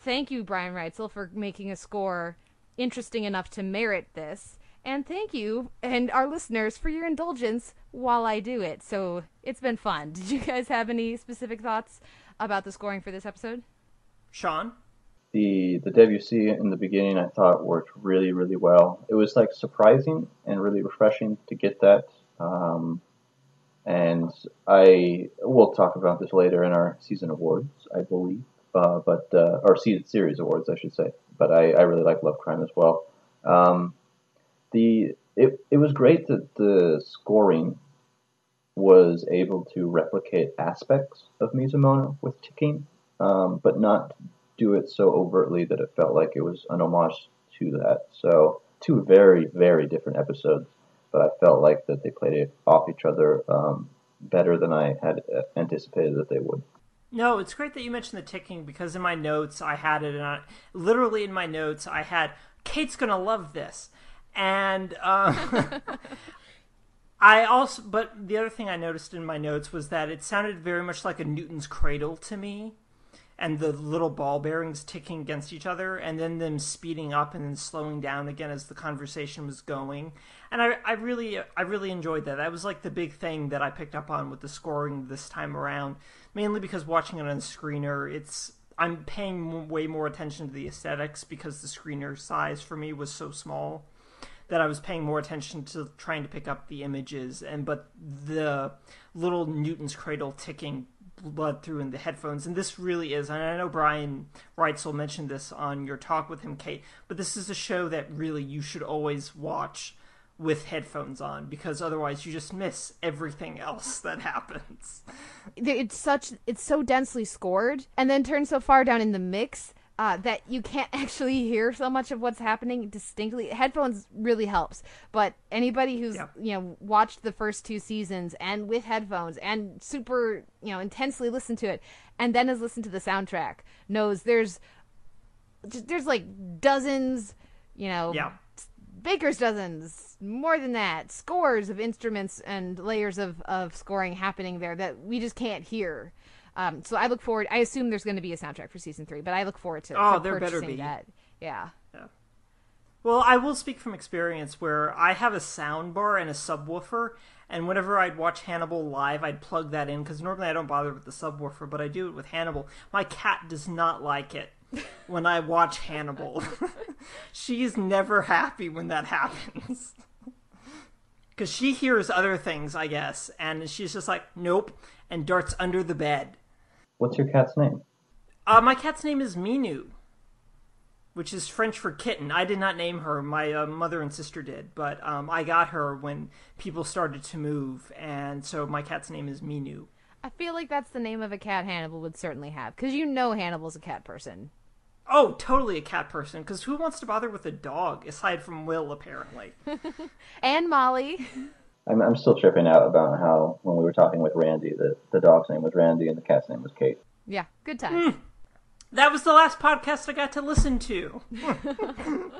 thank you, Brian Reitzell, for making a score interesting enough to merit this. And thank you and our listeners for your indulgence while I do it. So it's been fun. Did you guys have any specific thoughts about the scoring for this episode? Sean? The the Debussy in the beginning I thought worked really really well. It was like surprising and really refreshing to get that. Um, and I we'll talk about this later in our season awards, I believe, uh, but uh, or series awards, I should say. But I, I really like Love Crime as well. Um, the it it was great that the scoring was able to replicate aspects of Mizumono with ticking, um, but not do it so overtly that it felt like it was an homage to that. So two very very different episodes, but I felt like that they played it off each other um, better than I had anticipated that they would. No, it's great that you mentioned the ticking because in my notes I had it, and I, literally in my notes I had Kate's gonna love this, and uh, I also. But the other thing I noticed in my notes was that it sounded very much like a Newton's cradle to me, and the little ball bearings ticking against each other, and then them speeding up and then slowing down again as the conversation was going. And I, I really, I really enjoyed that. That was like the big thing that I picked up on with the scoring this time around mainly because watching it on the screener, it's I'm paying way more attention to the aesthetics because the screener size for me was so small that I was paying more attention to trying to pick up the images and but the little Newton's cradle ticking blood through in the headphones and this really is and I know Brian Reitzell mentioned this on your talk with him Kate but this is a show that really you should always watch with headphones on because otherwise you just miss everything else that happens. It's such it's so densely scored and then turned so far down in the mix uh, that you can't actually hear so much of what's happening distinctly. Headphones really helps, but anybody who's yeah. you know watched the first two seasons and with headphones and super you know intensely listened to it and then has listened to the soundtrack knows there's there's like dozens you know yeah baker's dozens, more than that, scores of instruments and layers of, of scoring happening there that we just can't hear. Um, so I look forward. I assume there's going to be a soundtrack for season three, but I look forward to oh, to there better be that. Yeah. Yeah. Well, I will speak from experience where I have a sound bar and a subwoofer, and whenever I'd watch Hannibal live, I'd plug that in because normally I don't bother with the subwoofer, but I do it with Hannibal. My cat does not like it when I watch Hannibal. She's never happy when that happens. Because she hears other things, I guess, and she's just like, nope, and darts under the bed. What's your cat's name? Uh, my cat's name is Minu, which is French for kitten. I did not name her. My uh, mother and sister did, but um, I got her when people started to move, and so my cat's name is Minu. I feel like that's the name of a cat Hannibal would certainly have, because you know Hannibal's a cat person. Oh, totally a cat person. Because who wants to bother with a dog aside from Will, apparently? and Molly. I'm, I'm still tripping out about how when we were talking with Randy, that the dog's name was Randy and the cat's name was Kate. Yeah, good times. Mm. That was the last podcast I got to listen to.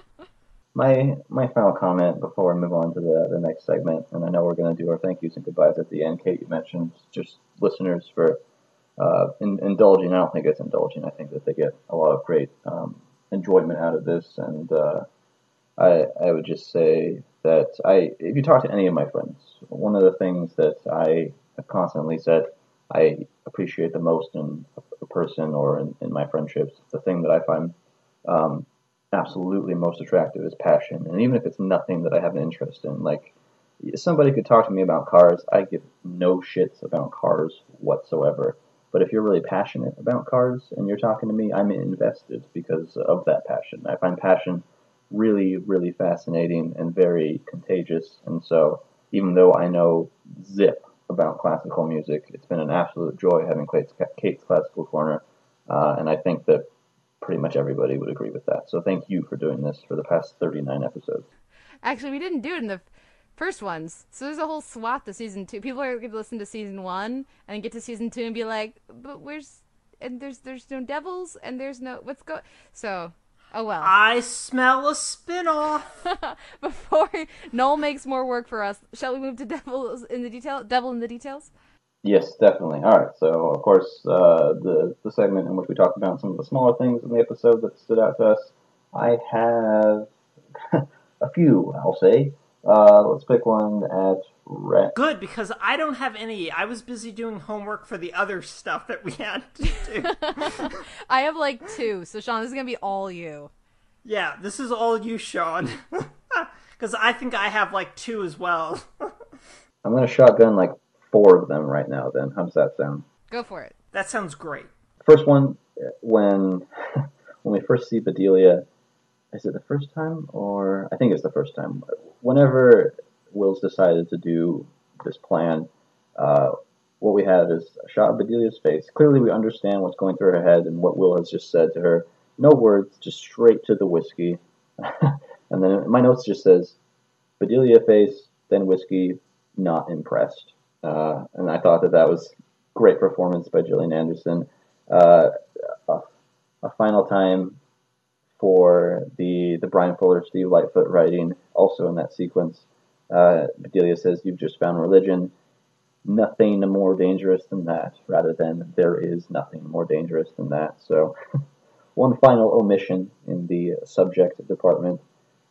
my my final comment before we move on to the, the next segment, and I know we're going to do our thank yous and goodbyes at the end. Kate, you mentioned just listeners for uh, in, indulging. I don't think it's indulging. I think that they get a lot of great um, enjoyment out of this, and uh, I I would just say that I if you talk to any of my friends, one of the things that I have constantly said I appreciate the most in a person or in, in my friendships, the thing that I find um, absolutely most attractive is passion, and even if it's nothing that I have an interest in, like somebody could talk to me about cars, I give no shits about cars whatsoever. But if you're really passionate about cars and you're talking to me, I'm invested because of that passion. I find passion really, really fascinating and very contagious. And so, even though I know zip about classical music, it's been an absolute joy having Kate's, Classical Corner. Uh, and I think that pretty much everybody would agree with that. So, thank you for doing this for the past 39 episodes. Actually, we didn't do it in the first ones. So there's a whole swath of season two. People are going to listen to season one and get to season two and be like, "But where's and there's there's no devils and there's no what's going." So, oh well. I smell a spinoff. Before Noel makes more work for us, shall we move to devils in the detail? Devil in the details. Yes, definitely. All right. So, of course, uh, the the segment in which we talked about some of the smaller things in the episode that stood out to us. I have a few, I'll say. Uh, let's pick one at red. Good because I don't have any. I was busy doing homework for the other stuff that we had to do. I have like two, so Sean, this is gonna be all you. Yeah, this is all you, Sean. Because I think I have like two as well. I'm gonna shotgun like four of them right now. Then how does that sound? Go for it. That sounds great. First one, uh, when when we first see Bedelia, is it the first time or I think it's the first time. Whenever Will's decided to do this plan, uh, what we have is a shot of Bedelia's face. Clearly, we understand what's going through her head and what Will has just said to her. No words, just straight to the whiskey. and then my notes just says Bedelia face, then whiskey, not impressed. Uh, and I thought that that was great performance by Gillian Anderson. Uh, a, a, final time for the the Bryan Fuller Steve Lightfoot writing, also in that sequence. Uh, Bedelia says, "You've just found religion." Nothing more dangerous than that, rather than there is nothing more dangerous than that. So, one final omission in the subject department.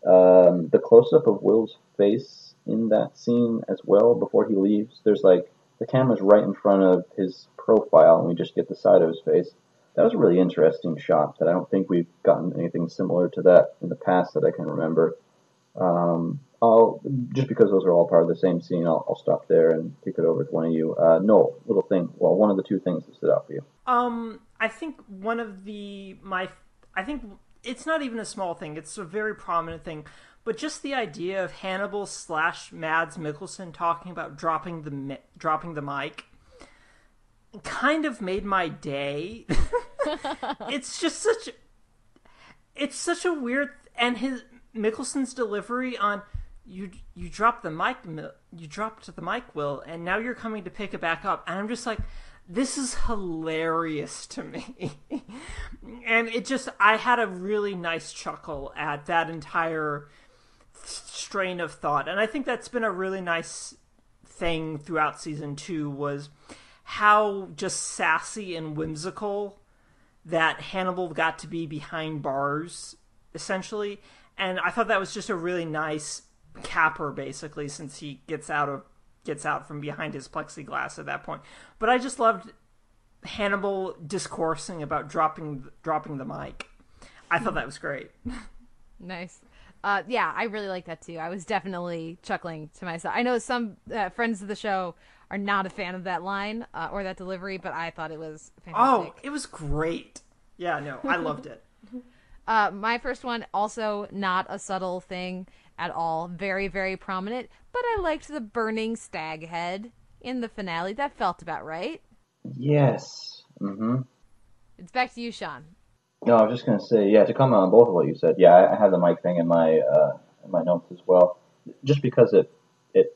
Um, the close up of Will's face in that scene as well before he leaves. There's like the camera's right in front of his profile, and we just get the side of his face. That was a really interesting shot that I don't think we've gotten anything similar to that in the past that I can remember. Um, I'll just because those are all part of the same scene, I'll, I'll stop there and kick it over to one of you. Uh, no, little thing. Well, one of the two things that stood out for you. Um, I think one of the my I think it's not even a small thing. It's a very prominent thing. But just the idea of Hannibal slash Mads Mikkelsen talking about dropping the dropping the mic kind of made my day. it's just such it's such a weird and his Mikkelsen's delivery on you you dropped the mic you dropped the mic will and now you're coming to pick it back up and I'm just like this is hilarious to me. and it just I had a really nice chuckle at that entire strain of thought. And I think that's been a really nice thing throughout season 2 was how just sassy and whimsical that Hannibal got to be behind bars essentially. And I thought that was just a really nice capper basically since he gets out of gets out from behind his plexiglass at that point. But I just loved Hannibal discoursing about dropping dropping the mic. I thought that was great. nice. Uh, yeah, I really like that too. I was definitely chuckling to myself. I know some uh, friends of the show are not a fan of that line uh, or that delivery, but I thought it was fantastic. Oh, it was great. Yeah, no, I loved it. Uh, my first one also not a subtle thing at all. Very, very prominent. But I liked the burning stag head in the finale. That felt about right. Yes. Mm-hmm. It's back to you, Sean. No, I was just gonna say, yeah, to comment on both of what you said. Yeah, I, I have the mic thing in my uh, in my notes as well, just because it it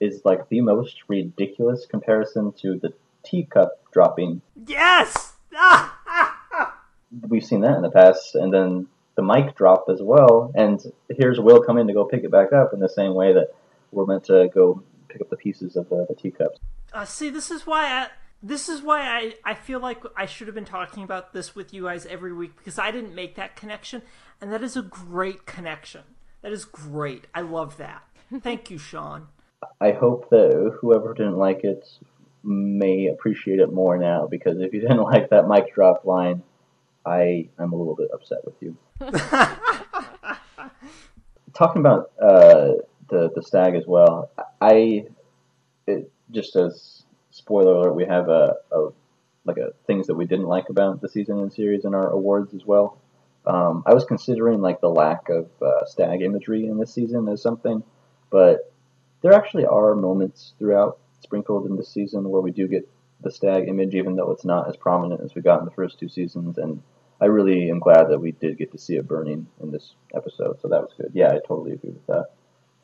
is like the most ridiculous comparison to the teacup dropping. Yes. We've seen that in the past, and then the mic drop as well. And here's Will coming to go pick it back up in the same way that we're meant to go pick up the pieces of the, the teacups. Uh, see, this is why I, this is why I, I feel like I should have been talking about this with you guys every week because I didn't make that connection, and that is a great connection. That is great. I love that. Thank you, Sean. I hope that whoever didn't like it may appreciate it more now because if you didn't like that mic drop line, I am a little bit upset with you. Talking about uh, the the stag as well, I it, just as spoiler alert, we have a, a like a things that we didn't like about the season and series in our awards as well. Um, I was considering like the lack of uh, stag imagery in this season as something, but there actually are moments throughout sprinkled in this season where we do get the stag image, even though it's not as prominent as we got in the first two seasons. And I really am glad that we did get to see it burning in this episode, so that was good. Yeah, I totally agree with that.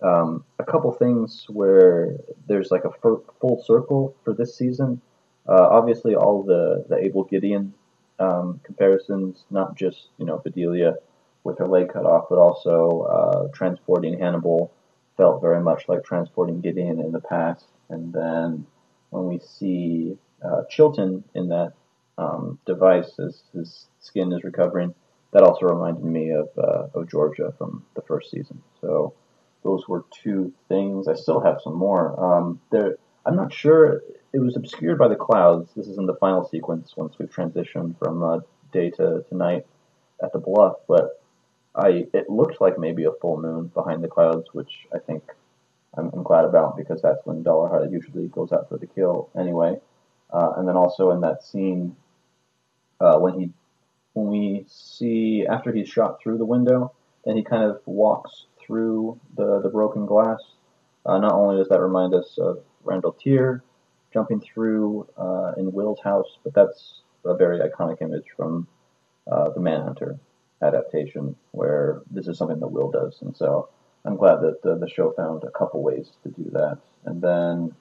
Um, a couple things where there's like a full circle for this season. Uh, obviously, all the the Abel Gideon um, comparisons, not just you know Bedelia with her leg cut off, but also uh, transporting Hannibal felt very much like transporting Gideon in the past. And then when we see uh, Chilton in that um, device as his skin is recovering. That also reminded me of uh, of Georgia from the first season. So those were two things. I still have some more. Um, there, I'm not sure. It was obscured by the clouds. This is in the final sequence once we've transitioned from uh, day to, to night at the bluff, but I it looked like maybe a full moon behind the clouds, which I think I'm, I'm glad about because that's when Dolarhyde usually goes out for the kill anyway. Uh, and then also in that scene uh, when he when we see after he's shot through the window then he kind of walks through the, the broken glass. Uh, not only does that remind us of Randall Tier jumping through uh, in Will's house, but that's a very iconic image from uh, the Manhunter adaptation, where this is something that Will does, and so I'm glad that the, the show found a couple ways to do that. And then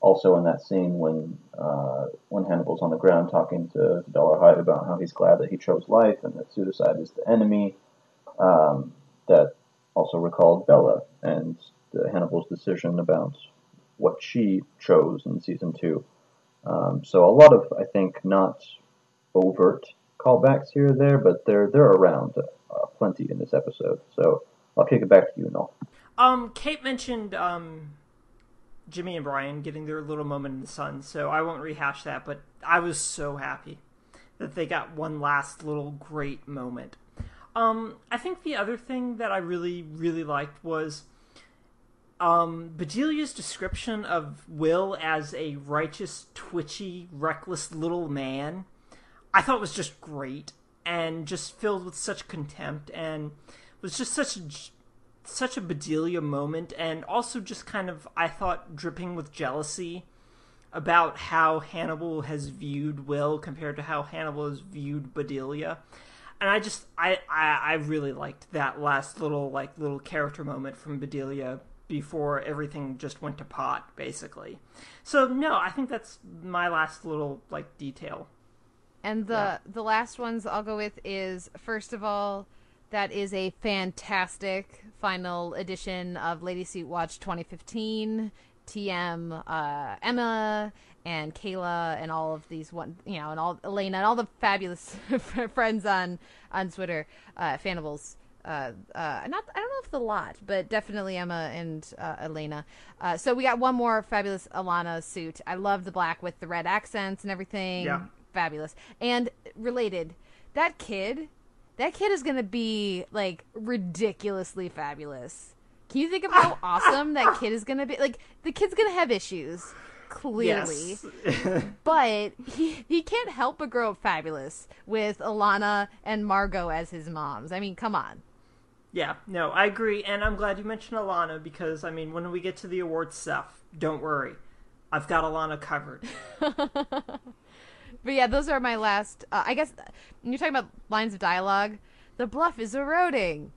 also in that scene when uh, when Hannibal's on the ground talking to, to Dolarhyde about how he's glad that he chose life and that suicide is the enemy, um, that also recalled Bella and Hannibal's decision about what she chose in season two. Um, so a lot of I think not overt callbacks here or there, but they're they're around uh, plenty in this episode. So I'll kick it back to you, Noel. Um, Kate mentioned um, Jimmy and Brian getting their little moment in the sun, so I won't rehash that. But I was so happy that they got one last little great moment. Um, I think the other thing that I really really liked was um, Bedelia's description of Will as a righteous, twitchy, reckless little man I thought was just great and just filled with such contempt and was just such a, such a Bedelia moment and also just kind of I thought dripping with jealousy about how Hannibal has viewed Will compared to how Hannibal has viewed Bedelia. And I just I, I, I really liked that last little like little character moment from Bedelia before everything just went to pot, basically. So no, I think that's my last little like detail. And the yeah. the last ones I'll go with is first of all, that is a fantastic final edition of Lady Suit Watch 2015. TM, uh, Emma, and Kayla, and all of these one, you know, and all Elena, and all the fabulous friends on on Twitter, uh, Fannibals. Uh, uh, not I don't know if the lot, but definitely Emma and uh, Elena. Uh, so we got one more fabulous Alana suit. I love the black with the red accents and everything. Yeah fabulous. And related, that kid, that kid is gonna be like ridiculously fabulous. Can you think of how awesome that kid is gonna be? Like the kid's gonna have issues, clearly, yes. but he he can't help but grow up fabulous with Alana and Margot as his moms. I mean, come on. Yeah, no, I agree, and I'm glad you mentioned Alana because I mean, when we get to the awards stuff, don't worry, I've got Alana covered. But yeah, those are my last. Uh, I guess when you're talking about lines of dialogue, the bluff is eroding.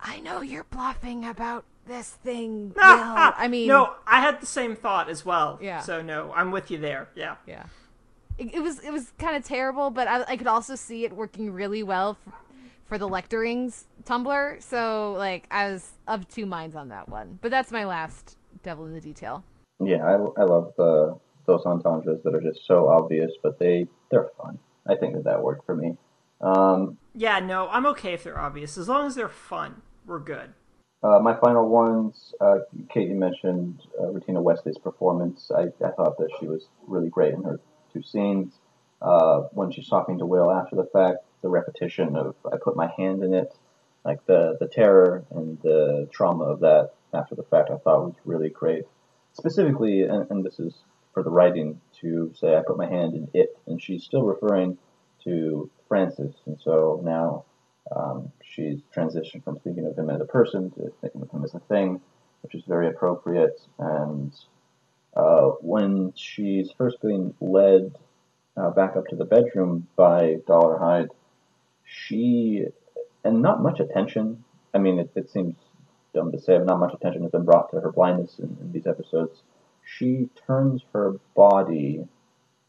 I know you're bluffing about this thing. I mean, no, I had the same thought as well. Yeah. So no, I'm with you there. Yeah. Yeah. It, it was it was kind of terrible, but I, I, could also see it working really well for, for the lecturings Tumblr. So like I was of two minds on that one. But that's my last devil in the detail. Yeah, I, I love the those entendres that are just so obvious, but they they're fun. I think that that worked for me. Um, yeah, no, I'm okay if they're obvious as long as they're fun. We're good. Uh, my final ones, uh, Katie mentioned uh, Rutina Wesley's performance. I, I thought that she was really great in her two scenes. Uh, when she's talking to Will after the fact, the repetition of "I put my hand in it," like the the terror and the trauma of that after the fact, I thought was really great. Specifically, and, and this is for the writing to say I put my hand in it, and she's still referring to Francis, and so now um, she's transitioned from thinking of him as a person to thinking of him as a thing, which is very appropriate. And uh, when she's first being led uh, back up to the bedroom by Dolarhyde, she and not much attention. I mean, it, it seems dumb to say, but not much attention has been brought to her blindness in, in these episodes she turns her body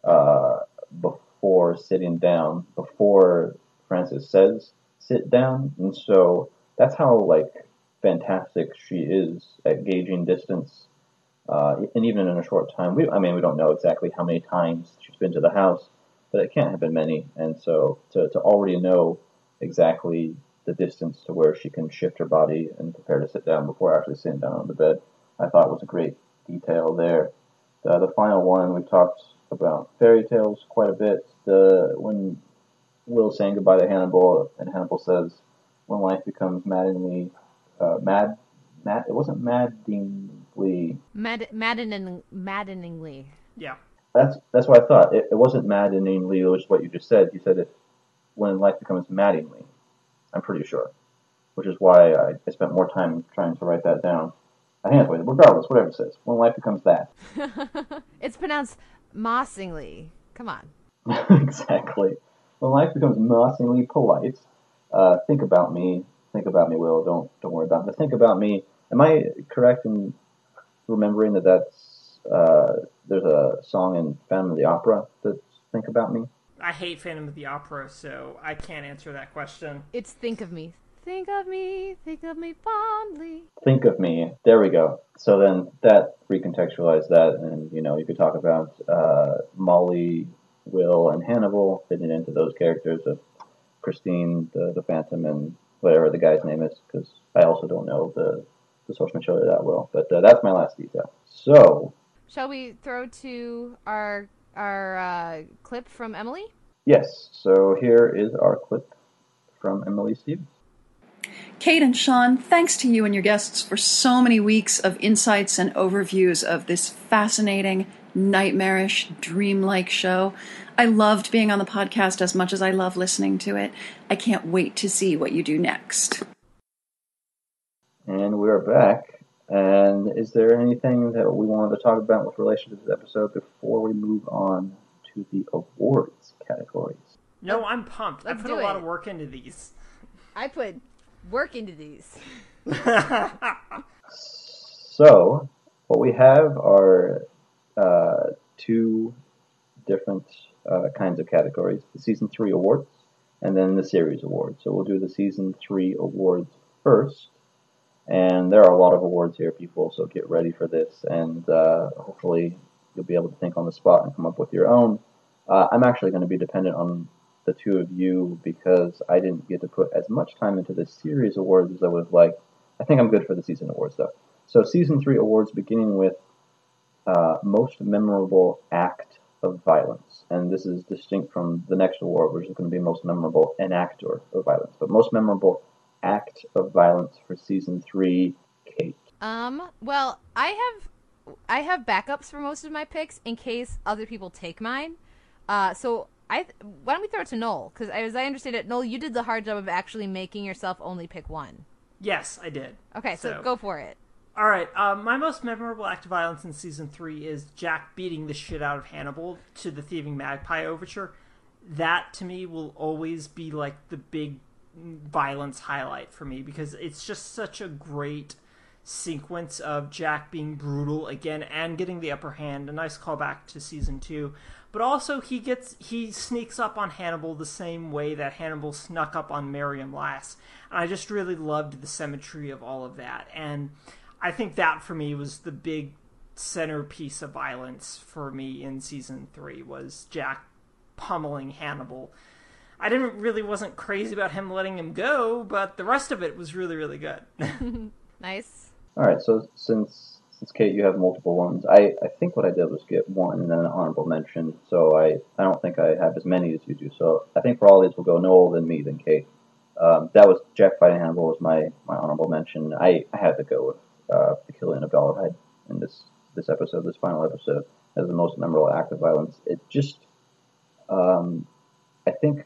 uh, before sitting down, before Francis says sit down, and so that's how like fantastic she is at gauging distance. Uh, and even in a short time, we, I mean, we don't know exactly how many times she's been to the house, but it can't have been many. And so to, to already know exactly the distance to where she can shift her body and prepare to sit down before actually sitting down on the bed, I thought was a great detail there. The, the final one, we talked about fairy tales quite a bit. The when Will's saying goodbye to Hannibal, and Hannibal says, "When life becomes maddeningly uh, mad, mad, it wasn't maddeningly mad, maddening, maddeningly." Yeah, that's that's what I thought. It, it wasn't maddeningly, which is what you just said. You said it when life becomes maddeningly. I'm pretty sure. which is why I, I spent more time trying to write that down. I think that's what, regardless, whatever it says. When life becomes that. It's pronounced Mossingly. Come on. exactly. When life becomes mossingly polite, uh, think about me. Think about me, Will. Don't don't worry about it. Think about me. Am I correct in remembering that that's uh, there's a song in Phantom of the Opera that's "Think About Me"? I hate Phantom of the Opera, so I can't answer that question. It's Think of Me. Think of me, think of me fondly. Think of me. There we go. So then that recontextualized that, and you know you could talk about uh, Molly, Will, and Hannibal fitting into those characters of Christine, the the Phantom, and whatever the guy's name is, because I also don't know the the source material that well. But uh, that's my last detail. So Shall we throw to our our uh, clip from Emily? yes, so here is our clip from Emily Stevens. Kate and Sean, thanks to you and your guests for so many weeks of insights and overviews of this fascinating, nightmarish, dreamlike show. I loved being on the podcast as much as I love listening to it. I can't wait to see what you do next. And we're back. And is there anything that we wanted to talk about with relation to this episode before we move on to the awards categories? No, I'm pumped. I Let's put a lot it. of work into these. I put work into these. So, what we have are uh, two different uh, kinds of categories the season three awards and then the series awards. So, we'll do the season three awards first. And there are a lot of awards here, people, so get ready for this. And uh, hopefully, you'll be able to think on the spot and come up with your own. Uh, I'm actually going to be dependent on the two of you because I didn't get to put as much time into the series awards as I would have liked. I think I'm good for the season awards, though. So, season three awards beginning with uh, most memorable act of violence, and this is distinct from the next award, which is going to be most memorable enactor of violence. But most memorable act of violence for season three, Kate. Um, well, I have I have backups for most of my picks in case other people take mine. Uh, so I why don't we throw it to Noel? Because as I understand it, Noel, you did the hard job of actually making yourself only pick one. Yes, I did. Okay, so, So- go for it. All right. Um, my most memorable act of violence in season three is Jack beating the shit out of Hannibal to the Thieving Magpie overture. That to me will always be like the big violence highlight for me because it's just such a great sequence of Jack being brutal again and getting the upper hand. A nice callback to season two, but also he gets he sneaks up on Hannibal the same way that Hannibal snuck up on Miriam last. And I just really loved the symmetry of all of that, and I think that for me was the big centerpiece of violence for me in season three was Jack pummeling Hannibal. I didn't really wasn't crazy about him letting him go, but the rest of it was really really good. Nice. All right, so since since Kate, you have multiple ones, I, I think what I did was get one and then an honorable mention. So I, I don't think I have as many as you do. So I think for all these, we'll go Noel, then me, then Kate. Um, that was Jack fighting Hannibal was my, my honorable mention. I, I had to go with uh, the killing of Dolarhyde in this this episode, this final episode, as the most memorable act of violence. It just, um, I think,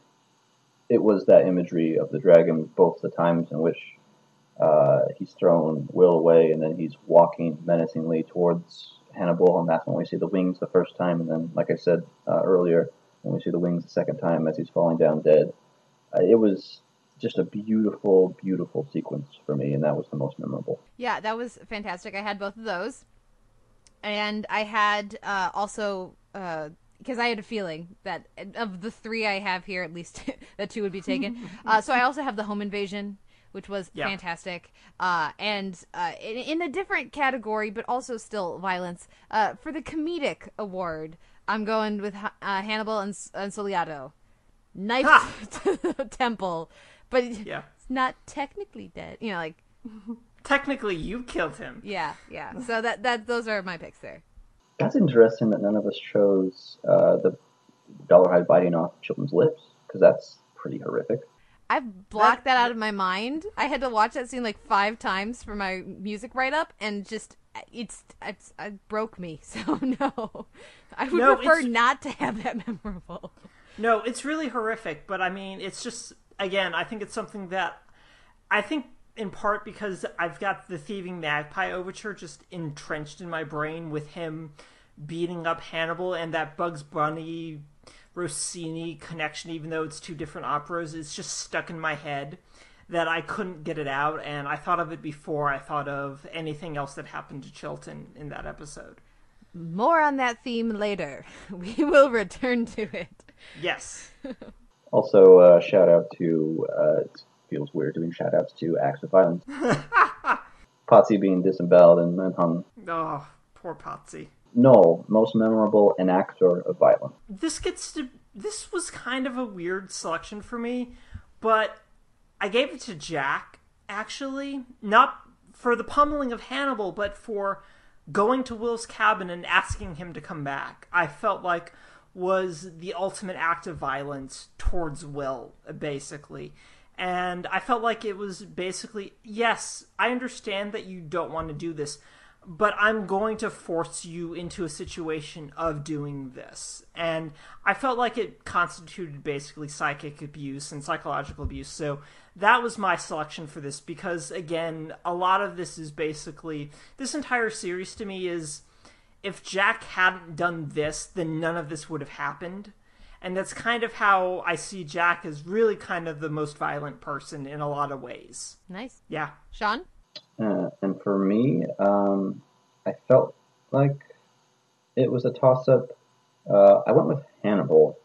it was that imagery of the dragon, both the times in which uh, he's thrown Will away, and then he's walking menacingly towards Hannibal, and that's when we see the wings the first time, and then, like I said uh, earlier, when we see the wings the second time as he's falling down dead. Uh, it was just a beautiful, beautiful sequence for me, and that was the most memorable. Yeah, that was fantastic. I had both of those, and I had uh, also because I had a feeling that of the three I have here, at least that two would be taken. uh, so I also have the home invasion, which was Yeah. fantastic, uh, and uh, in, in a different category, but also still violence. Uh, for the comedic award, I'm going with uh, Hannibal and, and Sogliato. Knife Ha! to the temple, but Yeah. it's not technically dead. You know, like Technically, you killed him. yeah, yeah. So that that those are my picks there. That's interesting that none of us chose uh, the Dolarhyde biting off children's lips, because that's pretty horrific. I blocked that out of my mind. I had to watch that scene like five times for my music write up, and just it's it's it broke me. So no, I would No, prefer it's- not to have that memorable. No, it's really horrific, but I mean, it's just again, I think it's something that I think in part because I've got the Thieving Magpie overture just entrenched in my brain with him beating up Hannibal and that Bugs Bunny Rossini connection, even though it's two different operas, It's just stuck in my head that I couldn't get it out. And I thought of it before I thought of anything else that happened to Chilton in that episode. More on that theme later. We will return to it. Yes. Also, uh, shout out to, uh, it feels weird doing shout outs to acts of violence. Pazzi being disemboweled and manhung. Oh, poor Pazzi. Noel, most memorable enactor of violence. This gets to. This was kind of a weird selection for me, but I gave it to Jack, actually. Not for the pummeling of Hannibal, but for going to Will's cabin and asking him to come back. I felt like was the ultimate act of violence towards Will, basically. And I felt like it was basically, yes, I understand that you don't want to do this, but I'm going to force you into a situation of doing this. And I felt like it constituted basically psychic abuse and psychological abuse. So that was my selection for this because, again, a lot of this is basically this entire series to me is if Jack hadn't done this, then none of this would have happened. And that's kind of how I see Jack as really kind of the most violent person in a lot of ways. Nice. Yeah. Sean? Uh, and for me, um, I felt like it was a toss up. Uh, I went with Hannibal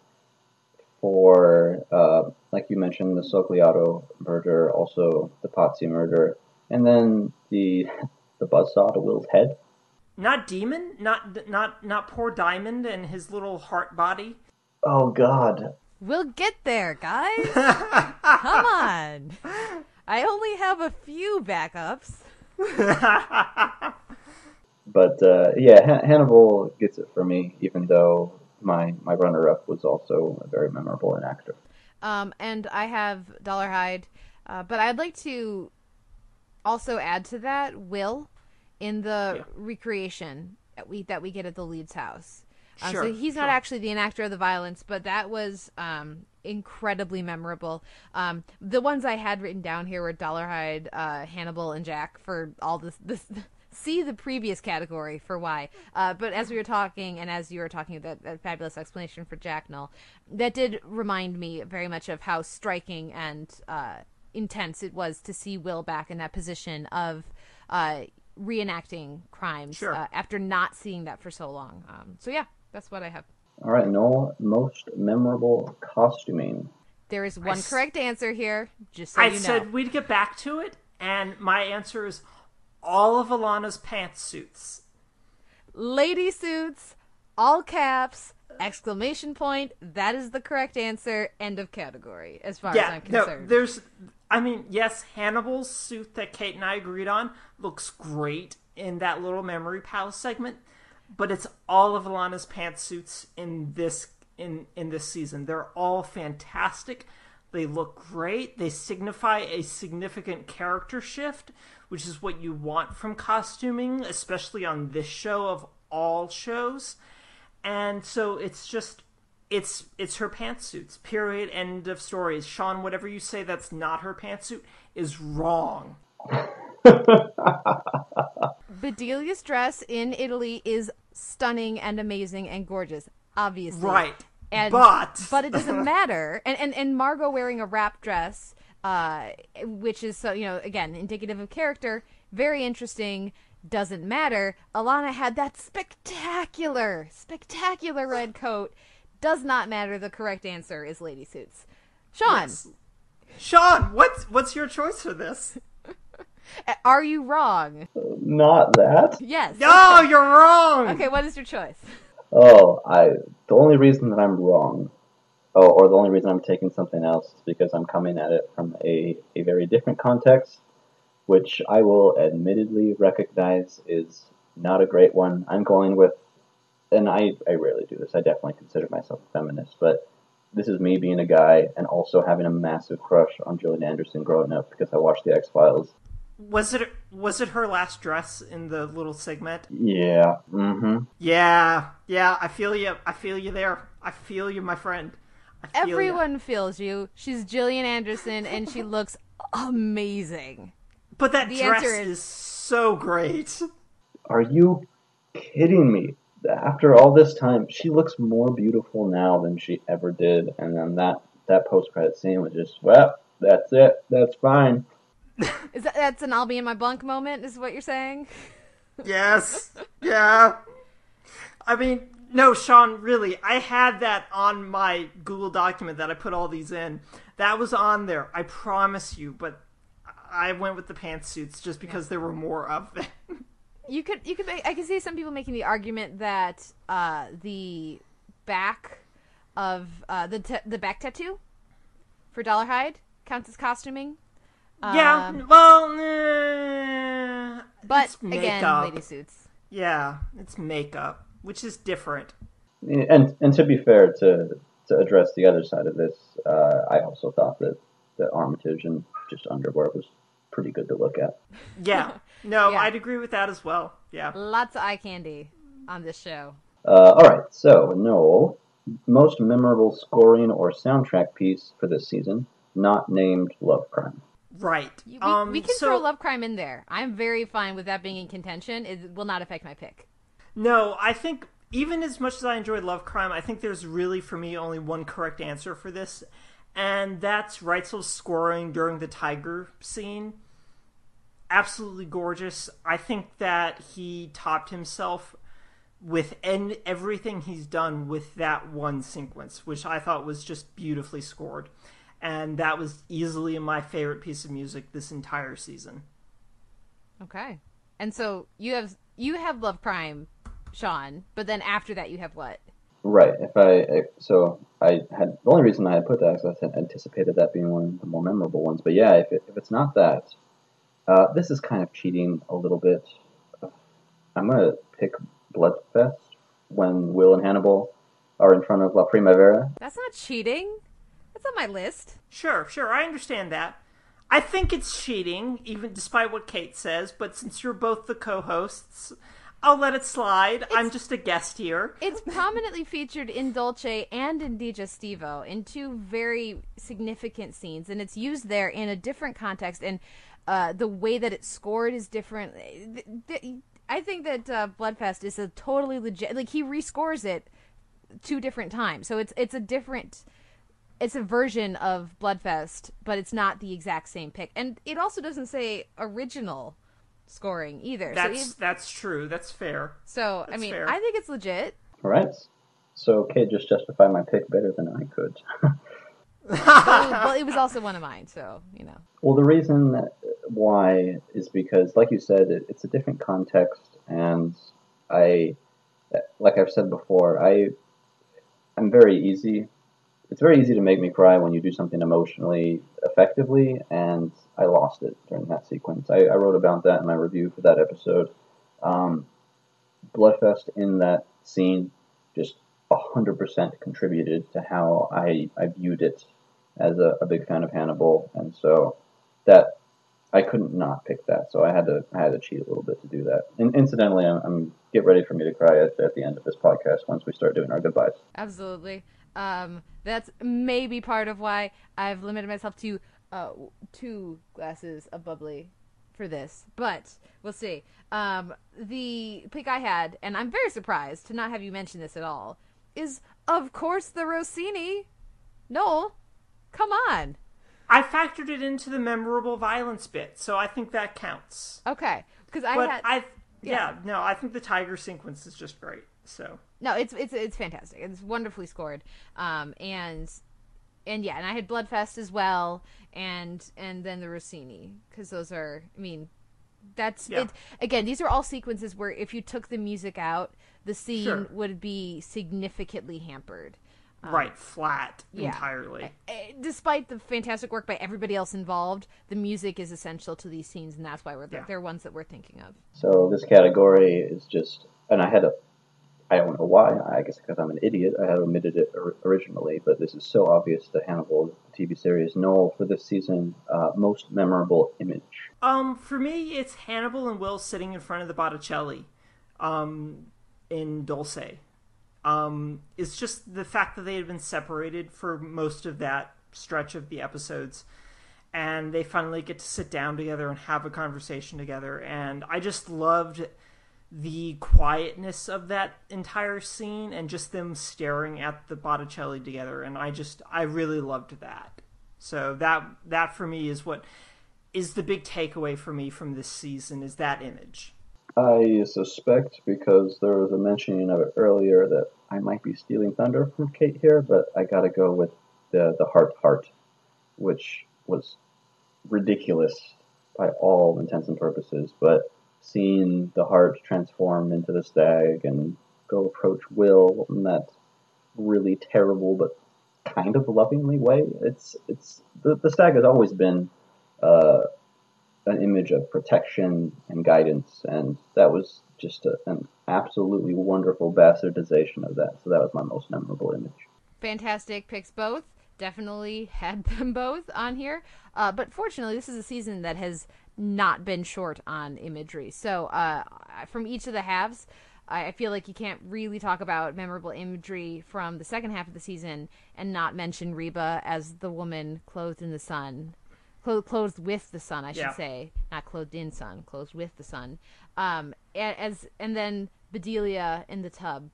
for, uh, like you mentioned, the Sogliato murder, also the Pazzi murder, and then the the buzzsaw to Will's head. Not Demon, not not not poor Dimmond and his little heart body. Oh God, We'll get there, guys. Come on. I only have a few backups. but uh, yeah, Han- Hannibal gets it for me, even though my my runner up was also a very memorable an actor. Um, and I have Dolarhyde, uh, but I'd like to also add to that Will in the Yeah. recreation that we that we get at the Leeds house. Um, Sure, so he's not sure. actually the enactor of the violence, but that was um, incredibly memorable. Um, the ones I had written down here were Dolarhyde, uh, Hannibal, and Jack for all this. this see the previous category for why. Uh, but as we were talking, and as you were talking, that, that fabulous explanation for Jack Null, that did remind me very much of how striking and uh, intense it was to see Will back in that position of uh, reenacting crimes Sure. uh, after not seeing that for so long. Um, so yeah, that's what I have. All right, Noel, most memorable costuming. There is one s- correct answer here, just so I you know. said we'd get back to it, and my answer is all of Alana's pantsuits. Lady suits, all caps, exclamation point. That is the correct answer. End of category, as far as I'm concerned. no, there's. I mean, yes, Hannibal's suit that Kate and I agreed on looks great in that little memory palace segment, but it's all of Alana's pantsuits in this in in this season. They're all fantastic. They look great. They signify a significant character shift, which is what you want from costuming, especially on this show of all shows. And so it's just it's it's her pantsuits. Period. End of stories. Sean, whatever you say that's not her pantsuit is wrong. Bedelia's dress in Italy is stunning and amazing and gorgeous, obviously. Right. And, but but it doesn't matter. And, and and Margot wearing a wrap dress, uh, which is so you know again indicative of character, very interesting. Doesn't matter. Alana had that spectacular, spectacular red coat. Does not matter. The correct answer is lady suits. Sean, Yes. Sean, what's what's your choice for this? Are you wrong? Not that. Yes. No, you're wrong. Okay, what is your choice? Oh, I. The only reason that I'm wrong, oh, or the only reason I'm taking something else is because I'm coming at it from a, a very different context, which I will admittedly recognize is not a great one. I'm going with, and I, I rarely do this, I definitely consider myself a feminist, but this is me being a guy and also having a massive crush on Gillian Anderson growing up because I watched The X Files. Was it was it her last dress in the little segment? Yeah, mm hmm. Yeah, yeah. I feel you. I feel you there. I feel you, my friend. I feel ya. Everyone feels you. She's Gillian Anderson, and she looks amazing. But that The dress answer is... is- so great. Are you kidding me? After all this time, she looks more beautiful now than she ever did. And then that that post credit scene was just, well, that's it. That's fine. Is that that's an I'll be in my bunk moment? Is what you're saying? Yes. Yeah. I mean, no, Sean, really, I had that on my Google document that I put all these in. That was on there, I promise you, but I went with the pantsuits just because there were more of them. You could you could make, I can see some people making the argument that uh, the back of uh, the t- the back tattoo for Dollar Dolarhyde counts as costuming. Yeah, Um, well, eh, but it's again, lady suits. Yeah, it's makeup, which is different. And and to be fair, to to address the other side of this, uh, I also thought that that Armitage and just underwear was pretty good to look at. Yeah, no, Yeah. I'd agree with that as well. Yeah. Lots of eye candy on this show. Uh, all right, so Noel, most memorable scoring or soundtrack piece for this season, not named Love Crime. Right. We, um, we can so, throw love crime in there. I'm very fine with that being in contention. It will not affect my pick. No, I think even as much as I enjoyed Love Crime, I think there's really for me only one correct answer for this, and that's Reitzell's scoring during the tiger scene. Absolutely gorgeous. I think that he topped himself with en- everything he's done with that one sequence, which I thought was just beautifully scored. And that was easily my favorite piece of music this entire season. Okay. And so you have you have love crime, Sean, but then after that you have what? Right. If I if- so, I had the only reason I had put that is I had anticipated that being one of the more memorable ones. But yeah, if it, if it's not that, uh, this is kind of cheating a little bit. I'm gonna pick Bloodfest when Will and Hannibal are in front of La Primavera. That's not cheating. That's on my list. Sure, sure, I understand that. I think it's cheating, even despite what Kate says, but since you're both the co hosts, I'll let it slide. I'm just a guest here. It's prominently featured in Dolce and in Digestivo in two very significant scenes, and it's used there in a different context, and uh, the way that it's scored is different. I think that uh, Bloodfest is a totally legit. Like he rescores it two different times, so it's it's a different. It's a version of Bloodfest, but it's not the exact same pick, and it also doesn't say original scoring either. so, That's ev- that's true. That's fair. so I mean, fair. I think it's legit. All right. So Kate just justified my pick better than I could. well, it was also one of mine, so you know. Well, the reason why is because, like you said, it, it's a different context, and I, like I've said before, I, I'm very easy. It's very easy to make me cry when you do something emotionally effectively, and I lost it during that sequence. I, I wrote about that in my review for that episode. Um, Bloodfest in that scene just hundred percent contributed to how I, I viewed it as a, a big fan of Hannibal, and so that I couldn't not pick that. So I had to I had to cheat a little bit to do that. And incidentally, I'm, I'm get ready for me to cry at, at the end of this podcast once we start doing our goodbyes. Absolutely. Um, that's maybe part of why I've limited myself to uh, two glasses of bubbly for this, but we'll see. Um, the pick I had, and I'm very surprised to not have you mention this at all, is of course the Rossini. Noel, come on. I factored it into the memorable violence bit, so I think that counts. Okay, because I But had I, yeah, yeah. no, I think the tiger sequence is just great. So No, it's it's it's fantastic. It's wonderfully scored. Um, and and yeah, and I had Bloodfest as well, and and then the Rossini because those are. I mean, that's Yeah. it. Again, these are all sequences where if you took the music out, the scene Sure. would be significantly hampered. right, flat yeah. entirely. Despite the fantastic work by everybody else involved, the music is essential to these scenes, and that's why we're Yeah. they're ones that we're thinking of. So this category is just, and I had a, I don't know why. I guess because I'm an idiot. I had omitted it or, originally, but this is so obvious. The Hannibal TV series. Noel for this season, uh, most memorable image. Um, for me, it's Hannibal and Will sitting in front of the Botticelli, um, in Dolce. Um, it's just the fact that they had been separated for most of that stretch of the episodes, and they finally get to sit down together and have a conversation together. And I just loved the quietness of that entire scene and just them staring at the Botticelli together. And I just, I really loved that. So that that for me is what is the big takeaway for me from this season is that image. I suspect because there was a mentioning of it earlier that I might be stealing thunder from Kate here, but I gotta go with the the heart heart, which was ridiculous by all intents and purposes. But seeing the heart transform into the stag and go approach Will in that really terrible but kind of lovingly way, it's it's the, the stag has always been uh, an image of protection and guidance, and that was just a, an absolutely wonderful bastardization of that. So that was my most memorable image. Fantastic picks both. Definitely had them both on here. Uh, but fortunately, this is a season that has not been short on imagery. So uh, from each of the halves, I feel like you can't really talk about memorable imagery from the second half of the season and not mention Reba as the woman clothed in the sun clothed, clothed with the sun, I should yeah. say, not clothed in sun, clothed with the sun. Um, as and then Bedelia in the tub.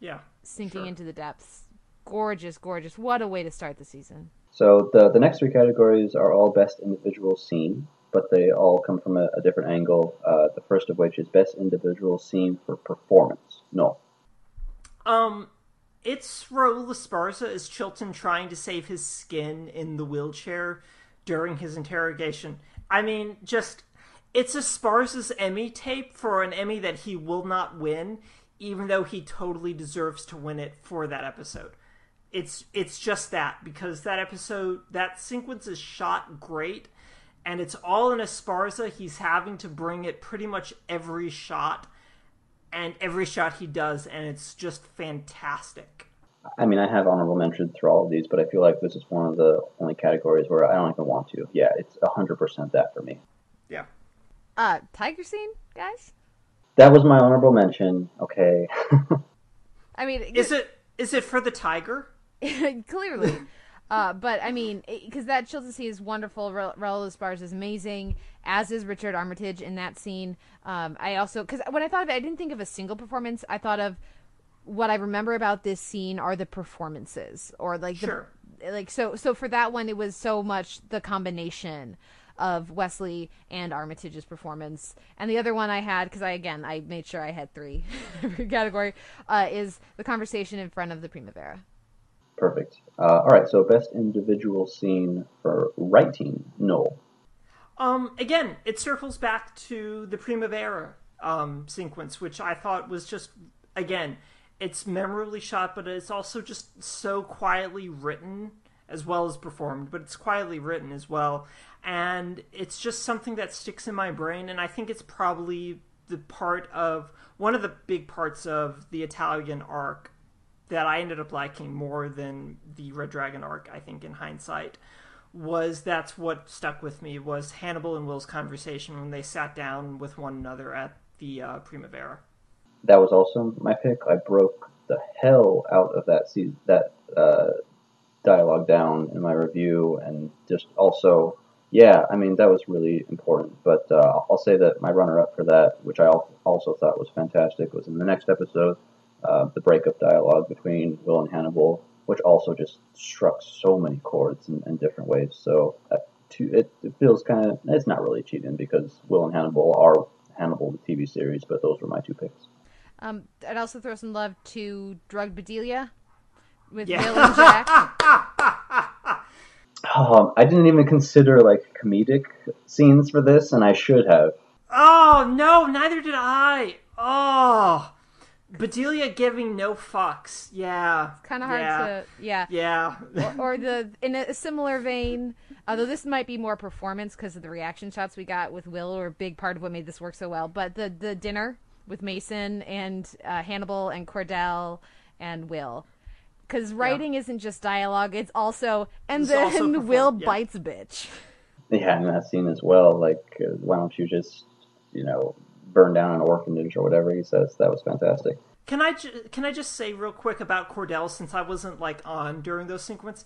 Yeah, sinking sure. into the depths. Gorgeous, gorgeous. What a way to start the season. So the the next three categories are all best individual scene, but they all come from a, a different angle. Uh, the first of which is best individual scene for performance. No. Um, it's Raul Esparza as Chilton trying to save his skin in the wheelchair during his interrogation. I mean, just it's Esparza's Emmy tape for an Emmy that he will not win, even though he totally deserves to win it for that episode. It's it's just that because that episode that sequence is shot great, and it's all in Esparza. He's having to bring it pretty much every shot, and every shot he does, and it's just fantastic. I mean, I have honorable mentions through all of these, but I feel like this is one of the only categories where I don't even want to. Yeah, it's hundred percent that for me. Yeah. Uh, tiger scene, guys. That was my honorable mention. Okay. I mean, is it is it for the tiger? Clearly. Uh, but I mean, because that Chilton scene is wonderful. Raul Esparza is amazing, as is Richard Armitage in that scene. Um, I also, because when I thought of it, I didn't think of a single performance. I thought of what I remember about this scene are the performances or like sure. the like so so for that one it was so much the combination of Wesley and Armitage's performance. And the other one I had because I again I made sure I had three every category uh, is the conversation in front of the Primavera. Perfect. Uh, all right, so best individual scene for writing, Noel. Um, again, it circles back to the Primavera um, sequence, which I thought was just again it's memorably shot, but it's also just so quietly written as well as performed, but it's quietly written as well. And it's just something that sticks in my brain, and I think it's probably the part of one of the big parts of the Italian arc that I ended up liking more than the Red Dragon arc, I think, in hindsight, was that's what stuck with me was Hannibal and Will's conversation when they sat down with one another at the uh, Primavera that was also my pick. I broke the hell out of that season, that uh, dialogue down in my review, and just also, yeah, I mean that was really important. But uh, I'll say that my runner-up for that, which I also thought was fantastic, was in the next episode, uh, the breakup dialogue between Will and Hannibal, which also just struck so many chords in, in different ways. So. Uh, to, it, it feels kind of it's not really cheating because Will and Hannibal are Hannibal the TV series, but those were my two picks. Um, I'd also throw some love to Drug Bedelia with yeah. Will and Jack. um, I didn't even consider like comedic scenes for this, and I should have. Oh no, neither did I. Oh, Bedelia giving no fucks. Yeah, kind of hard yeah. to. Yeah, yeah. or, or, the in a similar vein, although this might be more performance because of the reaction shots we got with Will, or a big part of what made this work so well. But the the dinner with Mason and uh, Hannibal and Cordell and Will. Because writing yeah. isn't just dialogue; it's also and it's then also Will yeah. bites a bitch. Yeah, in that scene as well. Like, uh, why don't you just, you know, burn down an orphanage or whatever he says? That was fantastic. Can I ju- can I just say real quick about Cordell since I wasn't like on during those sequences?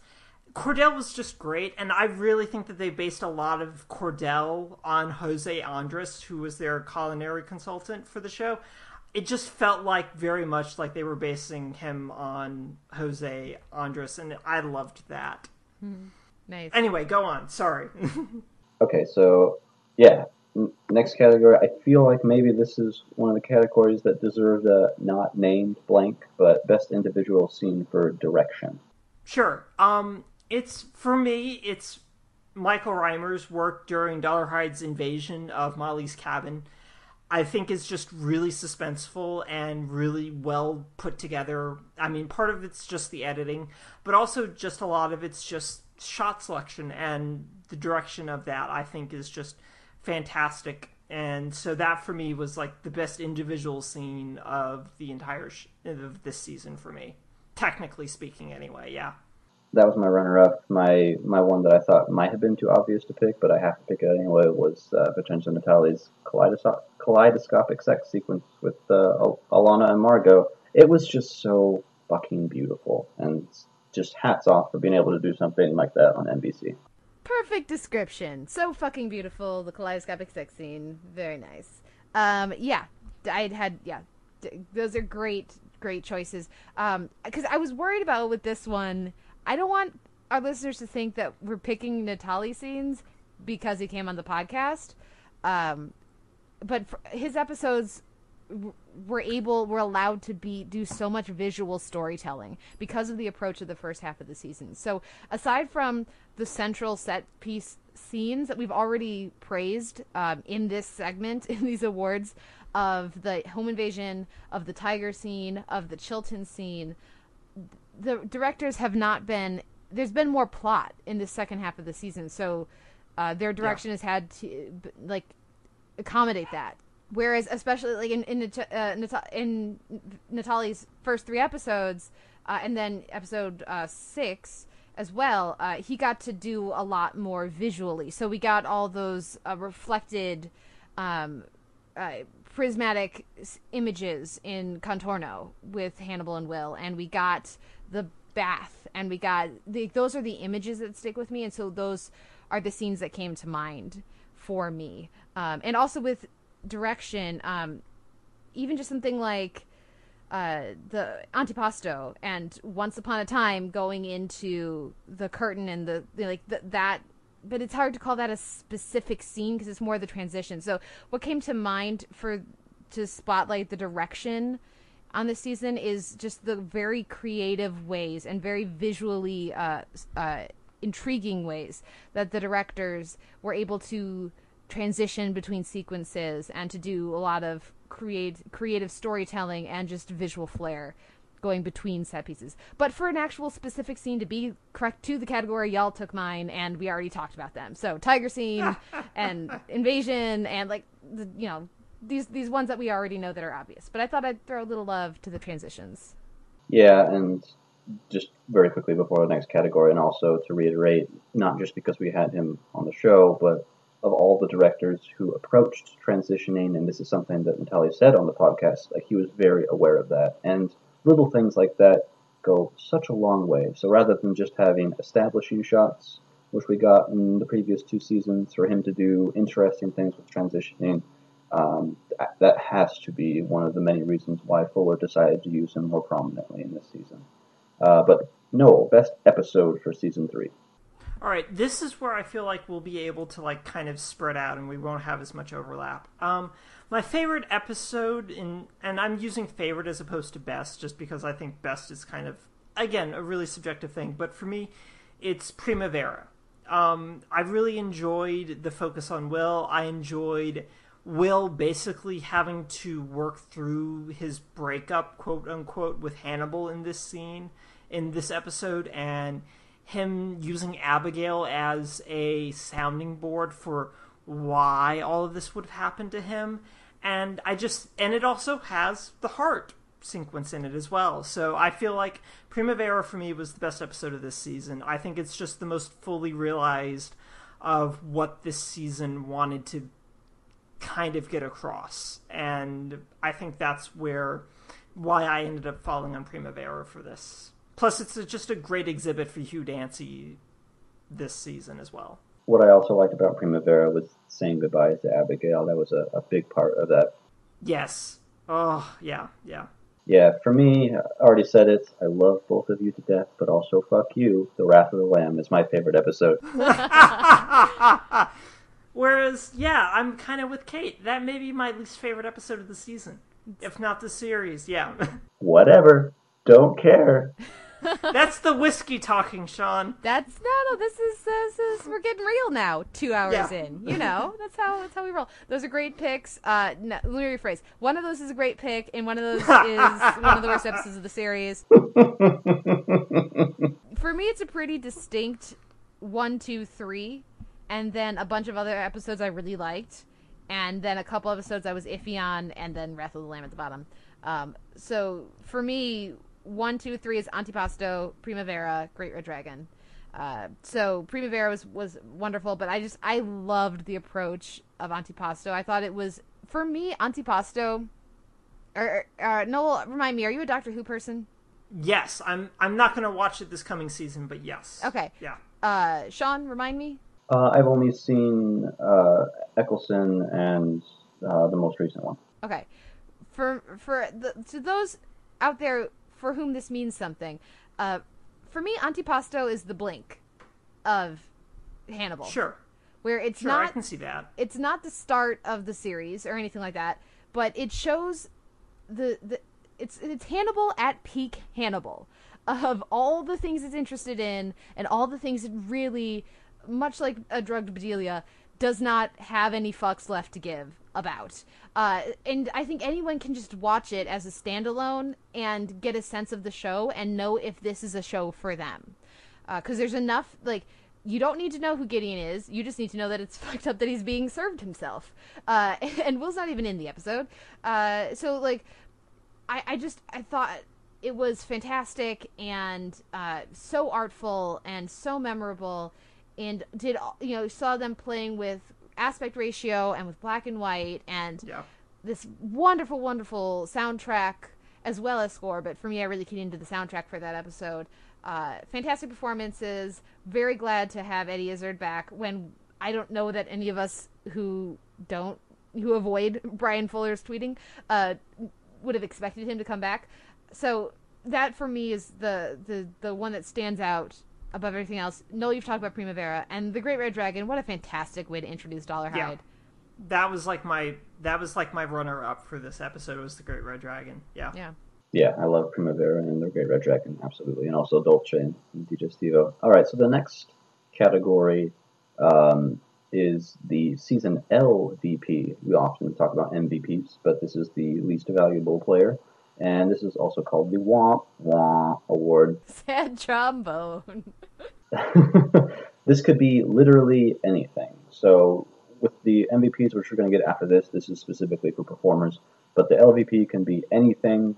Cordell was just great, and I really think that they based a lot of Cordell on Jose Andres, who was their culinary consultant for the show. It just felt like very much like they were basing him on Jose Andres, and I loved that. Mm-hmm. Nice. Anyway, go on. Sorry. Okay, so yeah, n- next category. I feel like maybe this is one of the categories that deserved a not named blank, but best individual scene for direction. Sure. Um, it's for me. It's Michael Rymer's work during Dolarhyde's invasion of Molly's cabin. I think is just really suspenseful and really well put together. I mean, part of it's just the editing, but also just a lot of it's just shot selection and the direction of that. I think is just fantastic. And so that for me was like the best individual scene of the entire sh- of this season for me, technically speaking. Anyway, yeah. That was my runner-up. My my one that I thought might have been too obvious to pick, but I have to pick it anyway. Was uh, Vincenzo Natali's kaleidoso- kaleidoscopic sex sequence with uh, Al- Alana and Margot. It was just so fucking beautiful, and just hats off for being able to do something like that on NBC. Perfect description. So fucking beautiful. The kaleidoscopic sex scene. Very nice. Um, yeah, I'd had yeah. d- Those are great, great choices. Um, because I was worried about with this one. I don't want our listeners to think that we're picking Natali scenes because he came on the podcast. Um, but his episodes were able we're allowed to be do so much visual storytelling because of the approach of the first half of the season. So aside from the central set piece scenes that we've already praised um, in this segment in these awards of the home invasion, of the tiger scene, of the Chilton scene, the directors have not been there's been more plot in the second half of the season. So uh, their direction has had to like accommodate that whereas especially like in in, uh, in Natali's first three episodes uh, and then episode uh, six as well uh, he got to do a lot more visually. So we got all those uh, reflected um, uh, prismatic images in Contorno with Hannibal and Will, and we got the bath, and we got the, those are the images that stick with me, and so those are the scenes that came to mind for me, um, and also with direction, um, even just something like uh, the antipasto and once upon a time going into the curtain and the, the like th- that but it's hard to call that a specific scene because it's more the transition. So what came to mind for to spotlight the direction on this season is just the very creative ways and very visually uh, uh, intriguing ways that the directors were able to transition between sequences and to do a lot of create creative storytelling and just visual flair going between set pieces. But for an actual specific scene to be correct to the category, y'all took mine, and we already talked about them. So tiger scene and invasion, and like the, you know these these ones that we already know that are obvious. But I thought I'd throw a little love to the transitions. Yeah, and just very quickly before the next category, and also to reiterate, not just because we had him on the show, but of all the directors who approached transitioning, and this is something that Natalia said on the podcast, like he was very aware of that. And little things like that go such a long way. So rather than just having establishing shots, which we got in the previous two seasons, for him to do interesting things with transitioning, um, that- has to be one of the many reasons why Fuller decided to use him more prominently in this season. Uh, but Noel, best episode for season three. All right, this is where I feel like we'll be able to like kind of spread out and we won't have as much overlap. Um, my favorite episode in and I'm using favorite as opposed to best just because I think best is kind of again a really subjective thing, but for me it's Primavera. Um, I really enjoyed the focus on Will. I enjoyed Will basically having to work through his breakup, quote unquote, with Hannibal in this scene, in this episode, and him using Abigail as a sounding board for why all of this would have happened to him. And I just, and it also has the heart sequence in it as well. So I feel like Primavera for me was the best episode of this season. I think it's just the most fully realized of what this season wanted to kind of get across. And I think that's where why I ended up falling on Primavera for this Plus, it's a, just a great exhibit for Hugh Dancy this season as well. What I also liked about Primavera was saying goodbye to Abigail. That was a, a big part of that. Yes. Oh, yeah, yeah. Yeah, for me, I already said it. I love both of you to death, but also fuck you. The Wrath of the Lamb is my favorite episode. Whereas, yeah, I'm kind of with Kate. That may be my least favorite episode of the season, if not the series. Yeah. Whatever. Don't care. That's the whiskey talking, Sean. That's no, no. This is this is we're getting real now. Two hours Yeah. in, you know. That's how that's how we roll. Those are great picks. Uh, no, let me rephrase. One of those is a great pick, and one of those is one of the worst episodes of the series. For me, it's a pretty distinct one, two, three, and then a bunch of other episodes I really liked, and then a couple episodes I was iffy on, and then Wrath of the Lamb at the bottom. Um, so for me, one, two, three is Antipasto, Primavera, Great Red Dragon. Uh, so Primavera was was wonderful, but I just I loved the approach of Antipasto. I thought it was for me Antipasto. Or, or Noel, remind me, are you a Doctor Who person? Yes, I'm. I'm not going to watch it this coming season, but yes. Okay. Yeah. Uh, Sean, remind me. Uh, I've only seen uh, Eccleston and uh, the most recent one. Okay, for for the, to those out there for whom this means something, uh, for me, Antipasto is the blink of Hannibal. Sure. where it's Sure, I not can see that. it's not the start of the series or anything like that, but it shows the the it's it's Hannibal at peak Hannibal of all the things it's interested in and all the things it really much like a drugged Bedelia does not have any fucks left to give about. Uh, and I think anyone can just watch it as a standalone and get a sense of the show and know if this is a show for them because there's enough like you don't need to know who Gideon is. You just need to know that it's fucked up that he's being served himself. Uh, and Will's not even in the episode. Uh, so like, I I just I thought it was fantastic and uh, so artful and so memorable, and did you know saw them playing with aspect ratio and with black and white and Yeah. this wonderful, wonderful soundtrack as well as score. But for me, I really keyed into the soundtrack for that episode. Uh, fantastic performances. Very glad to have Eddie Izzard back. When I don't know that any of us who don't who avoid Bryan Fuller's tweeting uh, would have expected him to come back. So that for me is the the the one that stands out above everything else. Noel, you've talked about Primavera and the Great Red Dragon. What a fantastic way to introduce Dolarhyde. Yeah. That was like my that was like my runner up for this episode was the Great Red Dragon. Yeah. yeah. Yeah, I love Primavera and the Great Red Dragon, absolutely, and also Dolce and Digestivo. All right, so the next category um, is the season LVP. We often talk about MVPs, but this is the least valuable player, and this is also called the Womp Womp Award. Sad trombone. this could be literally anything. So, with the MVPs, which we're going to get after this, this is specifically for performers, but the LVP can be anything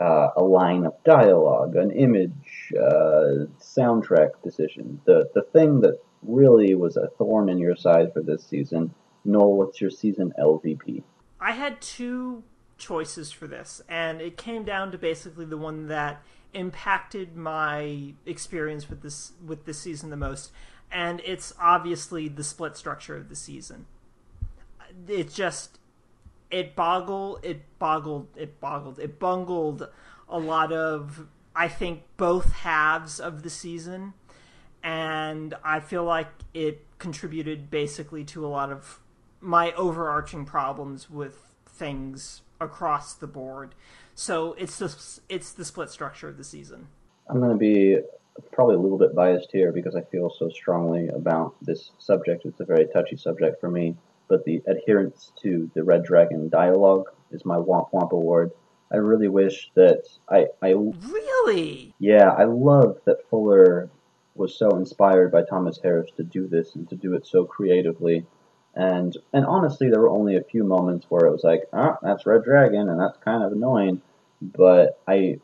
uh, a line of dialogue, an image, uh, soundtrack decision. The, the thing that really was a thorn in your side for this season. Noel, what's your season LVP? I had two choices for this, and it came down to basically the one that impacted my experience with this with this season the most, and it's obviously the split structure of the season. It just it boggled it boggled it boggled it bungled a lot of I think both halves of the season. And I feel like it contributed basically to a lot of my overarching problems with things across the board. So it's the it's the split structure of the season. I'm going to be probably a little bit biased here because I feel so strongly about this subject. It's a very touchy subject for me, but the adherence to the Red Dragon dialogue is my Womp Womp award. I really wish that I, I Really? yeah, I love that Fuller was so inspired by Thomas Harris to do this and to do it so creatively. And and honestly, there were only a few moments where it was like, ah, that's Red Dragon, and that's kind of annoying. But I,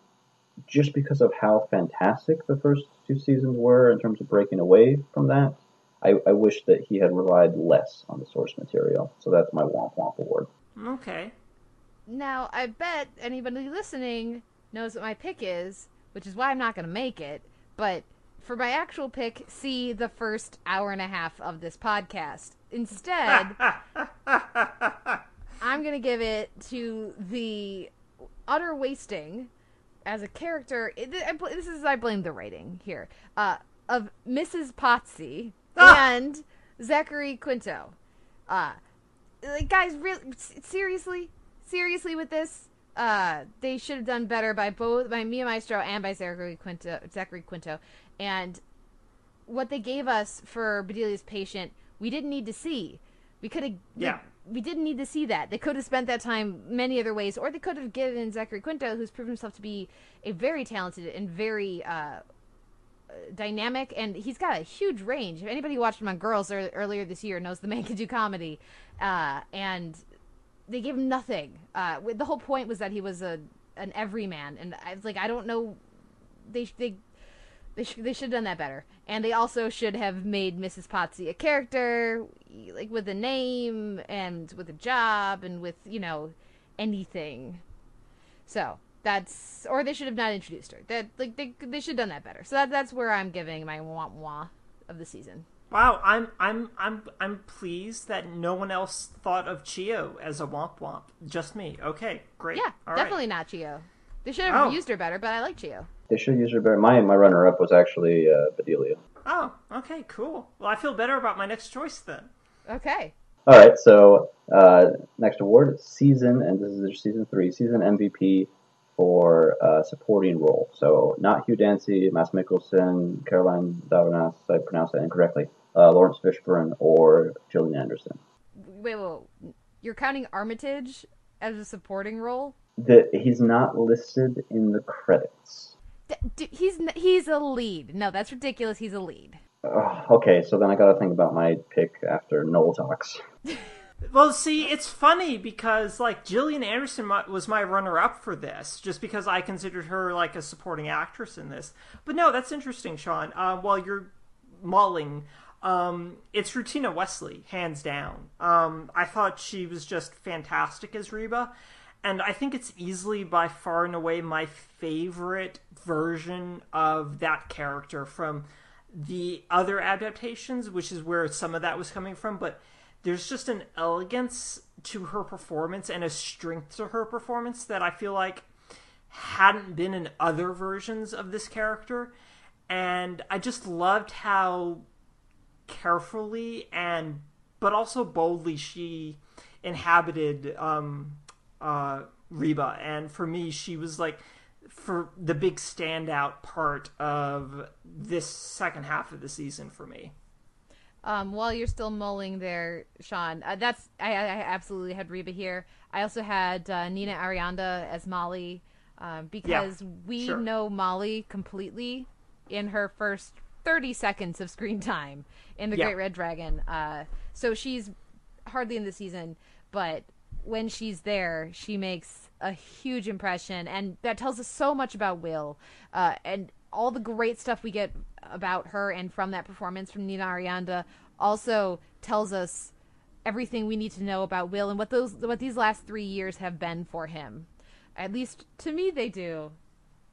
just because of how fantastic the first two seasons were in terms of breaking away from that, I, I wish that he had relied less on the source material. So that's my Womp Womp award. Okay. Now, I bet anybody listening knows what my pick is, which is why I'm not going to make it. But for my actual pick, see the first hour and a half of this podcast. Instead, I'm going to give it to the utter wasting as a character. It, I, this is I blame the writing here uh, of Mrs. Potsy Ah! and Zachary Quinto. Uh, like guys, really seriously, seriously with this. Uh, they should have done better by both by Mia Maestro and by Zachary Quinto. Zachary Quinto, and what they gave us for Bedelia's patient, we didn't need to see. We could have. Yeah. We didn't need to see that. They could have spent that time many other ways, or they could have given Zachary Quinto, who's proven himself to be a very talented and very uh, dynamic, and he's got a huge range. If anybody watched him on Girls ear- earlier this year knows the man can do comedy, uh, and they gave him nothing. Uh, the whole point was that he was a an everyman, and I was like, I don't know. They they they should they should have done that better, and they also should have made Mrs. Potsy a character, like with a name and with a job and with you know anything. So that's or they should have not introduced her. That like they they should have done that better. So that that's where I'm giving my wah wah of the season. Wow, I'm I'm I'm I'm pleased that no one else thought of Chiyoh as a womp womp. Just me. Okay, great. Yeah, All right. definitely not Chiyoh. They should have Oh. used her better, but I like Chiyoh. They should use her better. My my runner up was actually uh, Bedelia. Oh, okay, cool. Well, I feel better about my next choice then. Okay. All right, so uh, next award, season, and this is season three, season MVP for uh, supporting role. So not Hugh Dancy, Mads Mikkelsen, Caroline Dhavernas, I pronounced that incorrectly, uh, Laurence Fishburne, or Gillian Anderson. Wait, wait, wait. you're counting Armitage as a supporting role? The, he's not listed in the credits. D- d- he's he's a lead. No, that's ridiculous. He's a lead. Ugh, okay, so then I got to think about my pick after Noel talks. Well, see, it's funny because like Gillian Anderson was my runner-up for this, just because I considered her like a supporting actress in this. But no, that's interesting, Sean. Uh, while you're mulling, um, it's Rutina Wesley, hands down. Um, I thought she was just fantastic as Reba, and I think it's easily by far and away my favorite version of that character from the other adaptations, which is where some of that was coming from, but there's just an elegance to her performance and a strength to her performance that I feel like hadn't been in other versions of this character. And I just loved how carefully and but also boldly she inhabited um uh Reba and for me she was like for the big standout part of this second half of the season for me. Um, while you're still mulling there, Sean, uh, that's I, I absolutely had Reba here. I also had uh, Nina Arianda as Molly um, because we sure. know Molly completely in her first 30 seconds of screen time in The Yeah. Great Red Dragon. Uh, so she's hardly in the season, but when she's there, she makes a huge impression, and that tells us so much about Will uh, and all the great stuff we get about her and from that performance from Nina Arianda. Also tells us everything we need to know about Will and what those what these last three years have been for him. At least to me, they do.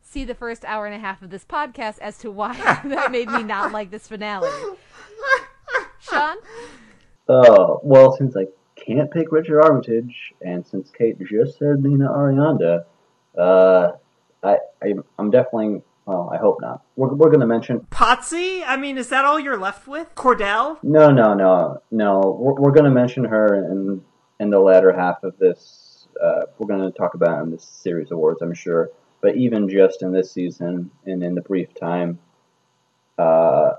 See the first hour and a half of this podcast as to why that made me not like this finale. Sean, Oh well, since I can't pick Richard Armitage, and since Kate just said Nina Arianda, uh, I, I I'm definitely. Well, I hope not. We're, we're going to mention. Potsy? I mean, is that all you're left with? Cordell? No, no, no, no. We're, we're going to mention her in in the latter half of this. Uh, we're going to talk about in this series of awards, I'm sure. But even just in this season and in the brief time, uh,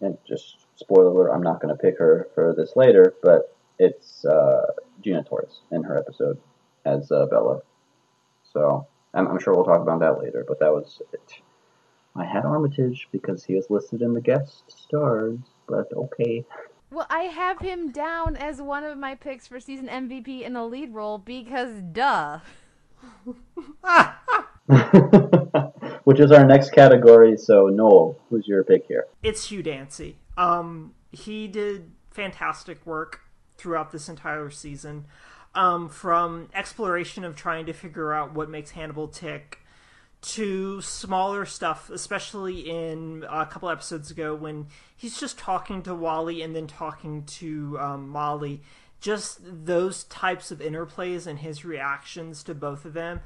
and just spoiler alert, I'm not going to pick her for this later, but it's uh, Gina Torres in her episode as uh, Bella. So I'm, I'm sure we'll talk about that later, but that was it. I had Armitage because he was listed in the guest stars, but okay. well, I have him down as one of my picks for season MVP in a lead role because duh. Which is our next category. So, Noel, who's your pick here? It's Hugh Dancy. Um, he did fantastic work throughout this entire season. Um, from exploration of trying to figure out what makes Hannibal tick to smaller stuff, especially in a couple episodes ago when he's just talking to Wally and then talking to um, Molly. Just those types of interplays and his reactions to both of them.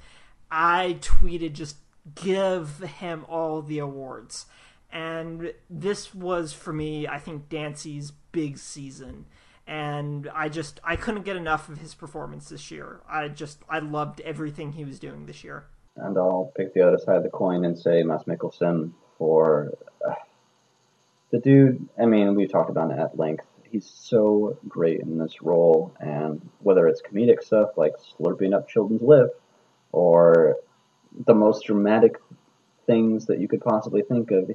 I tweeted just give him all the awards. And this was for me, I think, Dancy's big season. And I just I couldn't get enough of his performance this year. I just I loved everything he was doing this year. And I'll pick the other side of the coin and say Mads Mikkelsen for uh, the dude. I mean, we talked about it at length. He's so great in this role, and whether it's comedic stuff like slurping up children's lip, or the most dramatic things that you could possibly think of,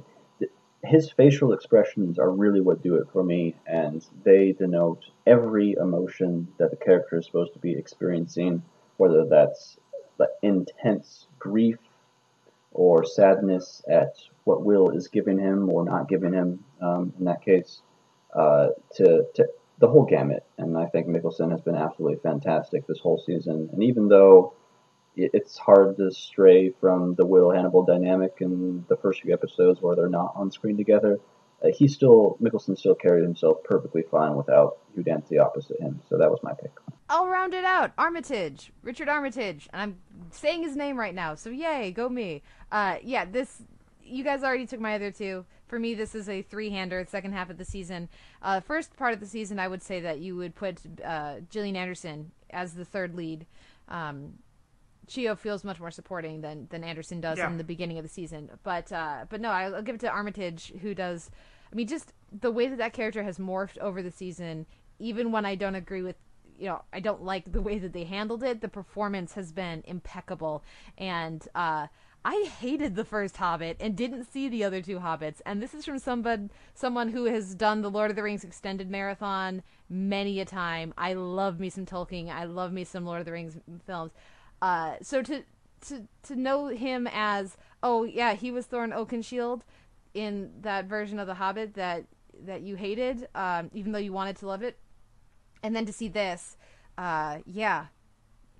his facial expressions are really what do it for me, and they denote every emotion that the character is supposed to be experiencing, whether that's intense grief or sadness at what Will is giving him or not giving him um, in that case, uh, to, to the whole gamut. And I think Mikkelsen has been absolutely fantastic this whole season. And even though it's hard to stray from the Will Hannibal dynamic in the first few episodes where they're not on screen together. Uh, he still Mikkelsen still carried himself perfectly fine without Dancy opposite him. So that was my pick. I'll round it out. Armitage, Richard Armitage, and I'm saying his name right now. So yay, go me. Uh, yeah, this you guys already took my other two. For me, this is a three-hander. Second half of the season. Uh, first part of the season, I would say that you would put uh, Gillian Anderson as the third lead. Um, Chiyoh feels much more supporting than than Anderson does yeah. in the beginning of the season. But uh, but no, I'll, I'll give it to Armitage, who does. I mean, just the way that that character has morphed over the season. Even when I don't agree with, you know, I don't like the way that they handled it. The performance has been impeccable, and uh, I hated the first Hobbit and didn't see the other two Hobbits. And this is from somebody, someone who has done the Lord of the Rings extended marathon many a time. I love me some Tolkien. I love me some Lord of the Rings films. Uh, so to to to know him as oh yeah he was Thorin Oakenshield in that version of The Hobbit that that you hated, um, even though you wanted to love it, and then to see this, uh, yeah,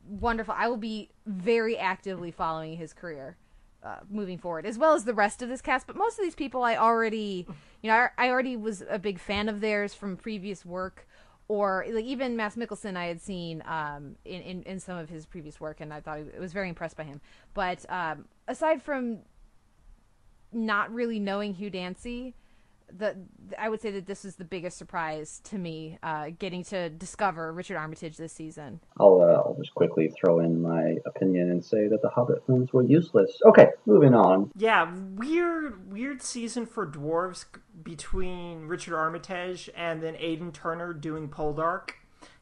wonderful. I will be very actively following his career. Uh, moving forward, as well as the rest of this cast, but most of these people I already, you know, I, I already was a big fan of theirs from previous work or like even Mads Mikkelsen I had seen um, in, in, in some of his previous work, and I thought I was very impressed by him. But um, aside from not really knowing Hugh Dancy, the I would say that this is the biggest surprise to me, uh, getting to discover Richard Armitage this season. I'll uh, I'll just quickly throw in my opinion and say that the Hobbit films were useless. Okay, moving on. Yeah, weird weird season for dwarves between Richard Armitage and then Aidan Turner doing Poldark.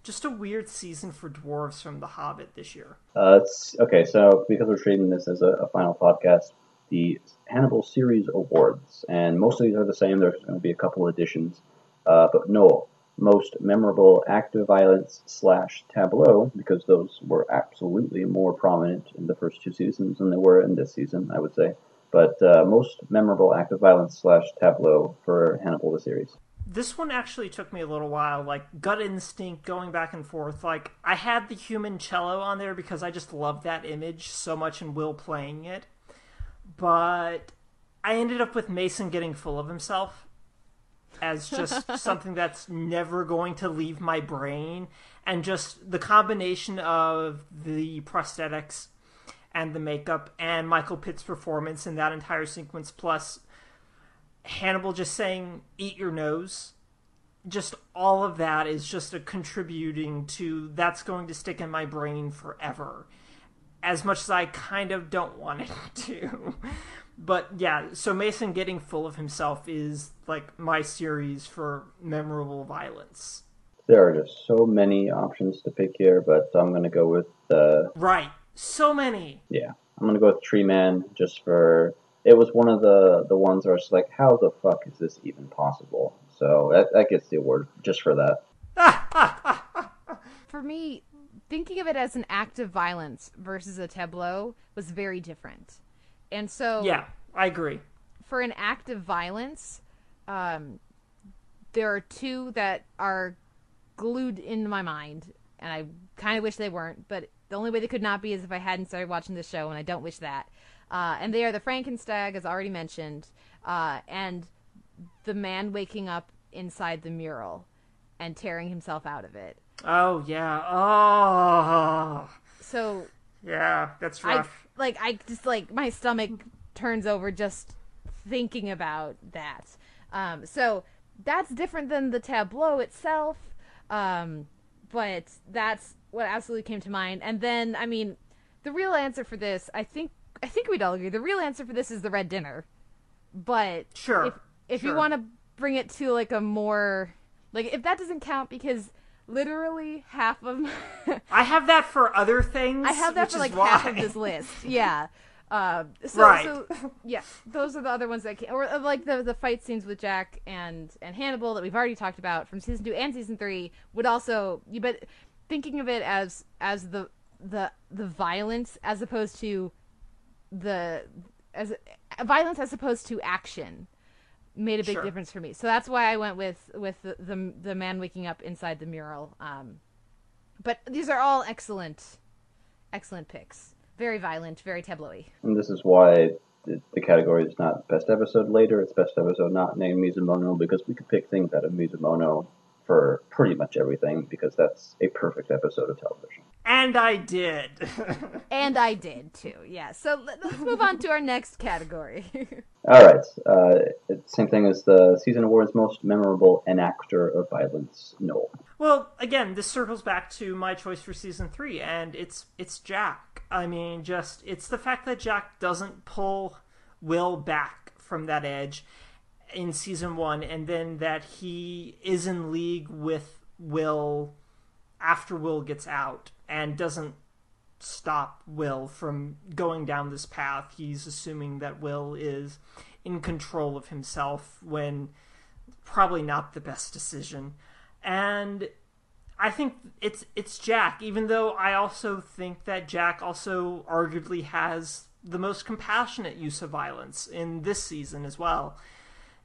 Just a weird season for dwarves from The Hobbit this year. Uh, it's okay. So because we're treating this as a, a final podcast, the Hannibal Series Awards, and most of these are the same. There's going to be a couple additions, uh, but Noel, most memorable act of violence slash tableau, because those were absolutely more prominent in the first two seasons than they were in this season, I would say. But uh, most memorable act of violence slash tableau for Hannibal the series. This one actually took me a little while, like gut instinct, going back and forth. Like I had the human cello on there because I just love that image so much and Will playing it but I ended up with Mason getting full of himself as just something that's never going to leave my brain. And just the combination of the prosthetics and the makeup and Michael Pitt's performance in that entire sequence plus Hannibal just saying eat your nose just all of that is just a contributing to that's going to stick in my brain forever as much as I kind of don't want it to. but yeah, so Mason getting full of himself is like my series for memorable violence. There are just so many options to pick here, but I'm gonna go with the right. So many. Yeah, I'm gonna go with Tree Man just for it was one of the the ones where it's like, how the fuck is this even possible? So that that gets the award just for that. for me, thinking of it as an act of violence versus a tableau was very different. And so Yeah, I agree. For an act of violence, um, there are two that are glued in my mind, and I kind of wish they weren't, but the only way they could not be is if I hadn't started watching the show, and I don't wish that. uh, and they are the Frankenstag, as already mentioned, uh, and the man waking up inside the mural and tearing himself out of it. Oh yeah. Oh. So Yeah, that's I rough. like I just like my stomach turns over just thinking about that. Um, so that's different than the tableau itself, um, but that's what absolutely came to mind. And then, I mean, the real answer for this, I think, I think we'd all agree, the real answer for this is the red dinner. But Sure, if if you want to bring it to like a more like if that doesn't count because literally half of I have that for other things. I have that which for like why. half of this list. Yeah. Uh, so, Right. so yeah, those are the other ones that can, or uh, like the the fight scenes with Jack and and Hannibal that we've already talked about from season two and season three would also. You but thinking of it as as the the the violence as opposed to the as violence as opposed to action made a big Sure. difference for me. So that's why I went with with the the, the man waking up inside the mural. Um, but these are all excellent, excellent picks. Very violent, very tableau-y. And this is why the, the category is not best episode later. It's best episode not named Mizumono because we could pick things out of Mizumono for pretty much everything because that's a perfect episode of television. And I did. And I did too. Yeah. So let- let's move on to our next category. All right. Uh, same thing as the season awards most memorable enactor of violence. Noel. well, again, this circles back to my choice for season three, and it's it's Jack. I mean, just it's the fact that Jack doesn't pull Will back from that edge in season one, and then that he is in league with Will after Will gets out and doesn't stop Will from going down this path. He's assuming that Will is in control of himself when probably not the best decision. And I think it's it's Jack, even though I also think that Jack also arguably has the most compassionate use of violence in this season as well.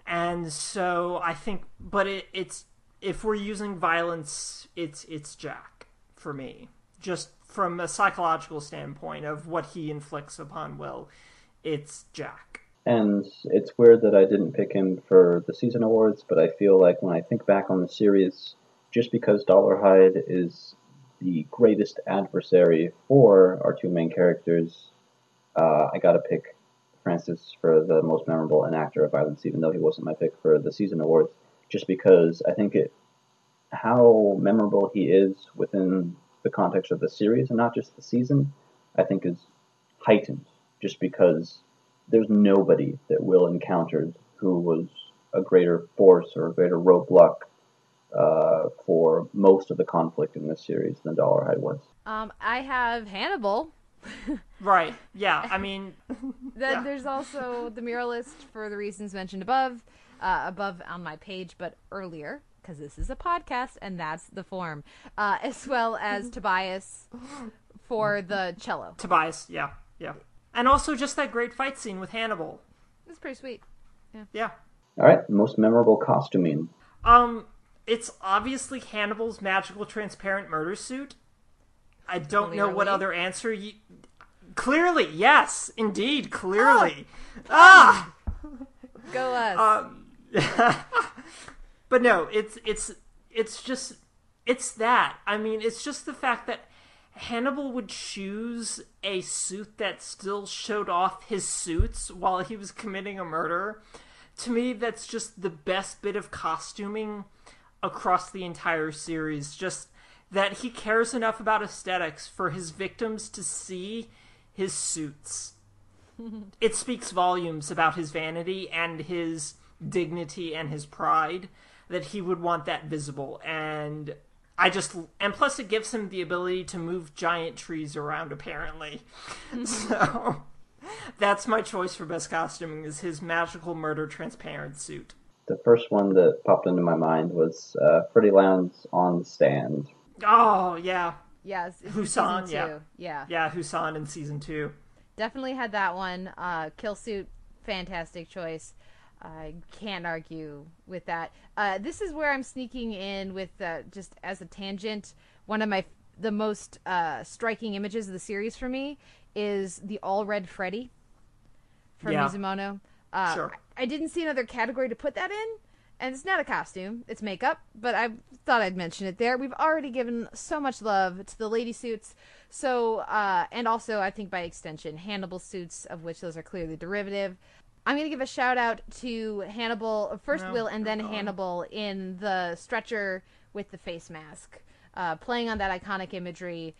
And so I think but it, it's if we're using violence, it's it's Jack for me. Just from a psychological standpoint of what he inflicts upon Will, it's Jack. And it's weird that I didn't pick him for the season awards, but I feel like when I think back on the series, just because Dolarhyde is the greatest adversary for our two main characters, uh, I gotta pick Francis for the most memorable enactor of violence, even though he wasn't my pick for the season awards, just because I think it how memorable he is within the context of the series and not just the season, I think is heightened just because there's nobody that Will encountered who was a greater force or a greater roadblock uh, for most of the conflict in this series than Dolarhyde was. um, I have Hannibal. Right. Yeah. I mean, Then Yeah. there's also the muralist for the reasons mentioned above, uh, above on my page, but earlier because this is a podcast and that's the form, uh, as well as Tobias for the cello. Tobias. Yeah. Yeah. And also just that great fight scene with Hannibal. It's pretty sweet. Yeah. Yeah. All right, most memorable costuming. Um, it's obviously Hannibal's magical transparent murder suit. I don't know what other answer you. Clearly, yes, indeed, clearly. Ah, Go us. um, but no, it's it's it's just it's that. I mean, it's just the fact that Hannibal would choose a suit that still showed off his suits while he was committing a murder. To me, that's just the best bit of costuming across the entire series. Just that he cares enough about aesthetics for his victims to see his suits. it speaks volumes about his vanity and his dignity and his pride that he would want that visible and I just and plus it gives him the ability to move giant trees around apparently. so that's my choice for best costuming is his magical murder transparent suit. The first one that popped into my mind was uh, Freddie Lounds on the stand. Oh yeah. yes. it's Husan, season yeah. two. Yeah. Yeah, Husan in season two. Definitely had that one. Uh, kill suit, fantastic choice. I can't argue with that. Uh, this is where I'm sneaking in with uh, just as a tangent. One of my the most uh, striking images of the series for me is the all red Freddie. from Yeah. Mizumono. Uh, Sure. I didn't see another category to put that in, and it's not a costume; it's makeup. But I thought I'd mention it there. We've already given so much love to the lady suits, so uh, and also I think by extension Hannibal suits, of which those are clearly derivative. I'm gonna give a shout out to Hannibal first, No, Will, and then keep going. Hannibal in the stretcher with the face mask, uh, playing on that iconic imagery.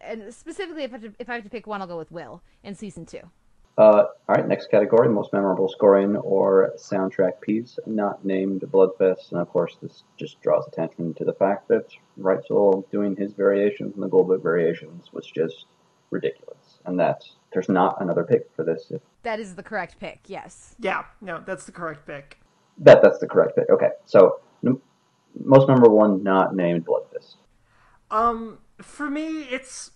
And specifically, if I, have to, if I have to pick one, I'll go with Will in season two. Uh, all right, next category: most memorable scoring or soundtrack piece not named Bloodfest, and of course, this just draws attention to the fact that Reitzell doing his variations and the Goldberg variations was just ridiculous, and that there's not another pick for this. If That is the correct pick. Yes. Yeah, no, that's the correct pick. that that's the correct pick. Okay, so n- most memorable one not named Bloodfest. Um, for me, it's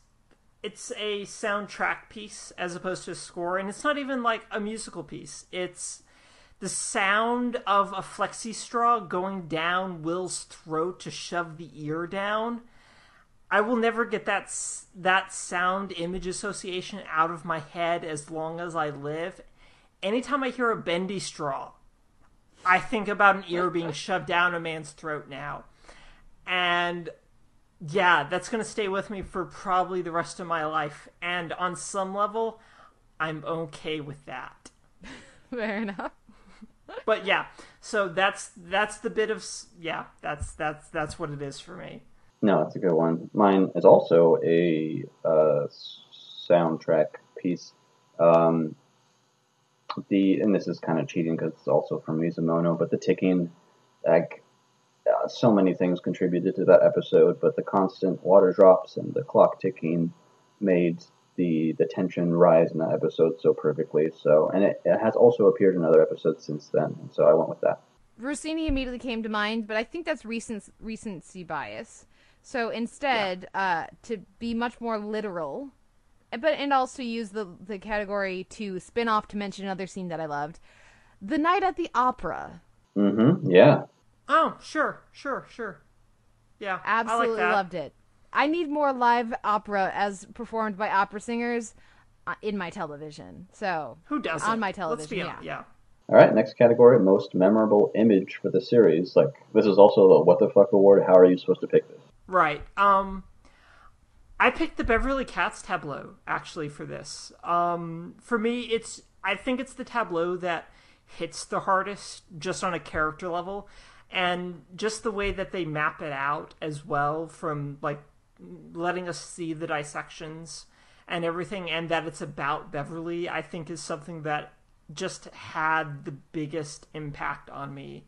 it's a soundtrack piece as opposed to a score, and it's not even like a musical piece. It's the sound of a flexi straw going down Will's throat to shove the ear down. I will never get that that sound image association out of my head as long as I live. Anytime I hear a bendy straw, I think about an ear being shoved down a man's throat now. And yeah, that's going to stay with me for probably the rest of my life. And on some level, I'm okay with that. Fair enough. But yeah, so that's that's the bit of yeah, that's that's that's what it is for me. No, that's a good one. Mine is also a uh, soundtrack piece. Um, the and this is kind of cheating because it's also from Mizumono, but the ticking, like uh, so many things contributed to that episode, but the constant water drops and the clock ticking made the the tension rise in that episode so perfectly. So, and it, it has also appeared in other episodes since then, and so I went with that. Rossini immediately came to mind, but I think that's recent recency bias. So instead, uh, to be much more literal, but and also use the the category to spin off to mention another scene that I loved, the night at the opera. Mm-hmm. Yeah. Oh, sure, sure, sure. Yeah, Absolutely I like that. loved it. I need more live opera as performed by opera singers uh, in my television. So Who doesn't? on my Let's television? be yeah. honest. Yeah. All right, next category: most memorable image for the series. Like this is also the what the fuck award. How are you supposed to pick this? Right. Um I picked the Beverly Katz tableau actually for this. Um for me it's I think it's the tableau that hits the hardest just on a character level and just the way that they map it out as well from like letting us see the dissections and everything and that it's about Beverly I think is something that just had the biggest impact on me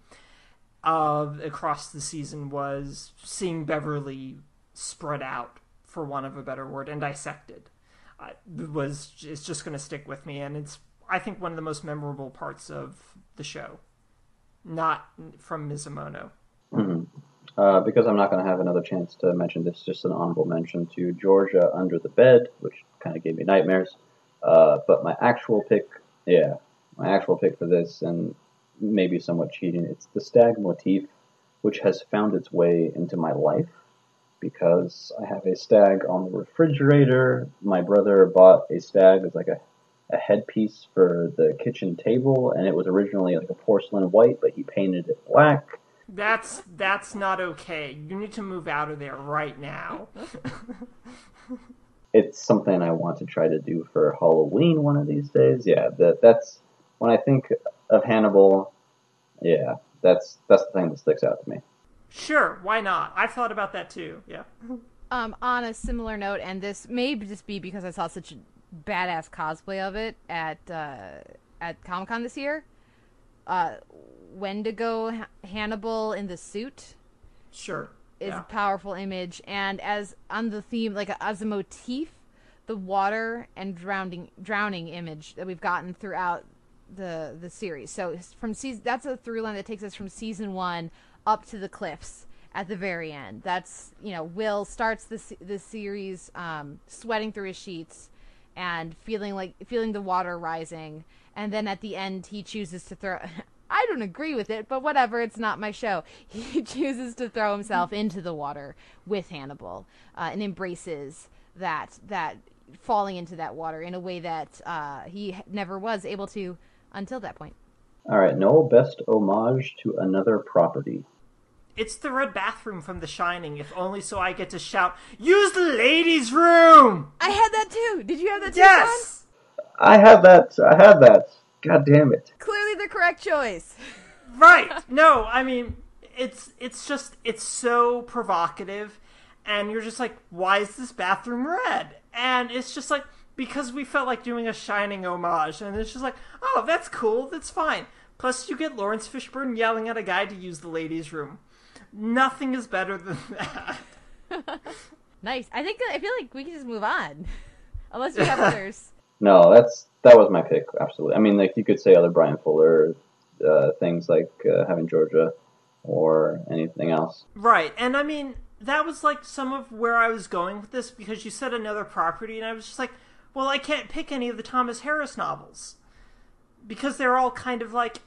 uh, across the season was seeing Beverly spread out, for want of a better word, and dissected. Uh, was it's just going to stick with me, and it's I think one of the most memorable parts of the show, not from Mizumono. Uh, because I'm not going to have another chance to mention this, just an honorable mention to Georgia Under the Bed, which kind of gave me nightmares. Uh, but my actual pick, yeah, my actual pick for this, and maybe somewhat cheating, it's the stag motif, which has found its way into my life because I have a stag on the refrigerator. My brother bought a stag as like a, a headpiece for the kitchen table, and it was originally like a porcelain white, but he painted it black. That's that's not okay. You need to move out of there right now. it's something I want to try to do for Halloween one of these days. Yeah, that that's when I think of Hannibal. Yeah, that's that's the thing that sticks out to me. Sure, why not? I've thought about that too. Yeah. Um, on a similar note, and this may just be because I saw such a badass cosplay of it at uh, at Comic Con this year. Uh, Wendigo H- Hannibal in the suit Sure. is yeah. a powerful image, and as on the theme, like as a motif, the water and drowning drowning image that we've gotten throughout the the series. So from season, that's a through line that takes us from season one up to the cliffs at the very end. That's you know Will starts the the series um, sweating through his sheets and feeling like feeling the water rising, and then at the end he chooses to throw. I don't agree with it, but whatever. It's not my show. He chooses to throw himself into the water with Hannibal uh, and embraces that that falling into that water in a way that uh, he never was able to until that point. All right, Noel, best homage to another property. It's the red bathroom from The Shining, if only so I get to shout, Use the ladies' room! I had that too. Did you have that too? Yes! I have that. I have that. God damn it. Clearly the correct choice. right. No, I mean, it's it's just it's so provocative and you're just like, why is this bathroom red? And it's just like because we felt like doing a shining homage and it's just like, oh, that's cool, that's fine. Plus you get Laurence Fishburne yelling at a guy to use the ladies' room. Nothing is better than that. Nice. I think I feel like we can just move on, unless you have others. No, that's that was my pick. Absolutely. I mean, like you could say other Bryan Fuller uh, things like uh, having Georgia or anything else. Right. And I mean, that was like some of where I was going with this because you said another property, and I was just like, well, I can't pick any of the Thomas Harris novels because they're all kind of like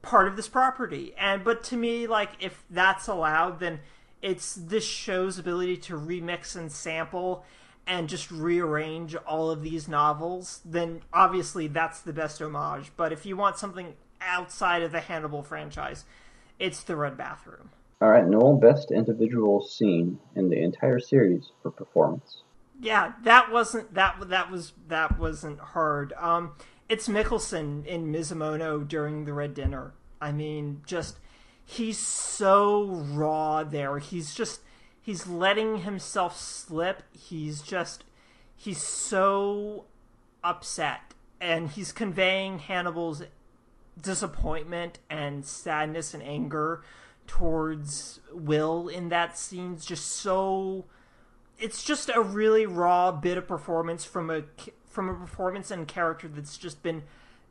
part of this property. And but to me, like if that's allowed, then it's this show's ability to remix and sample and just rearrange all of these novels, then obviously that's the best homage. But if you want something outside of the Hannibal franchise, it's the Red Bathroom. All right, Noel, best individual scene in the entire series for performance. Yeah, that wasn't that that was that wasn't hard. Um, it's Mikkelsen in Mizumono during the Red Dinner. I mean, just he's so raw there. He's just he's letting himself slip. He's just he's so upset and he's conveying Hannibal's disappointment and sadness and anger towards Will in that scene's just so it's just a really raw bit of performance from a from a performance and character that's just been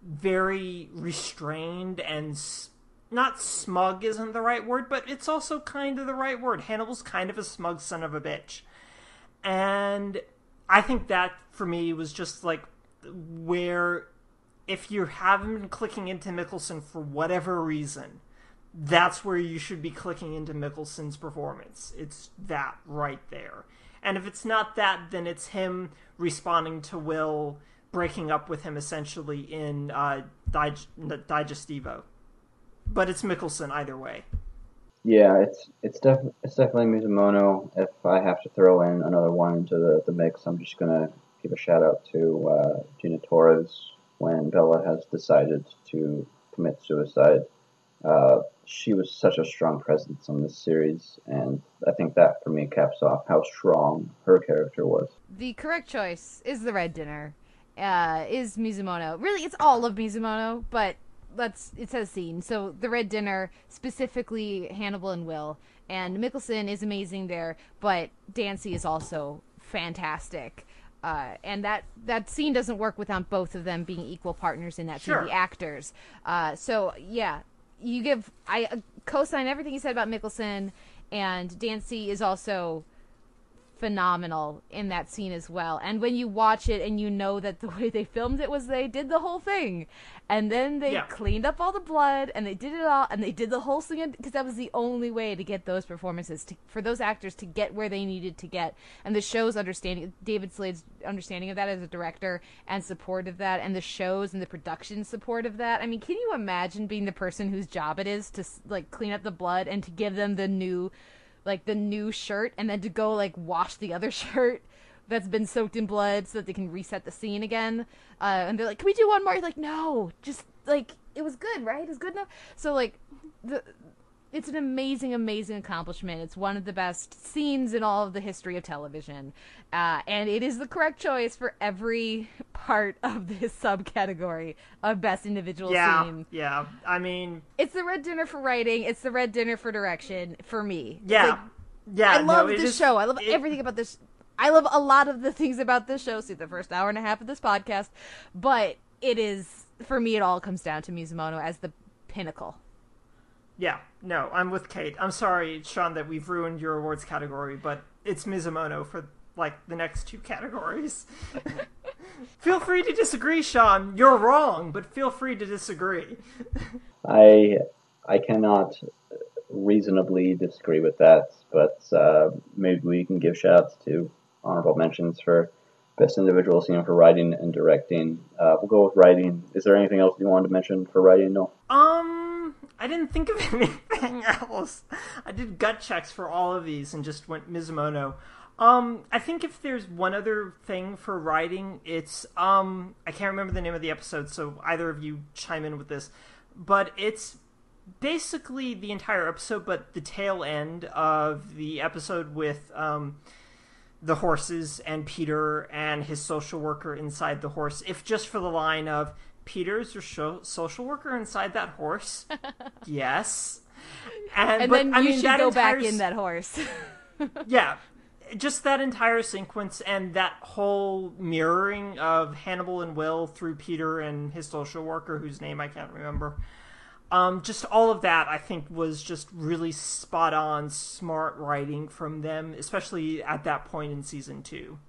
very restrained and not smug isn't the right word, but it's also kind of the right word. Hannibal's kind of a smug son of a bitch. And I think that for me was just like where if you haven't been clicking into Mikkelsen for whatever reason, that's where you should be clicking into Mikkelsen's performance. It's that right there. And if it's not that, then it's him responding to Will breaking up with him essentially in uh, Dig- Digestivo. But it's Mikkelsen either way. Yeah, it's it's def- it's definitely Mizumono. If I have to throw in another one into the, the mix, I'm just gonna give a shout out to uh, Gina Torres when Bella has decided to commit suicide. Uh, she was such a strong presence on this series, and I think that for me caps off how strong her character was. The correct choice is the Red Dinner. Uh, is Mizumono. Really, it's all of Mizumono, but let's it says scene. So the Red Dinner, specifically Hannibal and Will, and Mikkelsen is amazing there, but Dancy is also fantastic. Uh, and that that scene doesn't work without both of them being equal partners in that Sure. the actors. Uh, so yeah, you give I uh, co-sign everything you said about Mikkelsen, and Dancy is also phenomenal in that scene as well. And when you watch it and you know that the way they filmed it was they did the whole thing. And then they Yeah. cleaned up all the blood and they did it all and they did the whole thing because that was the only way to get those performances to, for those actors to get where they needed to get. And the show's understanding David Slade's understanding of that as a director and support of that and the shows and the production support of that. I mean, can you imagine being the person whose job it is to like clean up the blood and to give them the new like the new shirt and then to go like wash the other shirt that's been soaked in blood so that they can reset the scene again. Uh, and they're like, "Can we do one more?" Like, "No, just like it was good, right? It was good enough." So like the it's an amazing, amazing accomplishment. It's one of the best scenes in all of the history of television, uh, and it is the correct choice for every part of this subcategory of best individual Yeah, scene. yeah. I mean, It's the red dinner for writing. It's the red dinner for direction for me. Yeah, like, yeah. I love no, this is- show. I love it- everything about this. I love a lot of the things about this show. See the first hour and a half of this podcast, but it is for me. It all comes down to Mizumono as the pinnacle. Yeah, no, I'm with Kate. I'm sorry, Sean, that we've ruined your awards category, but it's Mizumono for like the next two categories. feel free to disagree, Sean. You're wrong, but feel free to disagree. I I cannot reasonably disagree with that, but uh, maybe we can give shout outs to honorable mentions for best individual scene for writing and directing. Uh, we'll go with writing. Is there anything else you wanted to mention for writing? No. Um, I didn't think of anything else. I did gut checks for all of these and just went Mizumono. Um, I think if there's one other thing for writing, it's um, I can't remember the name of the episode, so either of you chime in with this, but it's basically the entire episode, but the tail end of the episode with um, the horses and Peter and his social worker inside the horse. If just for the line of Peter's your show, social worker inside that horse, yes, and, but, then I you mean, should go entire back in that horse. yeah. Just that entire sequence and that whole mirroring of hannibal and will through peter and his social worker whose name i can't remember. Um, just all of that i think was just really spot on smart writing from them especially at that point in season two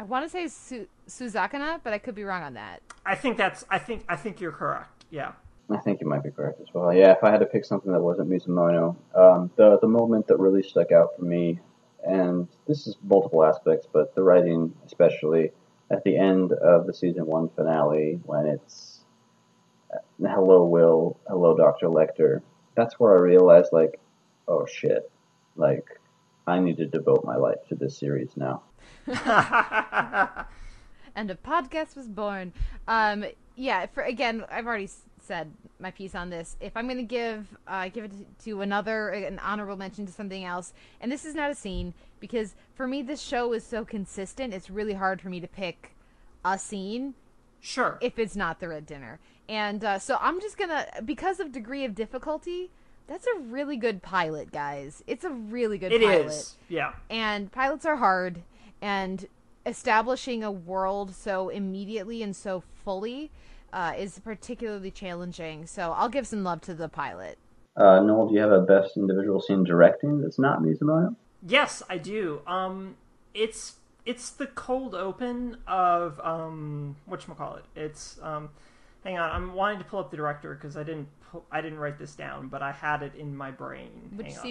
I want to say Su- Suzakana, but I could be wrong on that. i think that's i think i think you're correct yeah I think you might be correct as well. Yeah, if I had to pick something that wasn't Mizumono, um, the the moment that really stuck out for me, and this is multiple aspects, but the writing especially at the end of the season one finale when it's uh, hello Will, hello Doctor Lecter. That's where I realized like, oh shit, like I need to devote my life to this series now. and a podcast was born. Um, yeah, for again, I've already said my piece on this. If I'm going to give uh, give it to another an honorable mention to something else, and this is not a scene because for me this show is so consistent. It's really hard for me to pick a scene sure if it's not the red dinner. And uh, so I'm just gonna because of degree of difficulty. That's a really good pilot, guys. It's a really good it pilot is yeah and pilots are hard and establishing a world so immediately and so fully uh, is particularly challenging so i'll give some love to the pilot Uh, Noel, do you have a best individual scene directing that's not Mizumono? Yes, I do. Um, it's it's the cold open of um, what call it? It's um, hang on, I'm wanting to pull up the director because I didn't pu- I didn't write this down, but I had it in my brain. which Hang on.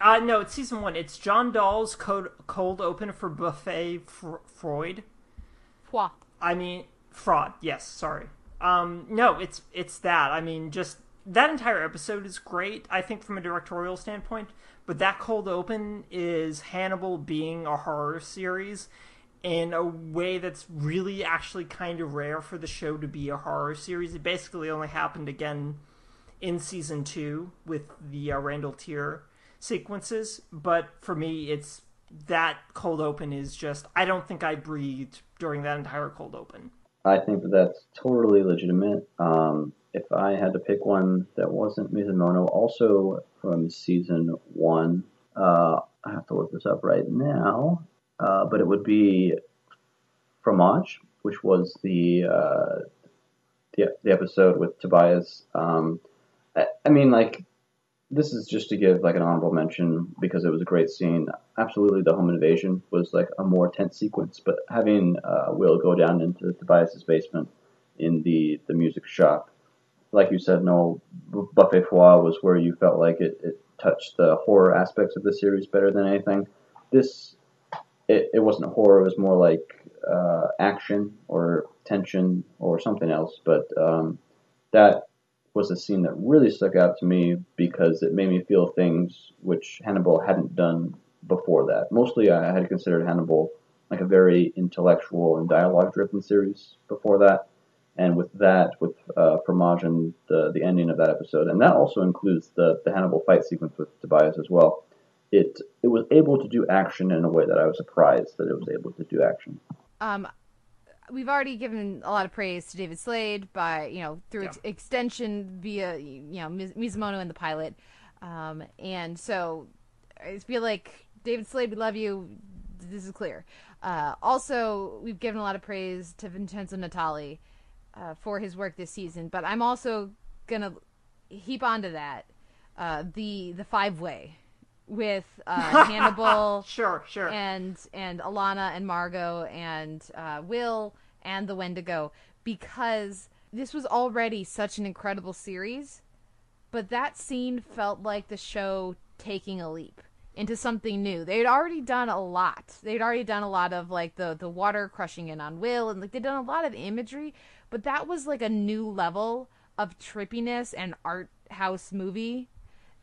Uh, no, it's season one. It's John Dahl's cold cold open for Buffet Fr- Freud. Pwa. I mean, fraud. Yes, sorry. Um, no, it's it's that. I mean, just that entire episode is great. I think from a directorial standpoint, but that cold open is Hannibal being a horror series in a way that's really actually kind of rare for the show to be a horror series. It basically only happened again in season two with the uh, Randall Tier sequences, but for me, it's that cold open is just I don't think I breathed during that entire cold open. I think that that's totally legitimate. Um, if I had to pick one that wasn't Mizumono, also from season one, uh, I have to look this up right now, uh, but it would be Fromage, which was the uh, the, the episode with Tobias. Um, I, I mean, like, this is just to give like an honorable mention because it was a great scene. Absolutely, the home invasion was like a more tense sequence, but having uh, Will go down into Tobias's basement in the the music shop, like you said, Noel, Buffet Froid was where you felt like it, it touched the horror aspects of the series better than anything. This it, it wasn't horror; it was more like uh, action or tension or something else. But um, that was a scene that really stuck out to me because it made me feel things which Hannibal hadn't done before that. Mostly, I had considered Hannibal like a very intellectual and dialogue-driven series before that, and with that, with uh, the the ending of that episode, and that also includes the the Hannibal fight sequence with Tobias as well. It it was able to do action in a way that I was surprised that it was able to do action. um we've already given a lot of praise to david slade by you know through ex- extension via you know Miz- mizumono and the pilot. Um and so i feel like david slade we love you. This is clear. Uh also we've given a lot of praise to vincenzo natali uh, for his work this season but i'm also gonna heap onto that uh the the five way with uh hannibal Sure, sure. and and Alana and Margot and uh, Will and the Wendigo because this was already such an incredible series, but that scene felt like the show taking a leap into something new. They'd already done a lot. They'd already done a lot of like the the water crushing in on Will and like they'd done a lot of imagery, but that was like a new level of trippiness and art house movie.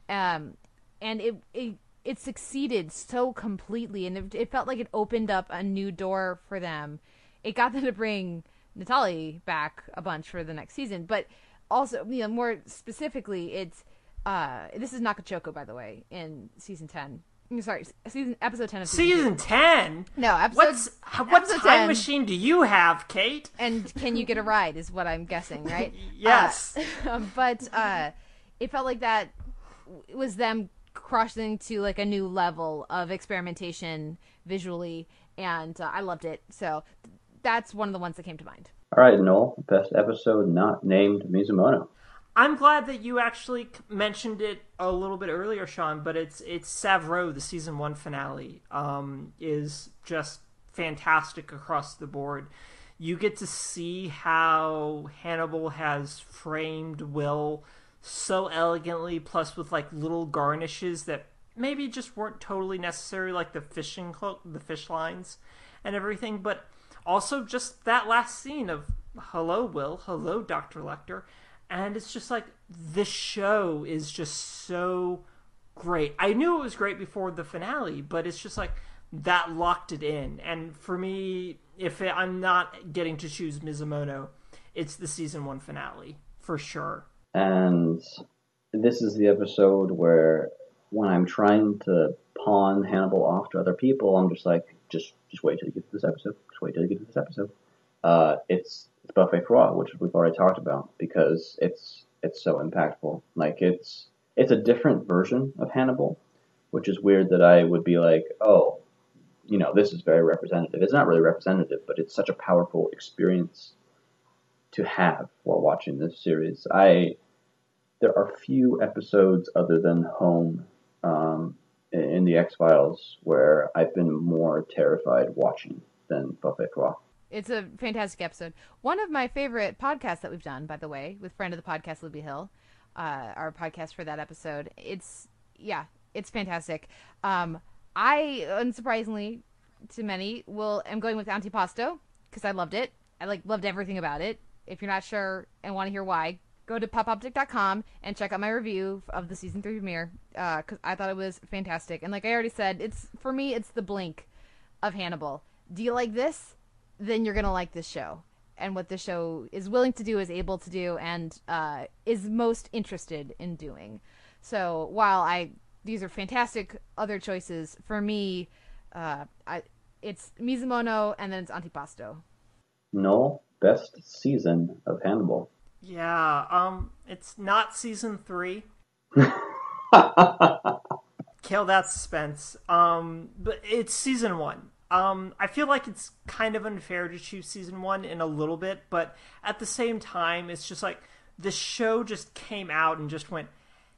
Um and it it it succeeded so completely and it, it felt like it opened up a new door for them. It got them to bring Natali back a bunch for the next season, but also, you know, more specifically, it's uh, this is Naka-Choko by the way, in season ten. I'm Sorry, season episode ten of season, Season ten. No, episode. What's what episode time 10. machine do you have, Kate? And can you get a ride? Is what I'm guessing, right? Yes. Uh, but uh, it felt like that was them crossing to like a new level of experimentation visually, and uh, I loved it. So that's one of the ones that came to mind. All right, Noel, best episode not named Mizumono. I'm glad that you actually mentioned it a little bit earlier, Sean. But it's it's Savoureux, the season one finale, um, is just fantastic across the board. You get to see how Hannibal has framed Will so elegantly, plus with like little garnishes that maybe just weren't totally necessary, like the fishing the fish lines, and everything. But also just that last scene of "Hello, Will. Hello, Doctor Lecter," and it's just like the show is just so great. I knew it was great before the finale, but it's just like that locked it in. And for me, if it, I'm not getting to choose Mizumono, it's the season one finale for sure. And this is the episode where when I'm trying to pawn Hannibal off to other people, I'm just like, just just wait till you get to this episode. Just wait till you get to this episode. Uh, it's it's Buffet Froid, which we've already talked about, because it's it's so impactful. Like it's it's a different version of Hannibal, which is weird that I would be like, oh, you know, this is very representative. It's not really representative, but it's such a powerful experience to have while watching this series. I there are few episodes other than Home um, in the X Files where I've been more terrified watching than Buffet Froid. It's a fantastic episode. One of my favorite podcasts that we've done, by the way, with friend of the podcast, Libby Hill, uh, our podcast for that episode. It's yeah, it's fantastic. Um, I unsurprisingly to many will am going with Antipasto because I loved it. I like loved everything about it. If you're not sure and want to hear why, go to popoptiq.com and check out my review of the season three premiere because I thought it was fantastic. And like I already said, it's for me, it's the blink of Hannibal. Do you like this? Then you're gonna like this show. And what this show is willing to do, is able to do, and uh, is most interested in doing. So while I these are fantastic other choices for me, uh, I it's Mizumono and then it's Antipasto. No, best season of Hannibal. Yeah, um, it's not season three. Kill that suspense. Um, but it's season one. Um, I feel like it's kind of unfair to choose season one in a little bit, but at the same time, it's just like the show just came out and just went,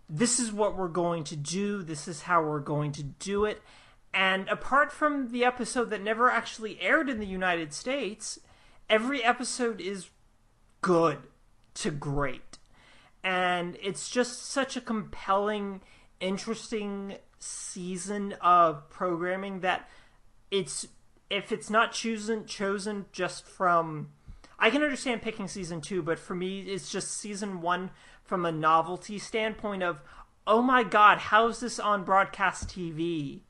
this is what we're going to do, this is how we're going to do it. And apart from the episode that never actually aired in the United States, every episode is good to great. And it's just such a compelling, interesting season of programming that it's if it's not chosen chosen just from I can understand picking season 2, but for me it's just season 1 from a novelty standpoint of oh my god, how's this on broadcast TV?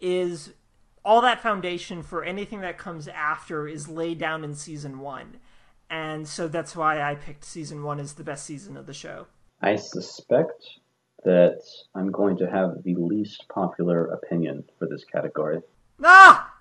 Is all that foundation for anything that comes after is laid down in season 1 and so that's why I picked season one as the best season of the show. I suspect that I'm going to have the least popular opinion for this category. Ah,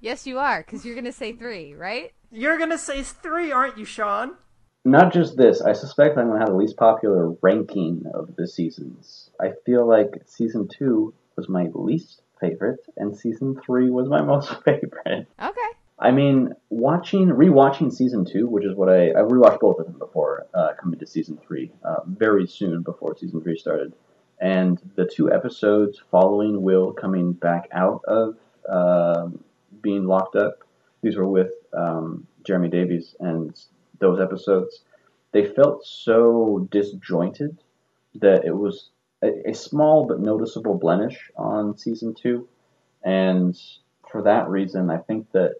Yes, you are, because you're gonna say three, right? you're gonna say three, aren't you, Sean? Not just this, I suspect I'm going to have the least popular ranking of the seasons. I feel like season two was my least favorite, and season three was my most favorite. Okay. I mean, watching, rewatching season two, which is what I I rewatched both of them before uh, coming to season three, uh, very soon before season three started, and the two episodes following Will coming back out of um being locked up, these were with um, Jeremy Davies, and those episodes, they felt so disjointed that it was a, a small but noticeable blemish on season two, and for that reason, I think that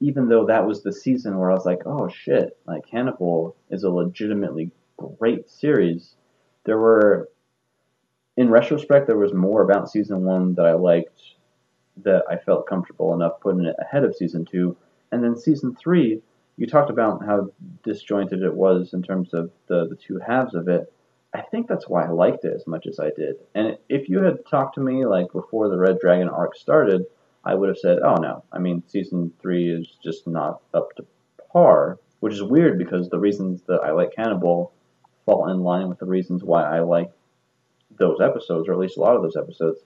even though that was the season where I was like, oh shit, like Hannibal is a legitimately great series, there were, in retrospect, there was more about season one that I liked that I felt comfortable enough putting it ahead of season two. And then season three, you talked about how disjointed it was in terms of the, the two halves of it. I think that's why I liked it as much as I did. And if you had talked to me like before the Red Dragon arc started, I would have said, oh no, I mean, season three is just not up to par, which is weird because the reasons that I like Hannibal fall in line with the reasons why I like those episodes, or at least a lot of those episodes.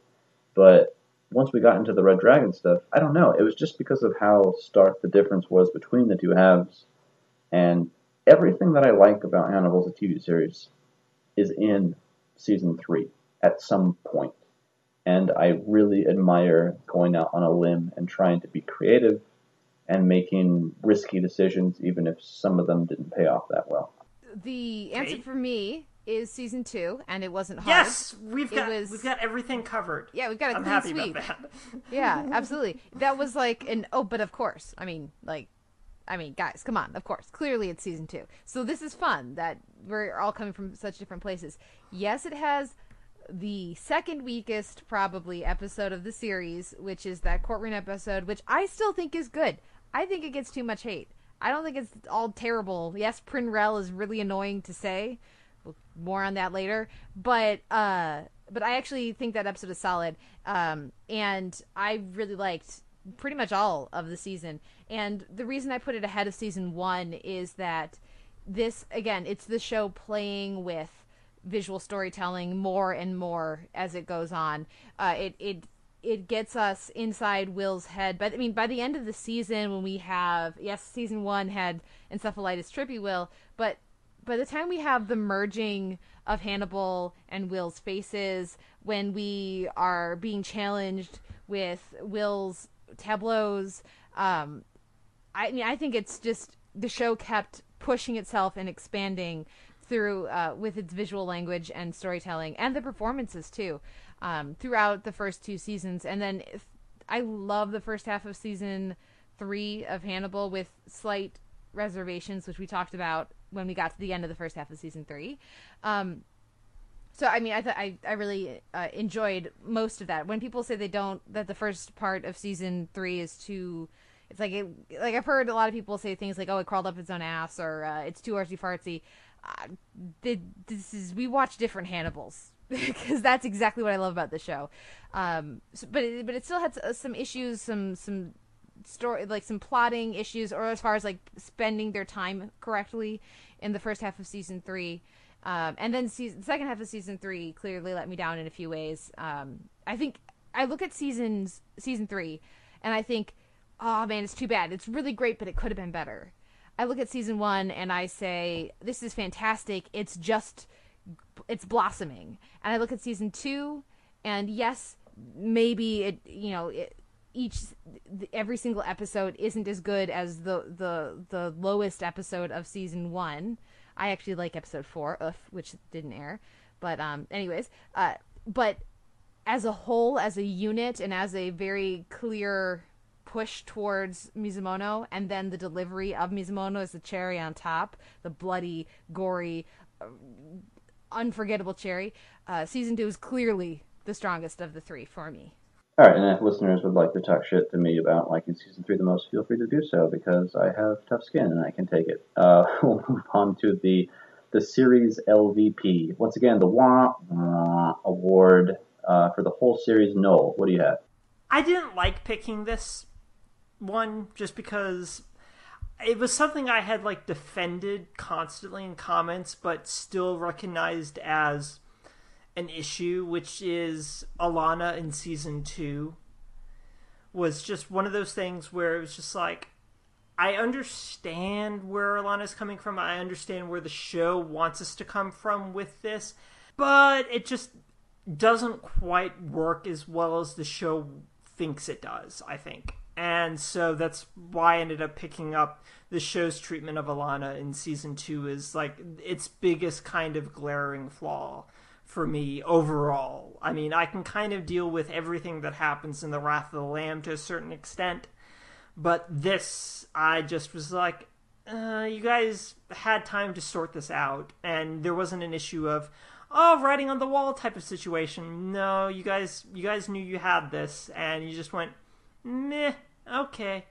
But once we got into the Red Dragon stuff, I don't know. It was just because of how stark the difference was between the two halves. And everything that I like about Hannibal as a TV series is in season three at some point and I really admire going out on a limb and trying to be creative and making risky decisions, even if some of them didn't pay off that well. The answer for me is season two, and it wasn't hard. Yes, we've got was- we've got everything covered. Yeah, we've got a I'm clean happy sweep. about that. Yeah, absolutely. That was like an oh, but of course. I mean, like, I mean, guys, come on. Of course, clearly it's season two. So this is fun that we're all coming from such different places. Yes, it has the second weakest probably episode of the series, which is that courtroom episode, which I still think is good. I think it gets too much hate. I don't think it's all terrible. Yes, Prurnell is really annoying to say. More on that later. But uh but I actually think that episode is solid. Um and I really liked pretty much all of the season. And the reason I put it ahead of season 1 is that this again, it's the show playing with visual storytelling more and more as it goes on. Uh, it it it gets us inside Will's head. But I mean, by the end of the season, when we have yes, season one had encephalitis trippy Will, but by the time we have the merging of Hannibal and Will's faces, when we are being challenged with Will's tableaus, um, I mean, I think it's just the show kept pushing itself and expanding through uh, with its visual language and storytelling and the performances too um, throughout the first two seasons. And then I love the first half of season three of Hannibal with slight reservations, which we talked about when we got to the end of the first half of season three. Um, so I mean, I th- I I really uh, enjoyed most of that. When people say they don't, that the first part of season three is too, it's like it, like I've heard a lot of people say things like, "Oh, it crawled up its own ass," or uh, "It's too artsy fartsy." Uh, this is we watch different Hannibals because that's exactly what I love about the show. Um, so, but it, but it still had some issues, some some story like some plotting issues, or as far as like spending their time correctly in the first half of season three. Um, and then season, the second half of season three clearly let me down in a few ways. Um, I think I look at seasons season three, and I think, oh man, it's too bad. It's really great, but it could have been better. I look at season one and I say, this is fantastic. It's just, it's blossoming. And I look at season two, and yes, maybe it, you know, it, each every single episode isn't as good as the the the lowest episode of season one. I actually like episode four, oof, which didn't air. But um, anyways, uh, but as a whole, as a unit, and as a very clear push towards Mizumono, and then the delivery of Mizumono is the cherry on top, the bloody, gory, uh, unforgettable cherry. Uh, season two is clearly the strongest of the three for me. All right, and if listeners would like to talk shit to me about liking season three the most, feel free to do so because I have tough skin and I can take it. Uh, we'll move on to the the series LVP. Once again, the Wah, Wah Award uh, for the whole series. Noel, what do you have? I didn't like picking this one just because it was something I had like defended constantly in comments, but still recognized as an issue, which is Alana in season two. Was just one of those things where it was just like, I understand where Alana's coming from. I understand where the show wants us to come from with this, but it just doesn't quite work as well as the show thinks it does, I think. And so that's why I ended up picking up the show's treatment of Alana in season two is like its biggest kind of glaring flaw for me overall. I mean, I can kind of deal with everything that happens in the Wrath of the Lamb to a certain extent, but this, I just was like, uh, you guys had time to sort this out, and there wasn't an issue of, oh, writing on the wall type of situation. No, you guys, you guys knew you had this, and you just went, meh, okay.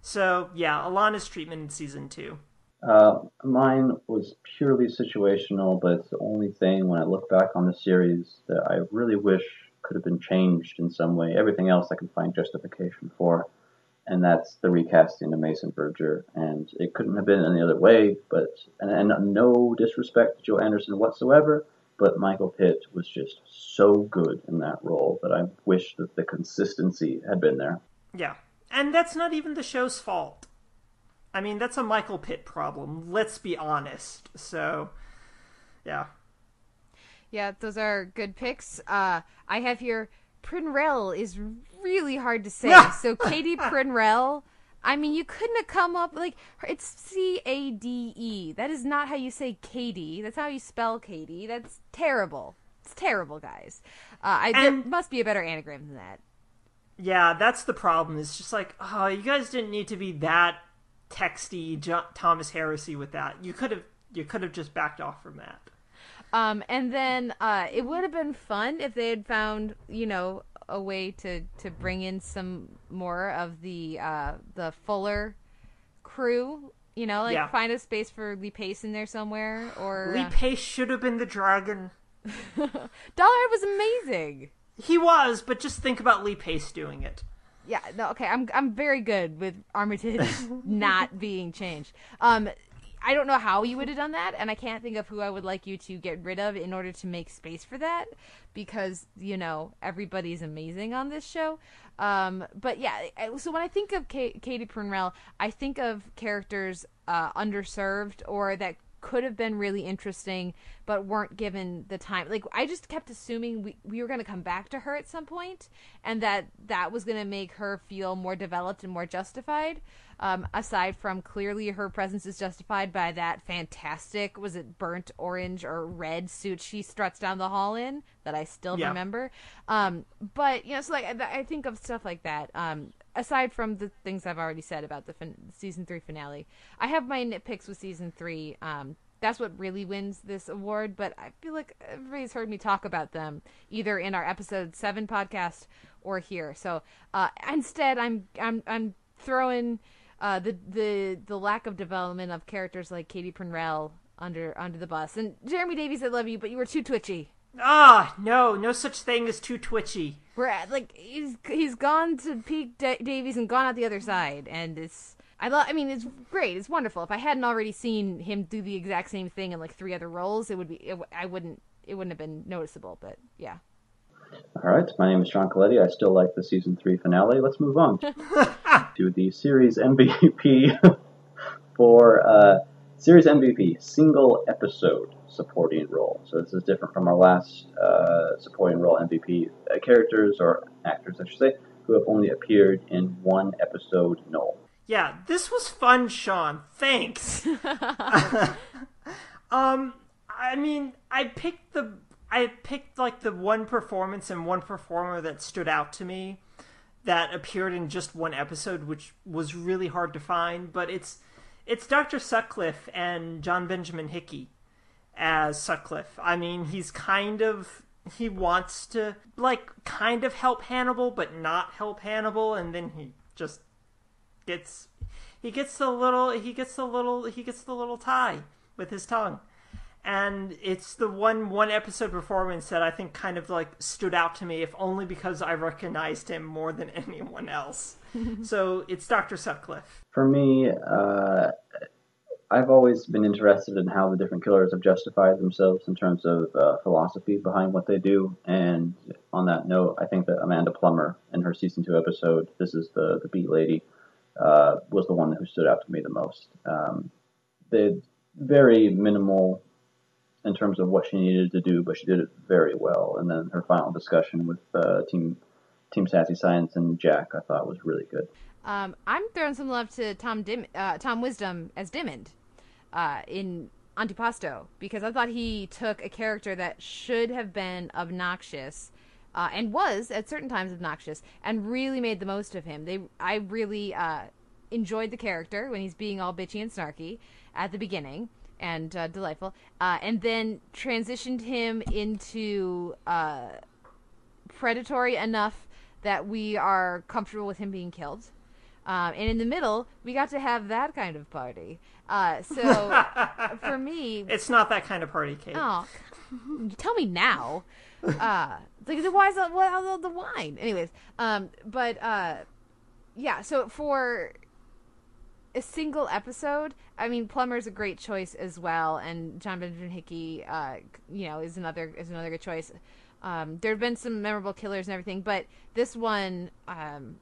So yeah, Alana's treatment in season two. Uh, mine was purely situational, but it's the only thing when I look back on the series that I really wish could have been changed in some way. Everything else I can find justification for, and that's the recasting of Mason Verger. And it couldn't have been any other way. But and, and no disrespect to Joe Anderson whatsoever, but Michael Pitt was just so good in that role that I wish that the consistency had been there. Yeah, and that's not even the show's fault. I mean, that's a Michael Pitt problem. Let's be honest. So, yeah. Yeah, those are good picks. Uh, I have here Prurnell is really hard to say. so Katie Prurnell. I mean, you couldn't have come up like it's C A D E. That is not how you say Katie. That's how you spell Katie. That's terrible. It's terrible, guys. Uh, I, there must be a better anagram than that. Yeah, that's the problem. It's just like, oh, you guys didn't need to be that texty John, Thomas Hennessy with that. You could have you could have just backed off from that. Um, and then uh, it would have been fun if they had found you know a way to to bring in some more of the uh, the Fuller crew. You know, like yeah. find a space for Lee Pace in there somewhere, or Lee. Pace should have been the dragon. Dolarhyde was amazing. He was, but just think about Lee Pace doing it. Yeah, no, okay. I'm I'm very good with Armitage not being changed. Um, I don't know how you would have done that, and I can't think of who I would like you to get rid of in order to make space for that, because you know everybody's amazing on this show. Um, but yeah, so when I think of Katie Prurnell, I think of characters uh, underserved or that could have been really interesting but weren't given the time. Like i just kept assuming we, we were going to come back to her at some point and that that was going to make her feel more developed and more justified. Um, aside from clearly her presence is justified by that fantastic was it burnt orange or red suit she struts down the hall in that i still yeah. remember. Um, but you know so like I, I, think of stuff like that. Um, aside from the things I've already said about the fin- season three finale, I have my nitpicks with season three. Um, that's what really wins this award, but I feel like everybody's heard me talk about them either in our episode seven podcast or here. So uh, instead, I'm I'm I'm throwing uh, the the the lack of development of characters like Katie Prurnell under under the bus. And Jeremy Davies, I love you, but you were too twitchy. Ah, no, no such thing as too twitchy. We're at, like he's he's gone to Pete D- Davies and gone out the other side, and it's I love. I mean, it's great. It's wonderful. If I hadn't already seen him do the exact same thing in like three other roles, it would be. It, I wouldn't. It wouldn't have been noticeable. But yeah. All right. My name is Sean Colletti. I still like the season three finale. Let's move on to the series MVP for uh, series MVP single episode supporting role. So this is different from our last uh, supporting role MVP uh, characters or actors, I should say, who have only appeared in one episode. No. Yeah, this was fun, Sean. Thanks. um, I mean, I picked the I picked like the one performance and one performer that stood out to me that appeared in just one episode, which was really hard to find. But it's it's Dr. Sutcliffe and John Benjamin Hickey as Sutcliffe. I mean, he's kind of he wants to like kind of help Hannibal but not help Hannibal and then he just gets he gets the little he gets the little he gets the little tie with his tongue. And it's the one one episode performance that I think kind of like stood out to me if only because I recognized him more than anyone else. so it's Dr. Sutcliffe. For me, uh I've always been interested in how the different killers have justified themselves in terms of uh, philosophy behind what they do. And on that note, I think that Amanda Plummer in her season two episode, this is the the beat lady, uh, was the one who stood out to me the most. Um, they very minimal in terms of what she needed to do, but she did it very well. And then her final discussion with uh, Team Team Sassy Science and Jack, I thought was really good. Um, I'm throwing some love to Tom Dim- uh, Tom Wisdom as Dimmond. Uh, in Antipasto because I thought he took a character that should have been obnoxious uh, and was at certain times obnoxious and really made the most of him. They I really uh, enjoyed the character when he's being all bitchy and snarky at the beginning and uh, delightful, uh, and then transitioned him into predatory enough that we are comfortable with him being killed. Um, and in the middle, we got to have that kind of party. Uh, so for me, It's not that kind of party, Kate. oh, tell me now. Uh, like why is the, why the, the wine? Anyways, um, but uh, yeah. So for a single episode, I mean, Plummer's a great choice as well, and John Benjamin Hickey, uh, you know, is another is another good choice. Um, there have been some memorable killers and everything, but this one, um,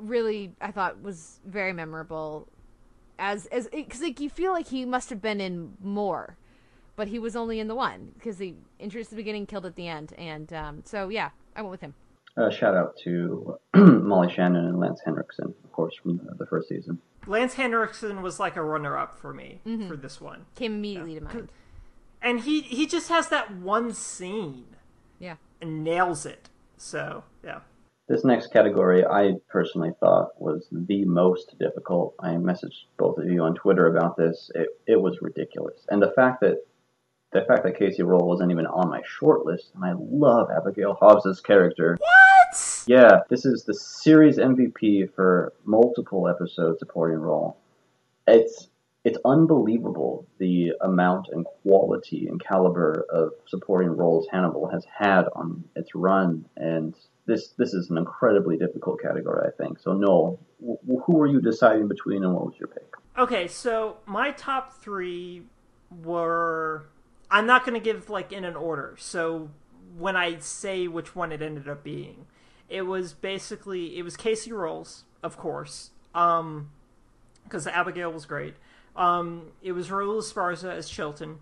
really, I thought was very memorable. As as because like you feel like he must have been in more, but he was only in the one because he introduced the beginning, killed at the end, and um, so yeah, I went with him. Uh, shout out to Molly Shannon and Lance Henriksen, of course, from the, the first season. Lance Henriksen was like a runner-up for me Mm-hmm. for this one, Came immediately to mind. and he he just has that one scene Yeah. and nails it. So yeah, This next category, I personally thought was the most difficult. I messaged both of you on Twitter about this. It, it was ridiculous, and the fact that the fact that Kacey Rohl wasn't even on my short list, and I love Abigail Hobbs's character. what? Yeah, this is the series MVP for multiple episode supporting role. It's it's unbelievable the amount and quality and caliber of supporting roles Hannibal has had on its run, and this this is an incredibly difficult category, I think. So, Noel, wh- who were you deciding between, and what was your pick? Okay, so my top three were. I'm not going to give like in an order. So when I say which one it ended up being, it was basically it was Kacey Rohl's, of course, um, because Abigail was great. Um, it was Raul Esparza as Chilton,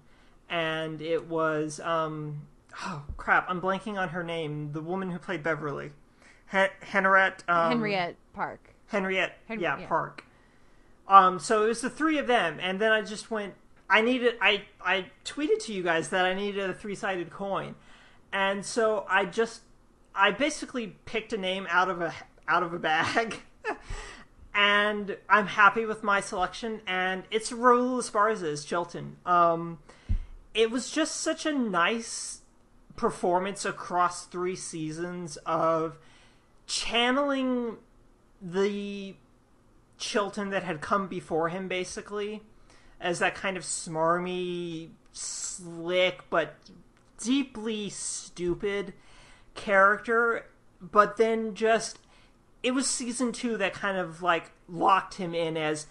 and it was um, oh crap, I'm blanking on her name. The woman who played Beverly, Hen- Henriette. Um, Henriette Park. Henriette, Hen- yeah, yeah. Park. Um, so it was the three of them, and then I just went. I needed. I I tweeted to you guys that I needed a three sided coin, and so I just I basically picked a name out of a out of a bag, and I'm happy with my selection. And it's Raul Esparza's Chilton. Um, it was just such a nice performance across three seasons of channeling the Chilton that had come before him, basically, as that kind of smarmy, slick, but deeply stupid character. But then just, it was season two that kind of like locked him in as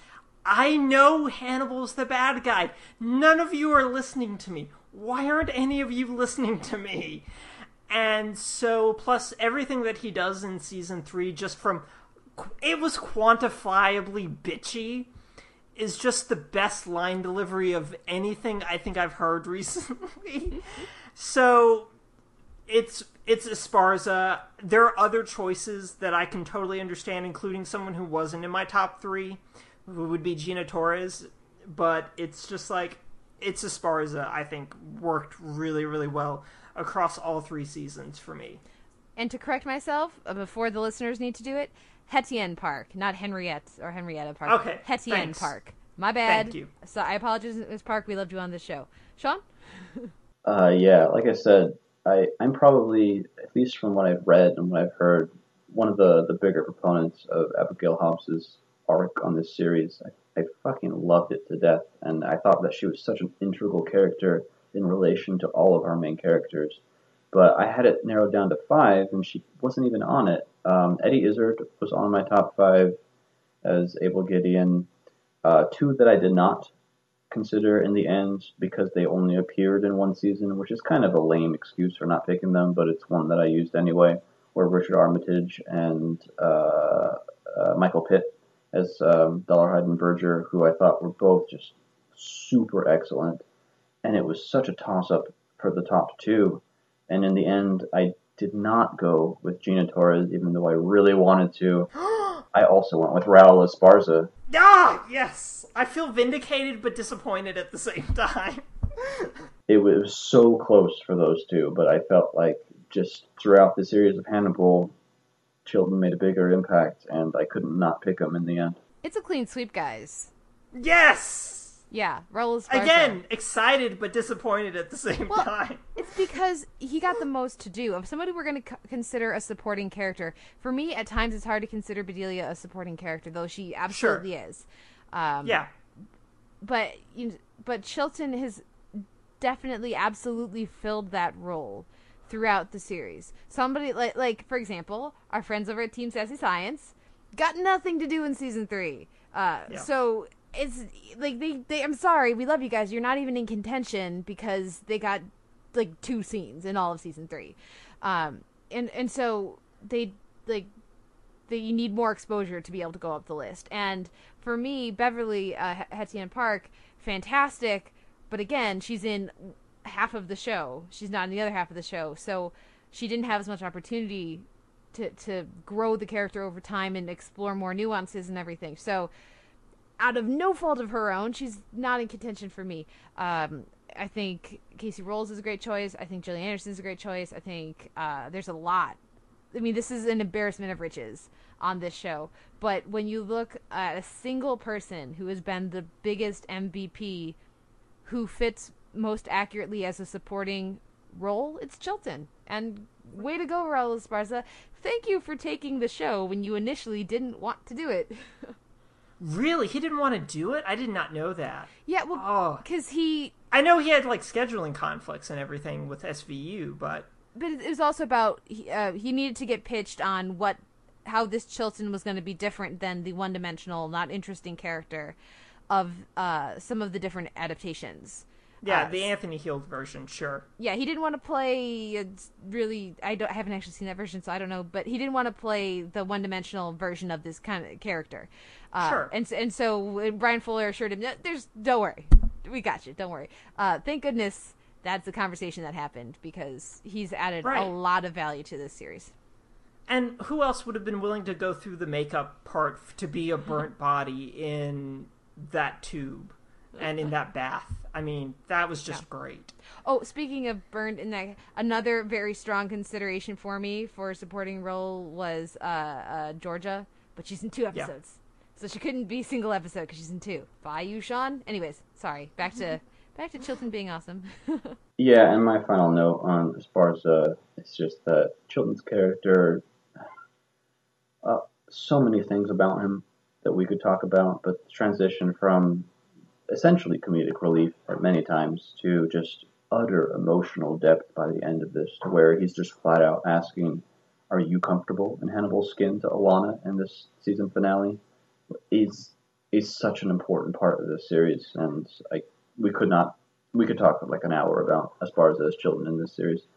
I know Hannibal's the bad guy. None of you are listening to me. Why aren't any of you listening to me? And so, plus everything that he does in season three, just from it was quantifiably bitchy, is just the best line delivery of anything I think I've heard recently. so it's it's Esparza. There are other choices that I can totally understand, including someone who wasn't in my top three, who would be Gina Torres. But it's just like it's Esparza. I think worked really really well across all three seasons for me. And to correct myself, uh, before the listeners need to do it, Hettienne Park, not Henriette or Henrietta Park. Okay, Hettienne thanks. Park. My bad. Thank you. So I apologize, Ms. Park. We loved you on the show. Sean? Uh, yeah, like I said, I, I'm probably, at least from what I've read and what I've heard, one of the, the bigger proponents of Abigail Hobbs's arc on this series. I, I fucking loved it to death, and I thought that she was such an integral character in relation to all of our main characters. But I had it narrowed down to five, and she wasn't even on it. Um, Eddie Izzard was on my top five as Abel Gideon. Uh, two that I did not consider in the end because they only appeared in one season, which is kind of a lame excuse for not picking them, but it's one that I used anyway. Were Richard Armitage and uh, uh, Michael Pitt as um, Dolarhyde and Verger, who I thought were both just super excellent, and it was such a toss-up for the top two. And in the end, I did not go with Gina Torres, even though I really wanted to. I also went with Raul Esparza. Ah, yes. I feel vindicated but disappointed at the same time. it was so close for those two, but I felt like just throughout the series of Hannibal, Chilton made a bigger impact, and I couldn't not pick him in the end. It's a clean sweep, guys. Yes. Yeah, Raul Esparza. Again, excited but disappointed at the same Well, time. It's because he got the most to do. If somebody we're going to consider a supporting character, for me, at times it's hard to consider Bedelia a supporting character, though she absolutely is. Um, Yeah. but you, but Chilton has definitely, absolutely filled that role throughout the series. Somebody like, like for example, our friends over at Team Sassy Science got nothing to do in season three. Uh, Yeah. So it's like they, they. I'm sorry, we love you guys. You're not even in contention because they got like two scenes in all of season three, um, and and so they like that you need more exposure to be able to go up the list. And for me, Beverly uh, H- Hettienne Park, fantastic, but again, she's in half of the show. She's not in the other half of the show, so she didn't have as much opportunity to to grow the character over time and explore more nuances and everything. So, out of no fault of her own, she's not in contention for me. Um, I think Kacey Rohl's is a great choice. I think Gillian Anderson is a great choice. I think uh, there's a lot I mean, this is an embarrassment of riches on this show. But when you look at a single person who has been the biggest MVP, who fits most accurately as a supporting role, it's Chilton. And way to go, Raul Esparza. Thank you for taking the show when you initially didn't want to do it. Really? He didn't want to do it? I did not know that. yeah, well, Oh. because he I know he had like scheduling conflicts and everything with SVU, but but it was also about he, uh, he needed to get pitched on what how this Chilton was going to be different than the one dimensional, not interesting character of uh, some of the different adaptations. Yeah, Uh, the Anthony Heald version, sure. Yeah, he didn't want to play uh, really. I don't I haven't actually seen that version, so I don't know. But he didn't want to play the one dimensional version of this kind of character. Uh, Sure. And and so uh, Bryan Fuller assured him, "No, "There's don't worry, we got you. Don't worry." Uh, thank goodness that's the conversation that happened because he's added Right. a lot of value to this series. And who else would have been willing to go through the makeup part to be a burnt body in that tube and in that bath? I mean, that was just great. Oh, speaking of burned in that, another very strong consideration for me for a supporting role was uh, uh, Georgia, but she's in two episodes, so she couldn't be single episode because she's in two. Bye, you, Sean. Anyways, sorry. Back to back to Chilton being awesome. Yeah, and my final note on Esparza it's just that Chilton's character, uh, so many things about him that we could talk about, but the transition from essentially comedic relief at many times to just utter emotional depth by the end of this, to where he's just flat out asking, "Are you comfortable in Hannibal's skin?" to Alana in this season finale, is is such an important part of this series, and I we could not we could talk for like an hour about Esparza as those children in this series.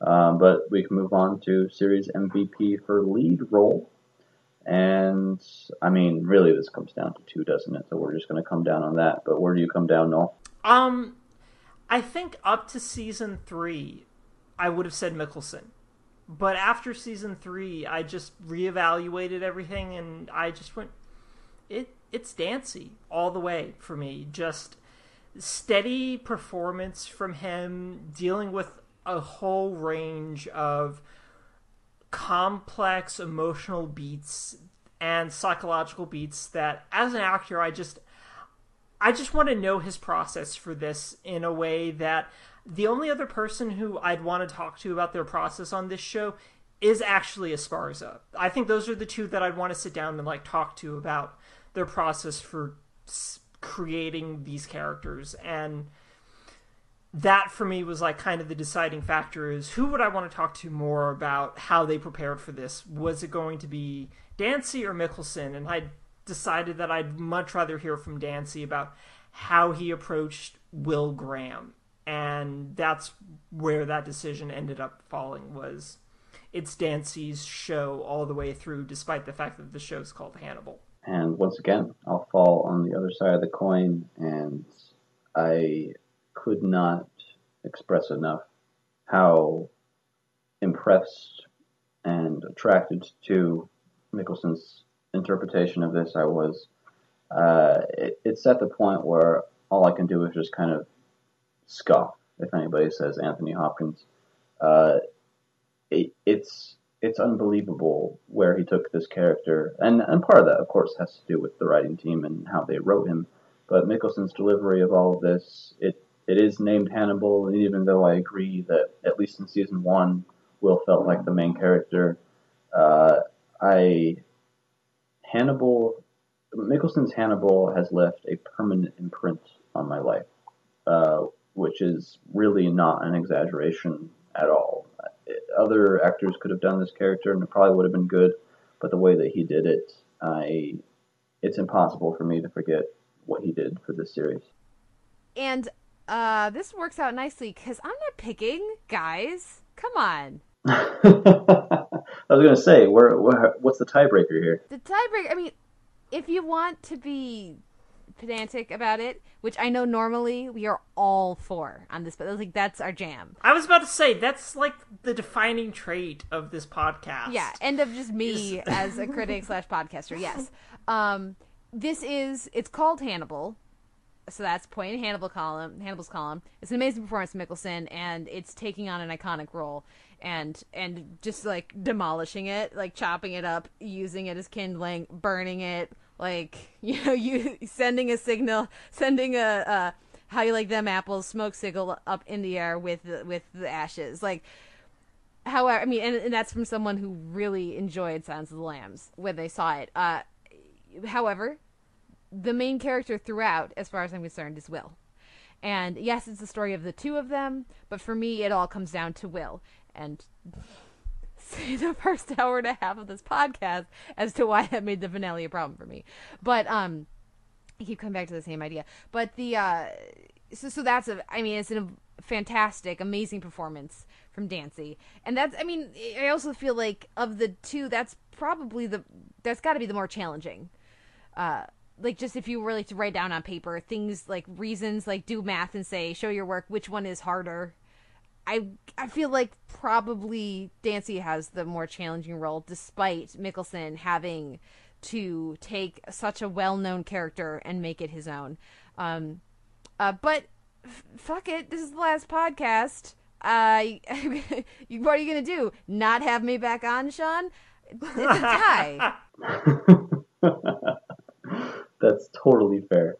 Um, but we can move on to series MVP for lead role. And I mean, really, this comes down to two, doesn't it? So we're just going to come down on that. But where do you come down, Noel? Um, I think up to season three, I would have said Mikkelsen. But after season three, I just reevaluated everything and I just went, it it's Dancy all the way for me. Just steady performance from him, dealing with a whole range of complex emotional beats and psychological beats that as an actor I just I just want to know his process for this in a way that the only other person who I'd want to talk to about their process on this show is actually Esparza. I think those are the two that I'd want to sit down and like talk to about their process for creating these characters and that for me was like kind of the deciding factor is who would I want to talk to more about how they prepared for this? Was it going to be Dancy or Mikkelsen? And I decided that I'd much rather hear from Dancy about how he approached Will Graham. And that's where that decision ended up falling was it's Dancy's show all the way through despite the fact that the show's called Hannibal. And once again, I'll fall on the other side of the coin, and I could not express enough how impressed and attracted to Mikkelsen's interpretation of this I was. uh, it, it's at the point where all I can do is just kind of scoff if anybody says Anthony Hopkins. Uh, it, it's it's unbelievable where he took this character, and and part of that, of course, has to do with the writing team and how they wrote him. But Mikkelsen's delivery of all of this, it it is named Hannibal, and even though I agree that at least in season one, Will felt like the main character, uh, I Hannibal Mikkelsen's Hannibal has left a permanent imprint on my life, uh, which is really not an exaggeration at all. Other actors could have done this character and it probably would have been good, but the way that he did it, I, it's impossible for me to forget what he did for this series. And uh, this works out nicely because I'm not picking, guys. Come on. I was gonna say, where, where, what's the tiebreaker here? The tiebreaker. I mean, if you want to be pedantic about it, which I know normally we are all for on this, but like that's our jam. I was about to say that's like the defining trait of this podcast. Yeah, and of just me as a critic slash podcaster. Yes, um, this is it's called Hannibal, so that's point in Hannibal column, Hannibal's column. It's an amazing performance from Mikkelsen, and it's taking on an iconic role and and just like demolishing it, like chopping it up, using it as kindling, burning it, like you know, you sending a signal, sending a uh, how you like them apples smoke signal up in the air with the, with the ashes, like. However, I mean, and, and that's from someone who really enjoyed Silence of the Lambs when they saw it. Uh, however, the main character throughout, as far as I'm concerned, is Will. And yes, it's the story of the two of them, but for me, it all comes down to Will and say the first hour and a half of this podcast as to why that made the finale a problem for me. But um, I keep coming back to the same idea. But the uh, so so that's a I mean it's a fantastic, amazing performance from Dancy, and that's I mean I also feel like of the two that's probably the that's got to be the more challenging. Uh, like just if you were like to write down on paper things like reasons like do math and say show your work which one is harder I I feel like probably Dancy has the more challenging role, despite Mikkelsen having to take such a well-known character and make it his own. Um, uh, but f- fuck it, this is the last podcast. Uh, what are you gonna do? Not have me back on, Sean? It's a tie. That's totally fair.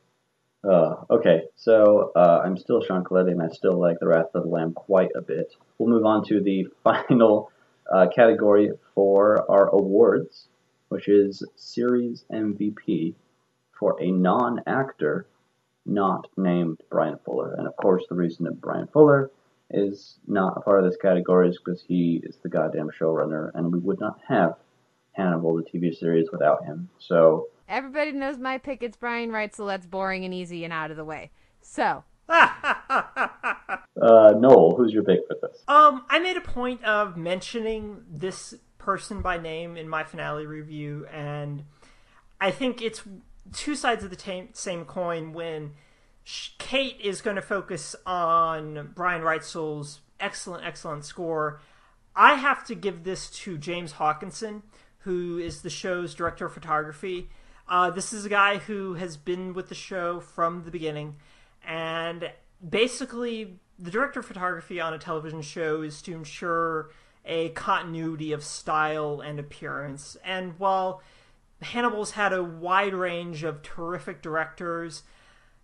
Uh, okay, so uh, I'm still Sean Colletti, and I still like The Wrath of the Lamb quite a bit. We'll move on to the final uh, category for our awards, which is Series MVP for a non actor not named Bryan Fuller. And of course, the reason that Bryan Fuller is not a part of this category is because he is the goddamn showrunner, and we would not have Hannibal, the TV series, without him. So Everybody knows my pick. It's Brian Wright, so that's boring and easy and out of the way. So. uh, Noel, who's your pick for this? Um, I made a point of mentioning this person by name in my finale review, and I think it's two sides of the t- same coin when Kate is going to focus on Brian Reitzell's excellent, excellent score. I have to give this to James Hawkinson, who is the show's director of photography. Uh, this is a guy who has been with the show from the beginning, and basically, the director of photography on a television show is to ensure a continuity of style and appearance. And while Hannibal's had a wide range of terrific directors,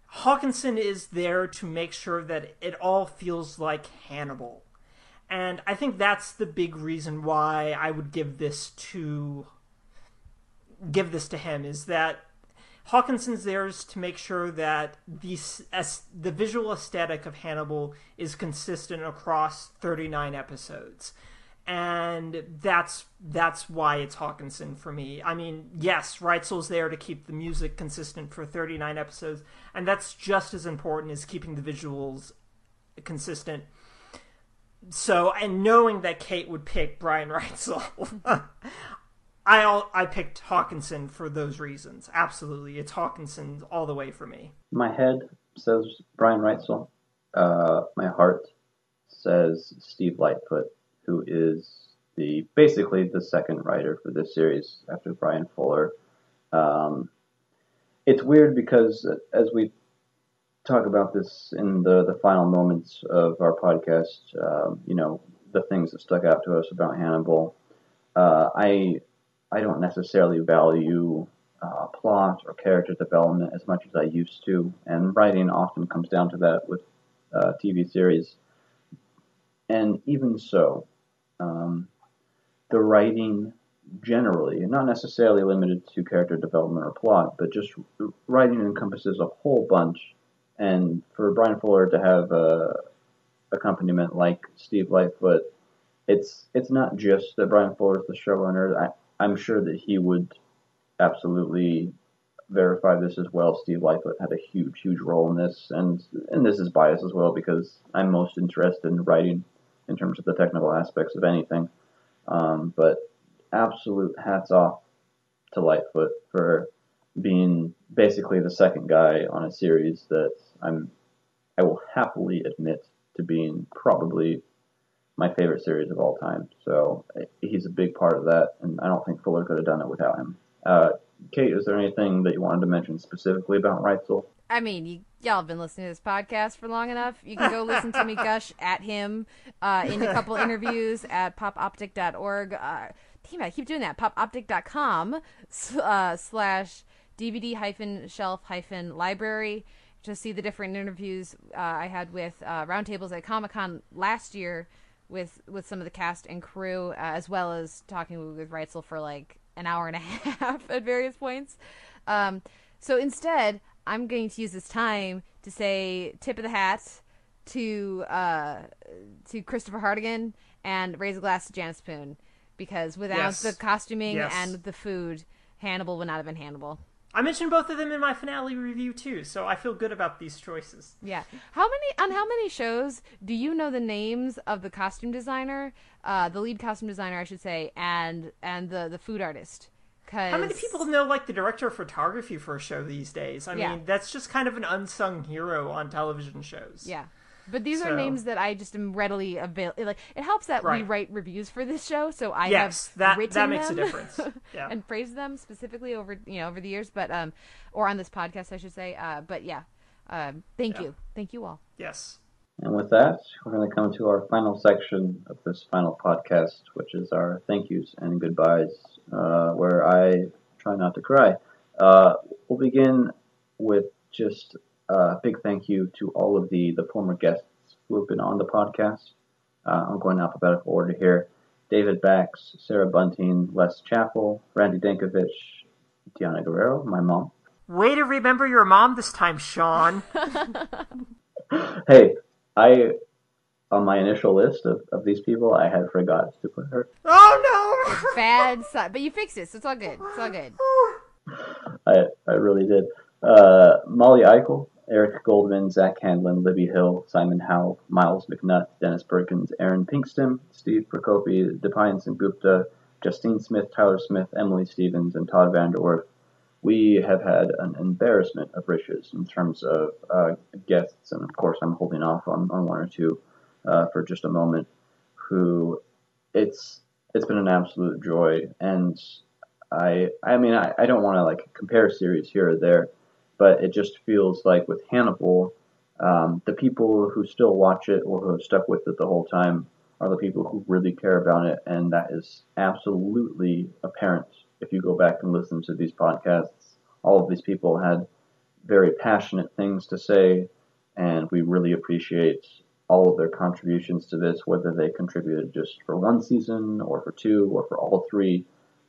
Hawkinson is there to make sure that it all feels like Hannibal. And I think that's the big reason why I would give this to give this to him is that Hawkinson's there to make sure that the as, the visual aesthetic of Hannibal is consistent across 39 episodes. And that's that's why it's Hawkinson for me. I mean, yes, Reitzell's there to keep the music consistent for 39 episodes, and that's just as important as keeping the visuals consistent. So, and knowing that Kate would pick Brian Reitzell, I I picked Hawkinson for those reasons. Absolutely, it's Hawkinson all the way for me. My head says Brian Reitzell. Uh, my heart says Steve Lightfoot, who is the basically the second writer for this series after Brian Fuller. Um, it's weird because as we talk about this in the the final moments of our podcast, um, you know, the things that stuck out to us about Hannibal. Uh, I I don't necessarily value uh, plot or character development as much as I used to, and writing often comes down to that with uh, TV series. And even so, um, the writing generally, not necessarily limited to character development or plot, but just writing encompasses a whole bunch. And for Bryan Fuller to have a accompaniment like Steve Lightfoot, it's it's not just that Bryan Fuller is the showrunner. I'm sure that he would absolutely verify this as well. Steve Lightfoot had a huge, huge role in this, and and this is biased as well because I'm most interested in writing in terms of the technical aspects of anything. Um, but absolute hats off to Lightfoot for being basically the second guy on a series that I'm I will happily admit to being probably my favorite series of all time. So he's a big part of that, and I don't think Fuller could have done it without him. Uh, Kate, is there anything that you wanted to mention specifically about Reitzell? I mean, you, y'all have been listening to this podcast for long enough. You can go listen to me gush at him uh, in a couple interviews at popoptiq.org. Uh, damn it, I keep doing that. popoptiq.com uh, slash DVD hyphen shelf hyphen library to see the different interviews uh, I had with uh, roundtables at Comic Con last year with with some of the cast and crew, uh, as well as talking with Reitzell for like an hour and a half at various points. Um, so instead, I'm going to use this time to say tip of the hat to uh, to Christopher Hargadon and raise a glass to Janice Poon because without yes. the costuming yes. and the food, Hannibal would not have been Hannibal. I mentioned both of them in my finale review too, so I feel good about these choices. Yeah. How many on how many shows do you know the names of the costume designer, uh, the lead costume designer, I should say, and and the the food artist? Cause... How many people know like the director of photography for a show these days? I yeah. mean, that's just kind of an unsung hero on television shows. Yeah. But these so. are names that I just am readily available. Like it helps that right. we write reviews for this show, so I yes, have that written that makes them a difference. Yeah. and praised them specifically over you know over the years, but um, or on this podcast, I should say. Uh, but yeah, um, thank yeah. you, thank you all. Yes. And with that, we're going to come to our final section of this final podcast, which is our thank yous and goodbyes, uh, where I try not to cry. Uh, we'll begin with just uh, big thank you to all of the, the former guests who have been on the podcast. Uh, I'm going in alphabetical order here. David Bax, Sarah Bunting, Les Chappell, Randy Dankovich, Diana Guerrero, my mom. Way to remember your mom this time, Sean. hey, I on my initial list of, of these people, I had forgot to put her. Oh no! Bad, but you fixed it, so it's all good. It's all good. I I really did. Uh, Molly Eichel, Eric Goldman, Zach Handlen, Libby Hill, Simon Howe, Myles McNutt, Dennis Perkins, Aaron Pinkston, Steve Prokopy, Depiance and Gupta, Justine Smith, Tyler Smith, Emily Stevens, and Todd VanDerWerff. We have had an embarrassment of riches in terms of uh, guests, and of course, I'm holding off on, on one or two uh, for just a moment. Who it's it's been an absolute joy, and I I mean I, I don't want to like compare series here or there but it just feels like with Hannibal, um, the people who still watch it or who have stuck with it the whole time are the people who really care about it, and that is absolutely apparent if you go back and listen to these podcasts. All of these people had very passionate things to say, and we really appreciate all of their contributions to this, whether they contributed just for one season or for two or for all three.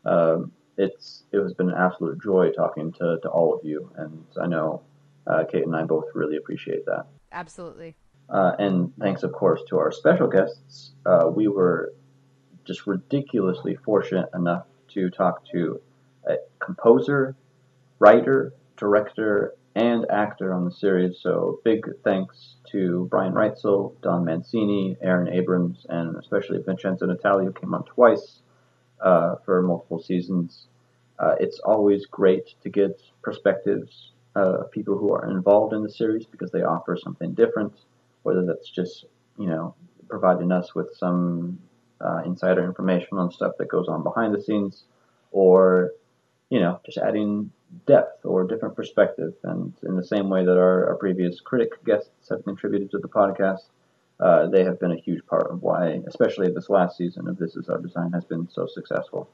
Um, it's it has been an absolute joy talking to, to all of you, and I know uh, Kate and I both really appreciate that. Absolutely. Uh, and thanks, of course, to our special guests. Uh, we were just ridiculously fortunate enough to talk to a composer, writer, director, and actor on the series. So big thanks to Brian Reitzell, Don Mancini, Aaron Abrams, and especially Vincenzo Natali, who came on twice uh, for multiple seasons. Uh, it's always great to get perspectives uh, of people who are involved in the series because they offer something different, whether that's just, you know, providing us with some uh, insider information on stuff that goes on behind the scenes or, you know, just adding depth or different perspective. And in the same way that our, our previous critic guests have contributed to the podcast, uh, they have been a huge part of why, especially this last season of This Is Our Design, has been so successful.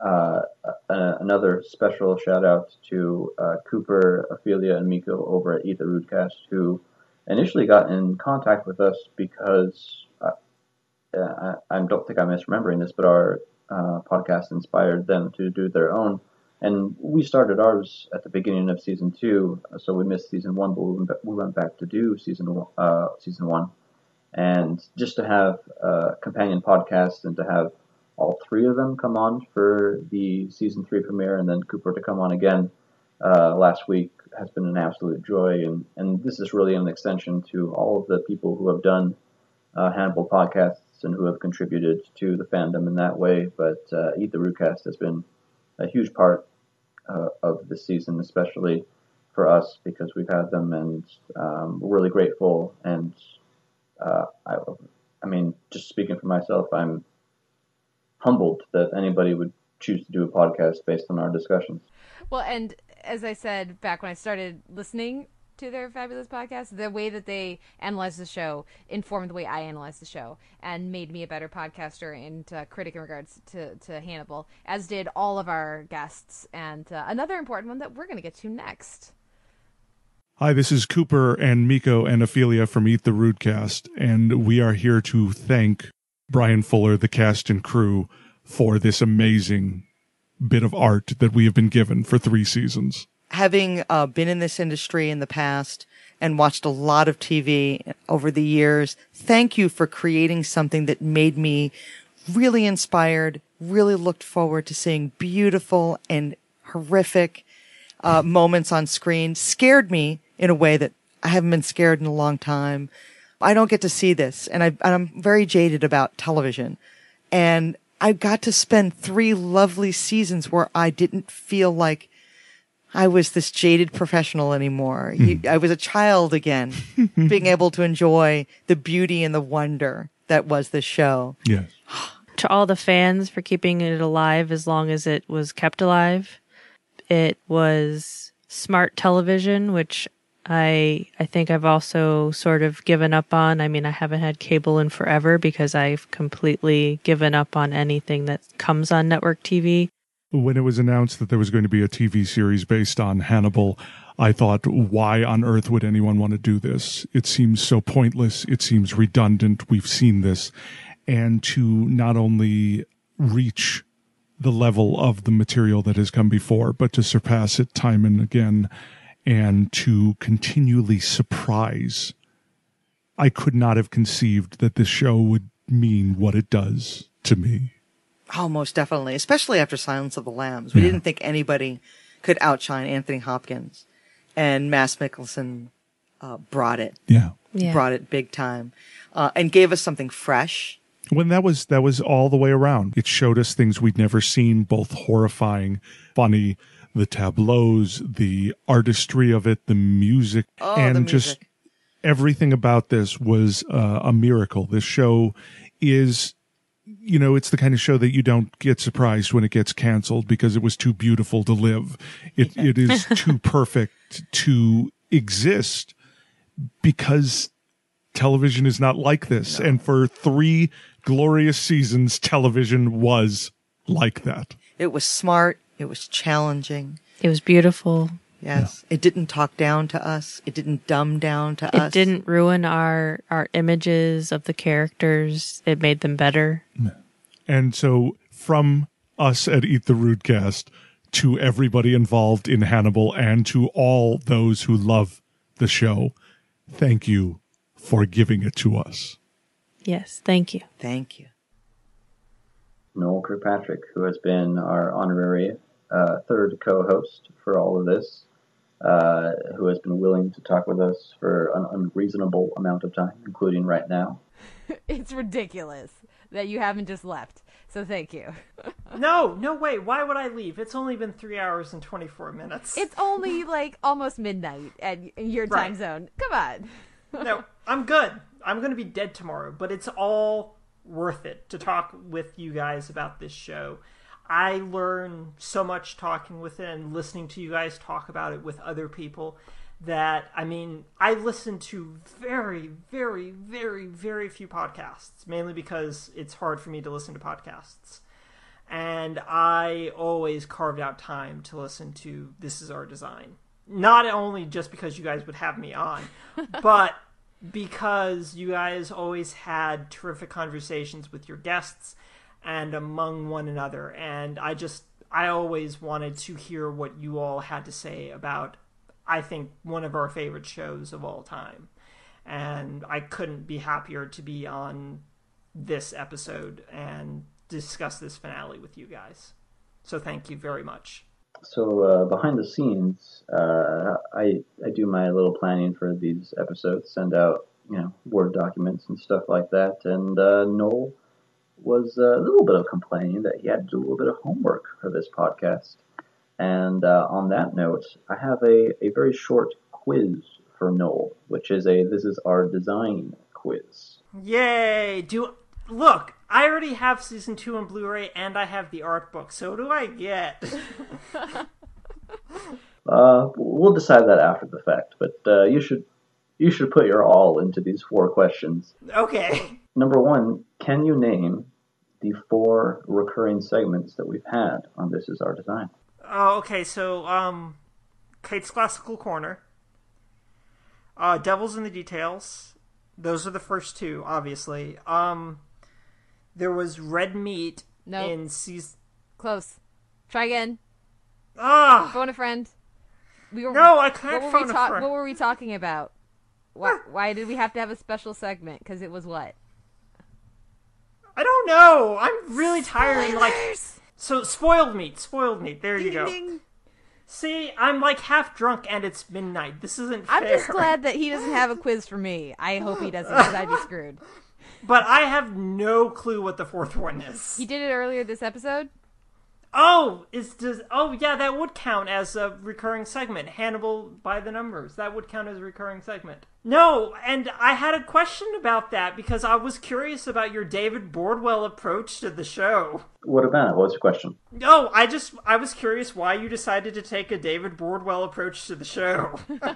Uh, another special shout out to uh, Cooper, Ophelia, and Miko over at Eat the Rudecast, who initially got in contact with us because uh, I, I, don't think I'm misremembering this, but our podcast inspired them to do their own. And we started ours at the beginning of season two, so we missed season one, but we went back to do season uh, season one, and just to have a companion podcast and to have all three of them come on for the season three premiere, and then Cooper to come on again uh, last week has been an absolute joy. And, and this is really an extension to all of the people who have done uh, Hannibal podcasts and who have contributed to the fandom in that way. But uh, Eat the Rudecast has been a huge part uh, of the season, especially for us because we've had them and um, we're really grateful. And uh, I, I mean, just speaking for myself, I'm humbled that anybody would choose to do a podcast based on our discussions. Well, and as I said back when I started listening to their fabulous podcast, the way that they analyze the show informed the way I analyze the show and made me a better podcaster and uh, critic in regards to, to Hannibal, as did all of our guests. And uh, another important one that we're going to get to next. Hi, this is Cooper and Miko and Ophelia from Eat the Rudecast, and we are here to thank Bryan Fuller, the cast and crew, for this amazing bit of art that we have been given for three seasons. Having uh, been in this industry in the past and watched a lot of TV over the years, thank you for creating something that made me really inspired, really looked forward to seeing beautiful and horrific uh, moments on screen, scared me in a way that I haven't been scared in a long time. I don't get to see this, and, I, am very jaded about television. And I got to spend three lovely seasons where I didn't feel like I was this jaded professional anymore. Mm. You, I was a child again, being able to enjoy the beauty and the wonder that was the show. Yes. to all the fans for keeping it alive as long as it was kept alive. It was smart television, which I I think I've also sort of given up on. I mean, I haven't had cable in forever because I've completely given up on anything that comes on network TV. When it was announced that there was going to be a TV series based on Hannibal, I thought, why on earth would anyone want to do this? It seems so pointless. It seems redundant. We've seen this. And to not only reach the level of the material that has come before, but to surpass it time and again and to continually surprise. I could not have conceived that this show would mean what it does to me. Oh, most definitely. Especially after Silence of the Lambs. We yeah. didn't think anybody could outshine Anthony Hopkins. And Mads Mikkelsen uh, brought it. Yeah. yeah. Brought it big time. Uh, and gave us something fresh. When that was that was all the way around. It showed us things we'd never seen, both horrifying, funny, the tableaus, the artistry of it, the music, oh, and the music. just everything about this was uh, a miracle. This show is, you know, it's the kind of show that you don't get surprised when it gets canceled because it was too beautiful to live. It it is too perfect to exist because television is not like this. No. And for three glorious seasons, television was like that. It was smart. It was challenging. It was beautiful. Yes. Yeah. It didn't talk down to us. It didn't dumb down to it us. It didn't ruin our, our images of the characters. It made them better. And so from us at Eat the Rudecast to everybody involved in Hannibal and to all those who love the show, thank you for giving it to us. Yes, thank you. Thank you. Noel Kirkpatrick, who has been our honorary uh, third co-host for all of this, uh, who has been willing to talk with us for an unreasonable amount of time, including right now. it's ridiculous that you haven't just left. So thank you. no, no, way. Why would I leave? It's only been three hours and 24 minutes. It's only like almost midnight at your time right. zone. Come on. no, I'm good. I'm going to be dead tomorrow, but it's all worth it to talk with you guys about this show. I learn so much talking with it and listening to you guys talk about it with other people that I mean, I listen to very, very, very, very few podcasts, mainly because it's hard for me to listen to podcasts. And I always carved out time to listen to This Is Our Design. Not only just because you guys would have me on, but because you guys always had terrific conversations with your guests and among one another. And I just, I always wanted to hear what you all had to say about I think, one of our favorite shows of all time. And I couldn't be happier to be on this episode and discuss this finale with you guys. So thank you very much. So uh, behind the scenes, uh, I I do my little planning for these episodes, send out you know word documents and stuff like that. And uh, Noel was a little bit of complaining that he had to do a little bit of homework for this podcast. And uh, on that note, I have a, a very short quiz for Noel, which is a this is our design quiz. Yay! Do look, I already have season two on Blu-ray, and I have the art book. So what do I get? uh, we'll decide that after the fact, but uh, you should you should put your all into these four questions. Okay. Number one, can you name the four recurring segments that we've had on This Is Our Design? Oh, okay. So, um, Kate's Classical Corner, uh, Devils in the Details. Those are the first two, obviously. Um, there was Red Meat No. in season. Close. Try again. Ah, Phone a friend. We were, no, I can't what were, phone we a friend. what were we talking about? Why, why did we have to have a special segment? Because it was what? I don't know. I'm really tired. and, Like, so spoiled meat, spoiled meat. There you go. Ding, ding. See, I'm like half drunk and it's midnight. This isn't fair. I'm just glad that he doesn't have a quiz for me. I hope he doesn't, because I'd be screwed. But I have no clue what the fourth one is. He did it earlier this episode. Oh, is does oh yeah, that would count as a recurring segment. Hannibal by the numbers. That would count as a recurring segment. No, and I had a question about that because I was curious about your David Bordwell approach to the show. What about it? What was your question? No, I just I was curious why you decided to take a David Bordwell approach to the show.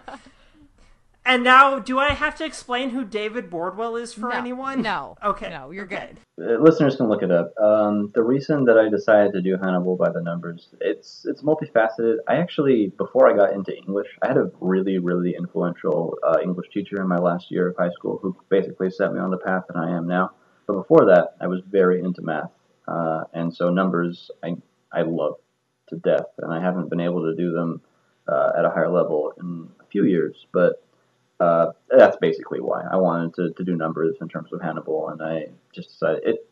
and now, do I have to explain who David Bordwell is for no, anyone? No. Okay. No, you're okay. good. Uh, listeners can look it up. Um, the reason that I decided to do Hannibal by the numbers, it's it's multifaceted. I actually, before I got into English, I had a really really influential uh, English teacher in my last year of high school who basically set me on the path that I am now. But before that, I was very into math, uh, and so numbers I I love to death, and I haven't been able to do them uh, at a higher level in a few years, but uh, that's basically why I wanted to, to do numbers in terms of Hannibal, and I just decided it.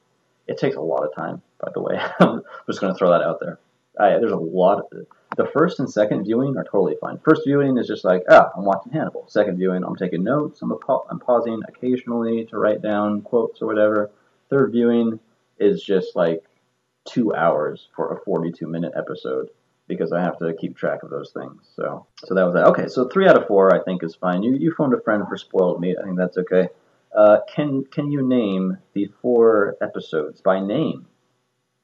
It takes a lot of time, by the way. I'm just going to throw that out there. I, there's a lot. Of, the first and second viewing are totally fine. First viewing is just like, ah, I'm watching Hannibal. Second viewing, I'm taking notes. I'm, a, I'm pausing occasionally to write down quotes or whatever. Third viewing is just like two hours for a 42 minute episode because I have to keep track of those things. So, so that was that. Okay, so three out of four I think is fine. You you phoned a friend for spoiled meat. I think that's okay. Uh, can can you name the four episodes by name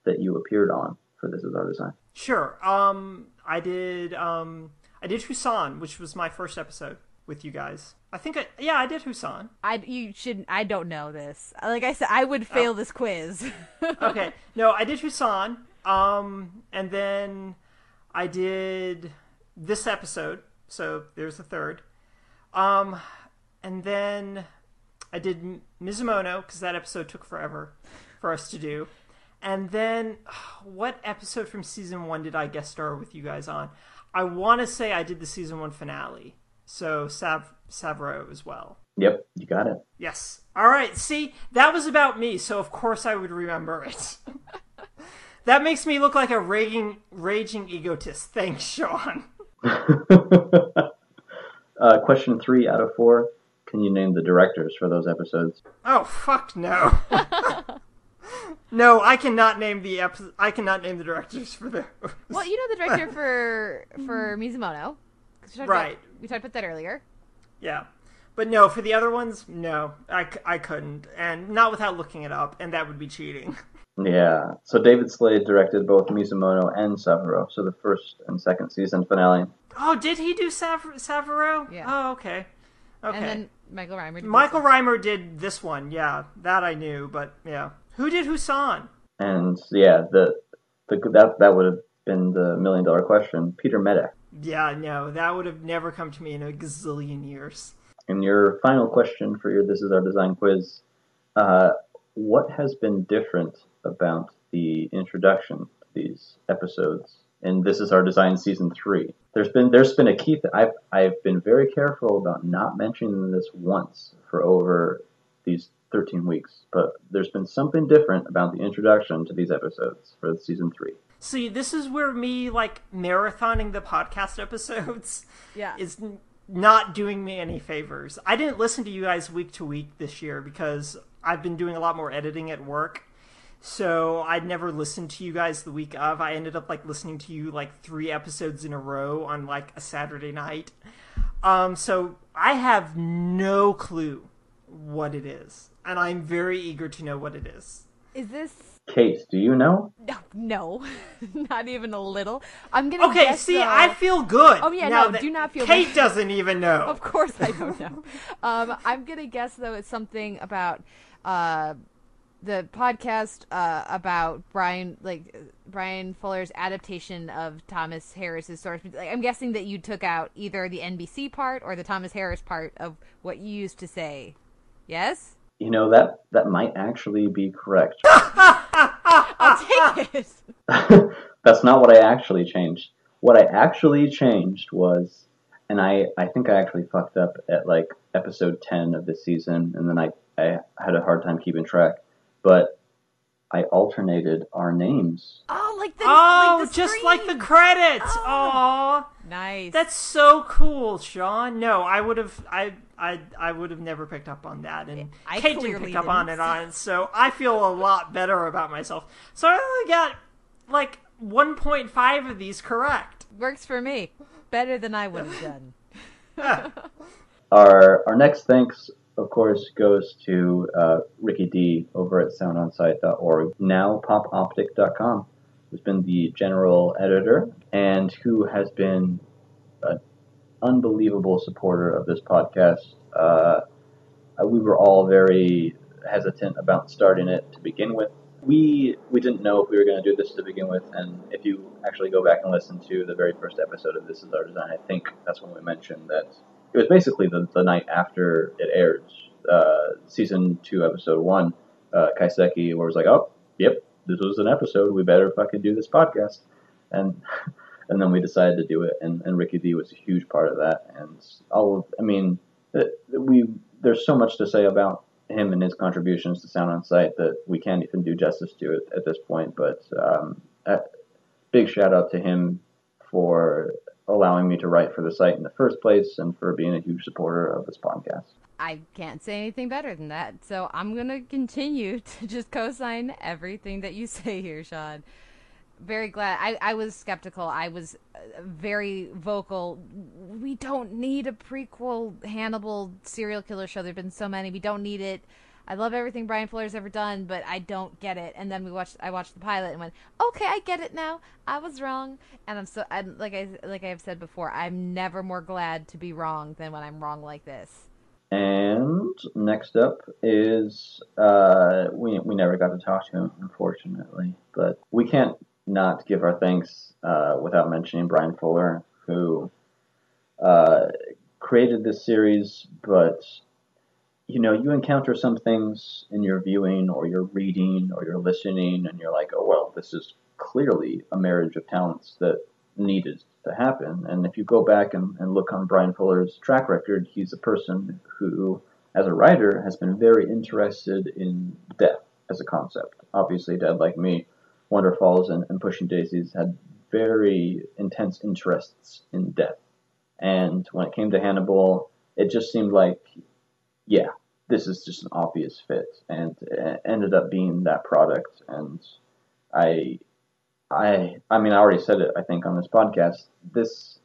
that you appeared on for This Is Our Design? Sure. Um, I did. Um, I did Hassun, which was my first episode with you guys. I think. I, yeah, I did Hassun. I you should. I don't know this. Like I said, I would fail this quiz. Okay. no, I did Hassun. Um, and then I did this episode. So there's the third. Um, and then I did Mizumono because that episode took forever for us to do. And then what episode from season one did I guest star with you guys on? I want to say I did the season one finale. So Sav Savoureux as well. Yep, you got it. Yes. All right. See, that was about me, so of course I would remember it. that makes me look like a raging, raging egotist. Thanks, Sean. uh, question three out of four. Can you name the directors for those episodes? Oh fuck no. no, I cannot name the epi- I cannot name the directors for the. well, you know the director for for Mizumono. 'Cause we Right. About, we talked about that earlier. Yeah. But no, for the other ones, no, I, I couldn't, and not without looking it up, and that would be cheating. Yeah. So David Slade directed both Mizumono and Savoureux, so the first and second season finale. Oh, did he do Sav- Savoureux? Yeah. Oh, okay. Okay. And then Michael Rymer. did Michael this one. Rymer did this one. Yeah, that I knew, but yeah. Who did Hassun? And yeah, the, the that that would have been the million dollar question. Peter Medak. Yeah, no, that would have never come to me in a gazillion years. And your final question for your This Is Our Design quiz: uh, What has been different about the introduction to these episodes? And This Is Our Design season three. There's been there's been a key. Th- I've I've been very careful about not mentioning this once for over these 13 weeks, but there's been something different about the introduction to these episodes for season three. See, this is where me like marathoning the podcast episodes Yeah. is not doing me any favors. I didn't listen to you guys week to week this year because I've been doing a lot more editing at work. So I'd never listened to you guys the week of. I ended up like listening to you like three episodes in a row on like a Saturday night. Um, so I have no clue what it is, and I'm very eager to know what it is. Is this Kate, do you know? no, no, not even a little. I'm gonna Okay, guess, see, though- I feel good. Oh, yeah, now no, do not feel Kate bad. doesn't even know. Of course, I don't know. um, I'm gonna guess though it's something about uh, the podcast uh, about Bryan, like Bryan Fuller's adaptation of Thomas Harris's source. Like, I'm guessing that you took out either the NBC part or the Thomas Harris part of what you used to say. Yes, You know that that might actually be correct. I'll take it. That's not what I actually changed. What I actually changed was, and I, I think I actually fucked up at like episode 10 of this season, and then I, I had a hard time keeping track. But I alternated our names. Oh, like the oh, like the just like the credits. Oh. Aw, nice. that's so cool, Sean. No, I would have, I, I, I would have never picked up on that, and I Kate didn't pick up didn't. it on it. So I feel a lot better about myself. So I only got like 1.5 of these correct. works for me. Better than I would have done. Our our next thanks, of course, goes to uh, Ricky D over at soundonsight.org, now popoptiq.com, who's been the general editor and who has been an unbelievable supporter of this podcast. Uh, we were all very hesitant about starting it to begin with. We we didn't know if we were going to do this to begin with, and if you actually go back and listen to the very first episode of This Is Our Design, I think that's when we mentioned that it was basically the, the night after it aired, uh, season two, episode one. Uh, Kaiseki was like, "Oh, yep, this was an episode. We better fucking do this podcast," and and then we decided to do it. And, and Ricky D was a huge part of that. And all of, I mean, it, we there's so much to say about him and his contributions to Sound on Sight that we can't even do justice to it at this point. But um, big shout out to him for allowing me to write for the site in the first place and for being a huge supporter of this podcast. I can't say anything better than that. So I'm gonna continue to just co-sign everything that you say here, Sean. Very glad. I, I was skeptical. I was uh, very vocal. We don't need a prequel Hannibal serial killer show. There've been so many. We don't need it. I love everything Bryan Fuller's ever done, but I don't get it. And then we watched. I watched the pilot and went, "Okay, I get it now. I was wrong." And I'm so. I'm like I like I've said before. I'm never more glad to be wrong than when I'm wrong like this. And next up is uh, we we never got to talk to him, unfortunately, but we can't not give our thanks uh, without mentioning Bryan Fuller, who uh, created this series. But you know, you encounter some things in your viewing, or your reading, or your listening, and you're like, oh well, this is clearly a marriage of talents that needed to happen. And if you go back and, and look on Bryan Fuller's track record, he's a person who, as a writer, has been very interested in death as a concept. Obviously, Dead Like Me, Wonderfalls, and, and Pushing Daisies had very intense interests in death. And when it came to Hannibal, it just seemed like, yeah, this is just an obvious fit, and it ended up being that product. And I I I mean I already said it I think on this podcast. This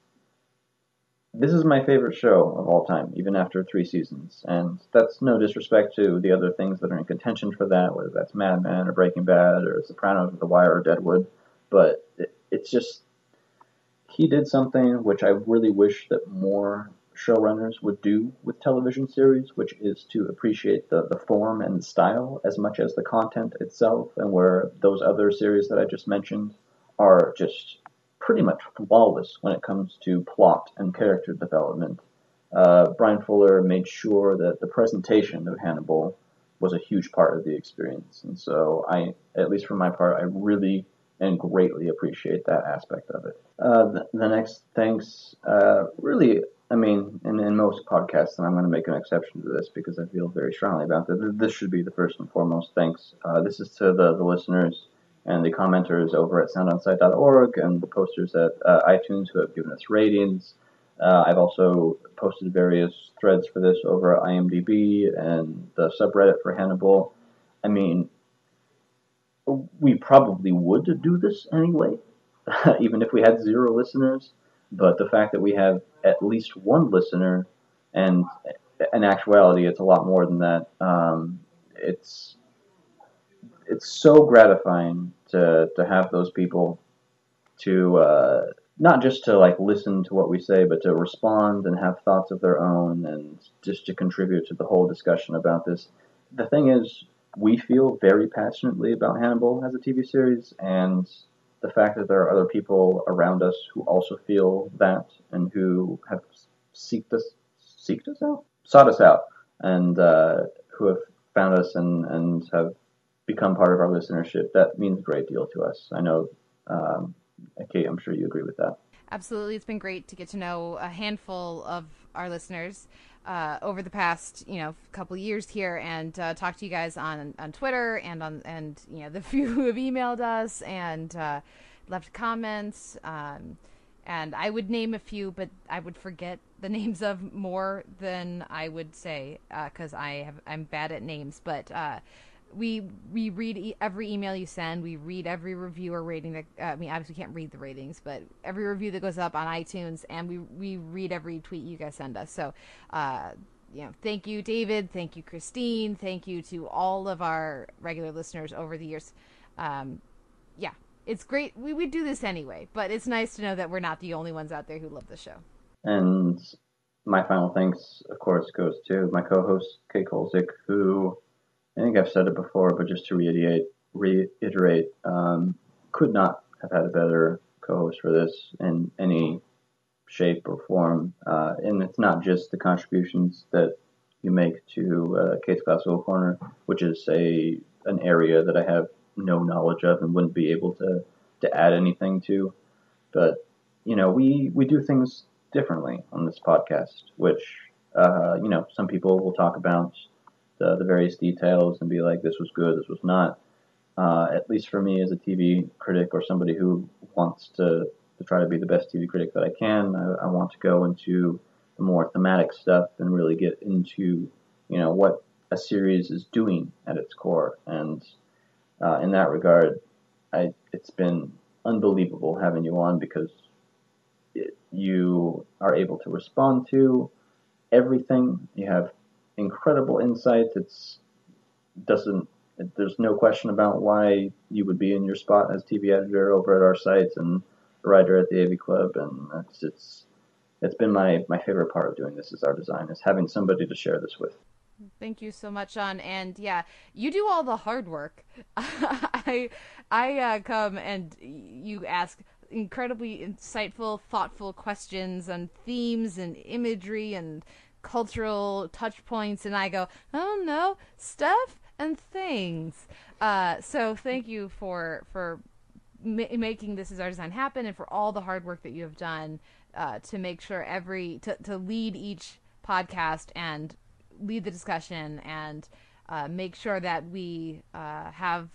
this is my favorite show of all time, even after three seasons. And that's no disrespect to the other things that are in contention for that, whether that's Mad Men or Breaking Bad or Sopranos or The Wire or Deadwood. But it, it's just he did something which I really wish that more showrunners would do with television series, which is to appreciate the, the form and the style as much as the content itself, and where those other series that I just mentioned are just pretty much flawless when it comes to plot and character development. Uh, Bryan Fuller made sure that the presentation of Hannibal was a huge part of the experience, and so I, at least for my part, I really and greatly appreciate that aspect of it. Uh, the, the, next thanks, uh, really, I mean, in, in most podcasts, and I'm going to make an exception to this because I feel very strongly about that. This should be the first and foremost thanks. Uh, this is to the, the listeners and the commenters over at soundonsight.org and the posters at uh, iTunes who have given us ratings. Uh, I've also posted various threads for this over at IMDb and the subreddit for Hannibal. I mean, we probably would do this anyway, even if we had zero listeners. But the fact that we have at least one listener, and in actuality, it's a lot more than that. Um, it's it's so gratifying to to have those people to uh, not just to like listen to what we say, but to respond and have thoughts of their own, and just to contribute to the whole discussion about this. The thing is, we feel very passionately about Hannibal as a TV series, and the fact that there are other people around us who also feel that and who have seeked us, seeked us out, sought us out, and uh, who have found us and, and have become part of our listenership. That means a great deal to us. I know, um, Kate, I'm sure you agree with that. Absolutely. It's been great to get to know a handful of our listeners uh, over the past you know couple years here and uh, talk to you guys on on Twitter and on and you know the few who have emailed us and uh, left comments. Um, and I would name a few, but I would forget the names of more than I would say because uh, I have I'm bad at names. But uh, we we read e- every email you send. We read every review or rating that uh, I mean, obviously we can't read the ratings, but every review that goes up on iTunes, and we we read every tweet you guys send us. So, uh, you know, thank you, David. Thank you, Christine. Thank you to all of our regular listeners over the years. Um, yeah, it's great. We would do this anyway, but it's nice to know that we're not the only ones out there who love the show. And my final thanks, of course, goes to my co-host Kate Kulzick, who I think I've said it before, but just to reiterate, reiterate, um, could not have had a better co-host for this in any shape or form. Uh, and it's not just the contributions that you make to uh, Kate's Classical Corner, which is a an area that I have no knowledge of and wouldn't be able to to add anything to. But you know, we we do things differently on this podcast, which uh, you know some people will talk about the, the various details and be like, this was good, this was not. Uh, at least for me as a TV critic or somebody who wants to, to try to be the best TV critic that I can, I, I want to go into the more thematic stuff and really get into, you know, what a series is doing at its core. And uh, in that regard, I, it's been unbelievable having you on because it, you are able to respond to everything. You have incredible insight. It's doesn't there's no question about why you would be in your spot as TV editor over at our site and writer at the AV Club, and it's it's it's been my my favorite part of doing this is our design is having somebody to share this with. Thank you so much, Sean. And yeah, you do all the hard work. I I uh, come and you ask incredibly insightful, thoughtful questions on themes and imagery and cultural touch points, and I go, oh no, stuff and things. Uh, so thank you for for ma- making this is our design happen, and for all the hard work that you have done uh, to make sure every to to lead each podcast and lead the discussion and uh, make sure that we uh, have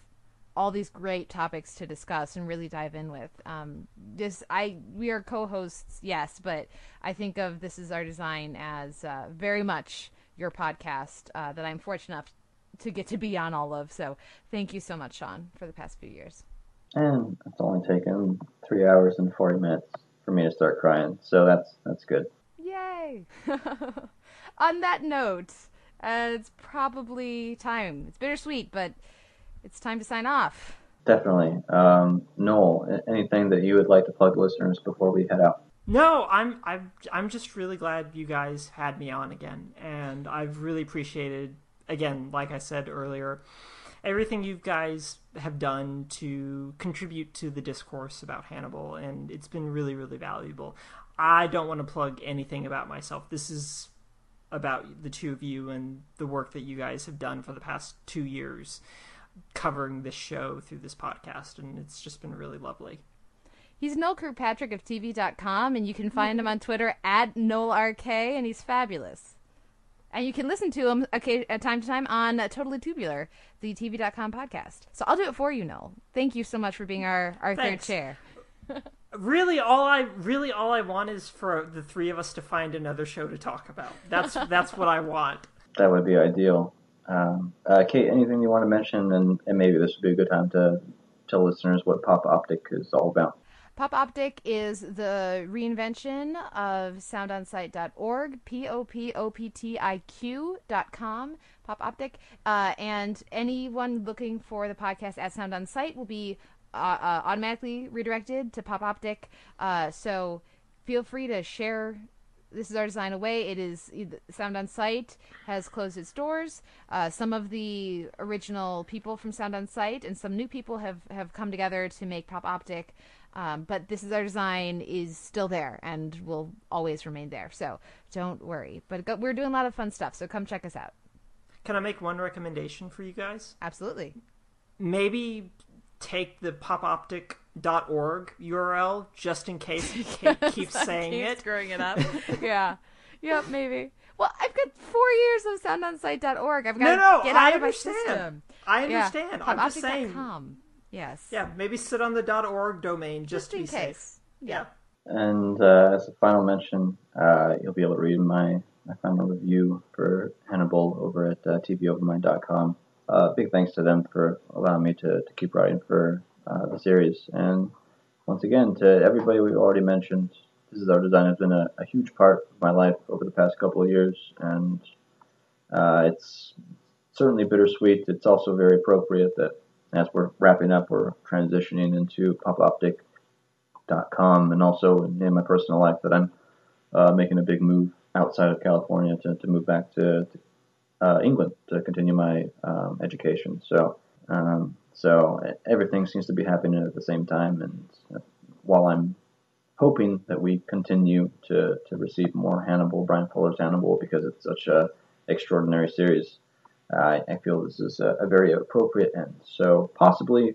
all these great topics to discuss and really dive in with. Um, this I we are co-hosts, yes, but I think of this is our design as uh, very much your podcast uh, that I'm fortunate enough to get to be on all of. So thank you so much, Sean, for the past few years. And it's only taken three hours and forty minutes for me to start crying, so that's that's good. Yay! Yay! On that note, uh, it's probably time. It's bittersweet, but it's time to sign off. Definitely. Um, Noel, anything that you would like to plug listeners before we head out? No, I'm I'm I'm just really glad you guys had me on again, and I've really appreciated again, like I said earlier, everything you guys have done to contribute to the discourse about Hannibal, and it's been really really valuable. I don't want to plug anything about myself. This is about the two of you and the work that you guys have done for the past two years covering this show through this podcast, and it's just been really lovely. He's Noel Kirkpatrick of TV.com, and you can mm-hmm. find him on Twitter at NoelRK, and he's fabulous. And you can listen to him okay, at uh, time to time on uh, Totally Tubular, the TV.com podcast. So I'll do it for you, Noel. Thank you so much for being our, our third chair. really all I really all I want is for the three of us to find another show to talk about. That's that's what I want. That would be ideal. Um, uh, Kate, anything you want to mention, and, and maybe this would be a good time to tell listeners what Pop Optiq is all about. Pop Optiq is the reinvention of soundonsight.org, P O P O P T I Q.com, Pop Optiq. Uh, and anyone looking for the podcast at Sound On Sight will be uh, uh, automatically redirected to Pop Optiq. Uh, so feel free to share this is our design away. It is Sound on Sight has closed its doors. Uh, some of the original people from Sound on Sight and some new people have have come together to make Pop Optiq. Um, but this is our design is still there and will always remain there. So don't worry. But go, we're doing a lot of fun stuff. So come check us out. Can I make one recommendation for you guys? Absolutely. Maybe take the popoptiq.org URL just in case Kate yes, keeps saying keeps it. Screwing it up. yeah. Yep, maybe. Well, I've got four years of soundonsight.org. I've got no, no, to get I out understand. my system. I understand. Yeah. I'm just saying. Yes. Yeah, maybe sit on the dot .org domain just, just to be case. safe. Yeah. And uh, as a final mention, uh, you'll be able to read my, my final review for Hannibal over at uh, tvovermind.com. Uh, big thanks to them for allowing me to, to keep writing for uh, the series. And once again, to everybody we've already mentioned, this is our design has been a, a huge part of my life over the past couple of years, and uh, it's certainly bittersweet. It's also very appropriate that as we're wrapping up, we're transitioning into popoptiq.com and also in my personal life that I'm uh, making a big move outside of California to, to move back to, to uh, England to continue my um, education. So, um, so everything seems to be happening at the same time. And uh, while I'm hoping that we continue to, to receive more Hannibal, Bryan Fuller's Hannibal, because it's such a extraordinary series, I, I feel this is a, a, very appropriate end. So possibly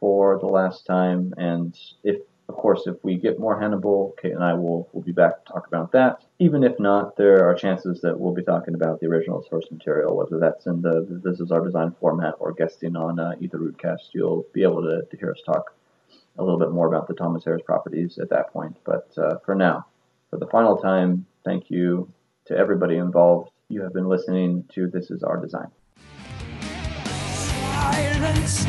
for the last time, and if of course if we get more Hannibal, Kate and I will will be back to talk about that. Even if not, there are chances that we'll be talking about the original source material, whether that's in the this is our design format or guesting on uh, Eat the Rudecast. You'll be able to, to hear us talk a little bit more about the Thomas Harris properties at that point. But uh, for now, for the final time, thank you to everybody involved you have been listening to This Is Our Design. Silence,